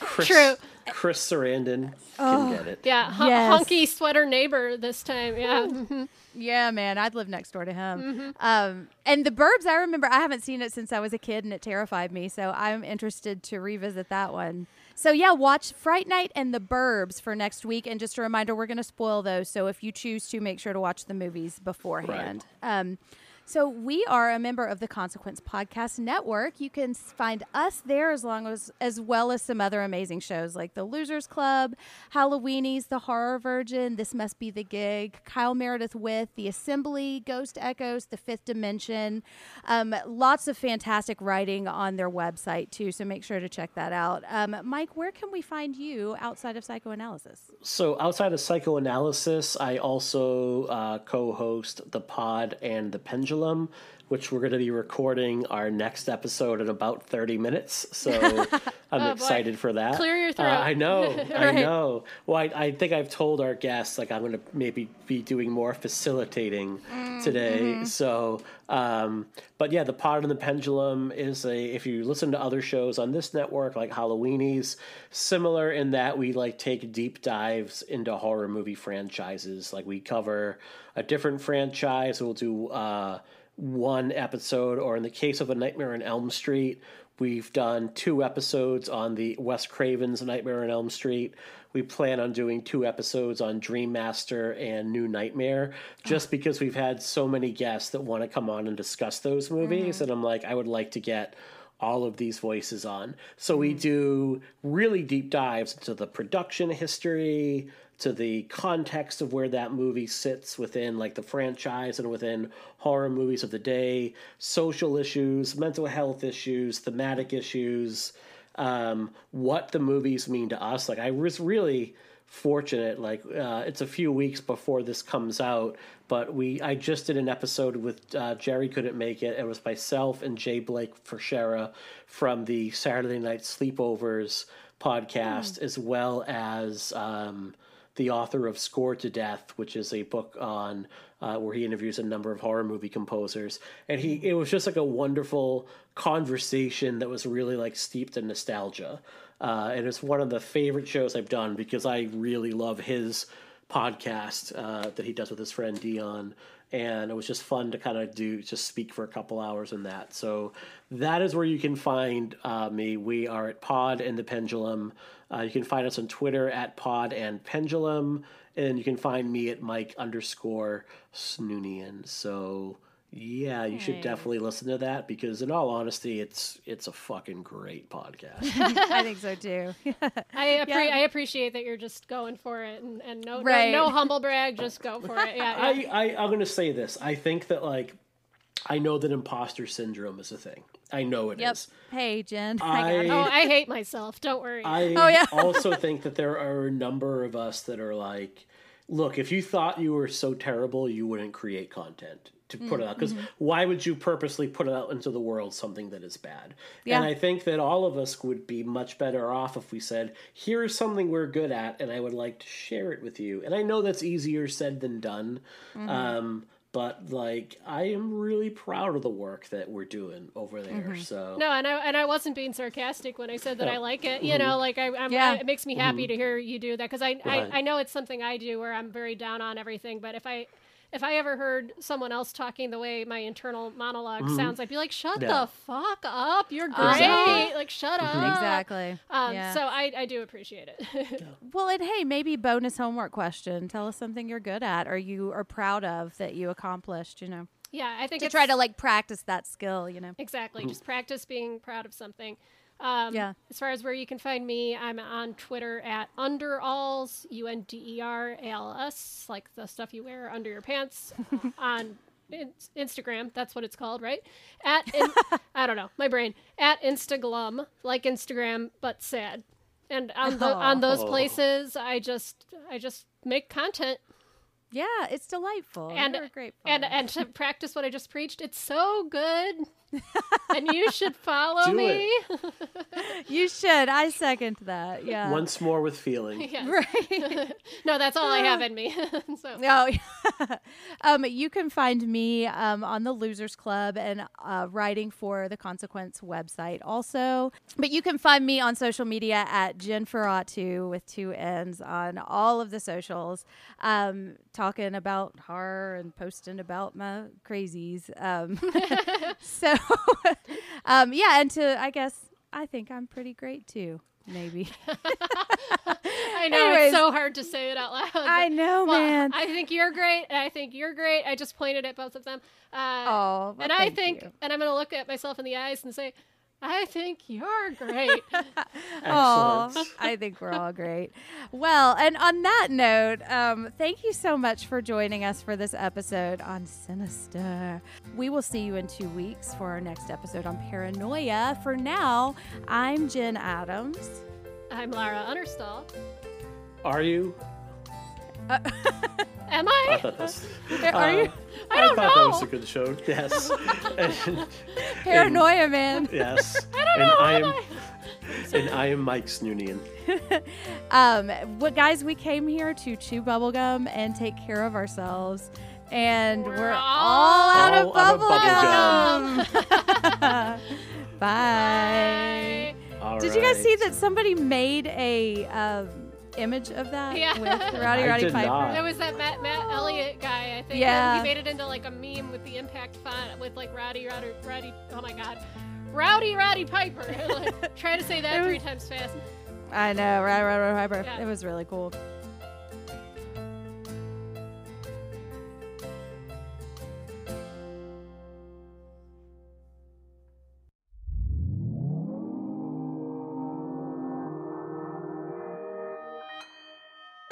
Chris, True. Chris Sarandon Oh. can get it. yeah, hu- Yes. hunky sweater neighbor this time. Yeah, yeah, man, I'd live next door to him. Mm-hmm. Um, and The Burbs, I remember I haven't seen it since I was a kid and it terrified me. So I'm interested to revisit that one. So yeah, watch Fright Night and The Burbs for next week. And just a reminder, we're going to spoil those. So if you choose to, make sure to watch the movies beforehand. Um, so we are a member of the Consequence Podcast Network. You can find us there as long as as well as some other amazing shows like The Losers Club, Halloweenies, The Horror Virgin, This Must Be the Gig, Kyle Meredith with The Assembly, Ghost Echoes, The Fifth Dimension. Um, lots of fantastic writing on their website too, so make sure to check that out. Um, Mike, where can we find you outside of psychoanalysis? So outside of psychoanalysis, I also uh, co-host the Pod and the Pendulum, Jerusalem which we're going to be recording our next episode in about thirty minutes. So I'm boy. excited for that. Clear your Uh, throat. I know, I know. Well, I, I think I've told our guests like I'm going to maybe be doing more facilitating today. So, um, but yeah, the Pod and the Pendulum is a. If you listen to other shows on this network, like Halloweenies, similar in that we like take deep dives into horror movie franchises. Like we cover a different franchise. We'll do uh, one episode, or in the case of A Nightmare on Elm Street, we've done two episodes on the Wes Craven's Nightmare on Elm Street. We plan on doing two episodes on Dream Master and New Nightmare, just because we've had so many guests that want to come on and discuss those movies, mm-hmm. and I'm like, I would like to get all of these voices on. So we mm-hmm. do really deep dives into the production history, to the context of where that movie sits within like the franchise and within horror movies of the day, social issues, mental health issues, thematic issues, um, what the movies mean to us. Like I was really fortunate. Like uh, it's a few weeks before this comes out, but we I just did an episode with uh, Jerry couldn't make it. It was myself and Jay Blake Fichera from the Saturday Night Sleepovers podcast, as well as. Um, the author of Scored to Death, which is a book on uh, where he interviews a number of horror movie composers, and he it was just like a wonderful conversation that was really like steeped in nostalgia, uh, and it's one of the favorite shows I've done because I really love his podcast uh, that he does with his friend Dion. And it was just fun to kind of do, just speak for a couple hours in that. So that is where you can find uh, me. We are at Pod and the Pendulum. Uh, you can find us on Twitter at Pod and Pendulum, and you can find me at Mike underscore Snoonian. So yeah, you should definitely listen to that because, in all honesty, it's it's a fucking great podcast. I think so too. I, appre- Yeah. I appreciate that you're just going for it and, and no, Right. no no humble brag, just go for it. Yeah, yeah. I, I I'm gonna say this. I think that like I know that imposter syndrome is a thing. I know it is. yep. Hey, Jen. I- I oh, I hate myself. Don't worry. I Oh, yeah. also think that there are a number of us that are like, look, if you thought you were so terrible, you wouldn't create content to put it out. Because Mm-hmm. why would you purposely put out into the world something that is bad? Yeah. And I think that all of us would be much better off if we said, here's something we're good at, and I would like to share it with you. And I know that's easier said than done. Mm-hmm. Um, but like, I am really proud of the work that we're doing over there. Mm-hmm. So no, and I and I wasn't being sarcastic when I said that I like it. You Mm-hmm. know, like I, I'm, Yeah. it makes me happy to hear you do that because I, Right. I I know it's something I do where I'm very down on everything. But if I if I ever heard someone else talking the way my internal monolog sounds, I'd be like, "Shut Mm-hmm. Yeah. the fuck up! You're great! Exactly. Like, shut up!" Exactly. Um, yeah. So I, I do appreciate it. Well, and hey, maybe bonus homework question. Tell us something you're good at or you are proud of that you accomplished, you know. yeah, I think To it's, try to like practice that skill, you know. Exactly. Just practice being proud of something. Um, Yeah. As far as where you can find me, I'm on Twitter at underalls, U N D E R A L S, like the stuff you wear under your pants. on Instagram, that's what it's called, right? At in- I don't know, my brain at Instaglum, like Instagram but sad. And on the, on those Oh. places, I just I just make content Yeah, it's delightful. and You're grateful. and and to practice what I just preached. It's so good, and you should follow Do me. you should. I second that. Yeah. once more with feeling. Yes. Right. No, that's all I have in me. so No, um, you can find me um, on the Losers Club and uh, writing for the Consequence website also. But you can find me on social media at Jennferatu with two N's on all of the socials, um, talking about horror and posting about my crazies. Um, so, um, yeah, and to I guess I think I'm pretty great too. Maybe I know Anyways. it's so hard to say it out loud. I know, well, man. I think you're great. and I think you're great. I just pointed at both of them. Uh, Oh, well, and I think, you. and I'm going to look at myself in the eyes and say, I think you're great. Aw, Excellent. I think we're all great. Well, and on that note, um, thank you so much for joining us for this episode on Sinister. We will see you in two weeks for our next episode on Paranoia. For now, I'm Jen Adams. I'm Lara Unnerstall. Are you? Am I I? thought that was, Are you uh, I, don't thought that was a good show. Yes. And- Paranoia, man? yes. I don't and know. I am am I? and I am Mike Snoonian. Um, what guys, we came here to chew bubblegum and take care of ourselves. And we're, We're all out of all out of bubblegum. Bye. Bye. All Did you guys see that somebody made a um, image of that Yeah. with Rowdy I Roddy Piper? not. There was that Matt, Matt Elliott guy, I think. Yeah. He made it into like a meme with the impact font with like Rowdy, Rowdy, Rowdy. Oh my God. Rowdy, Rowdy Piper. like, try to say that It three times fast. I know, Rowdy Roddy Piper. Yeah. It was really cool.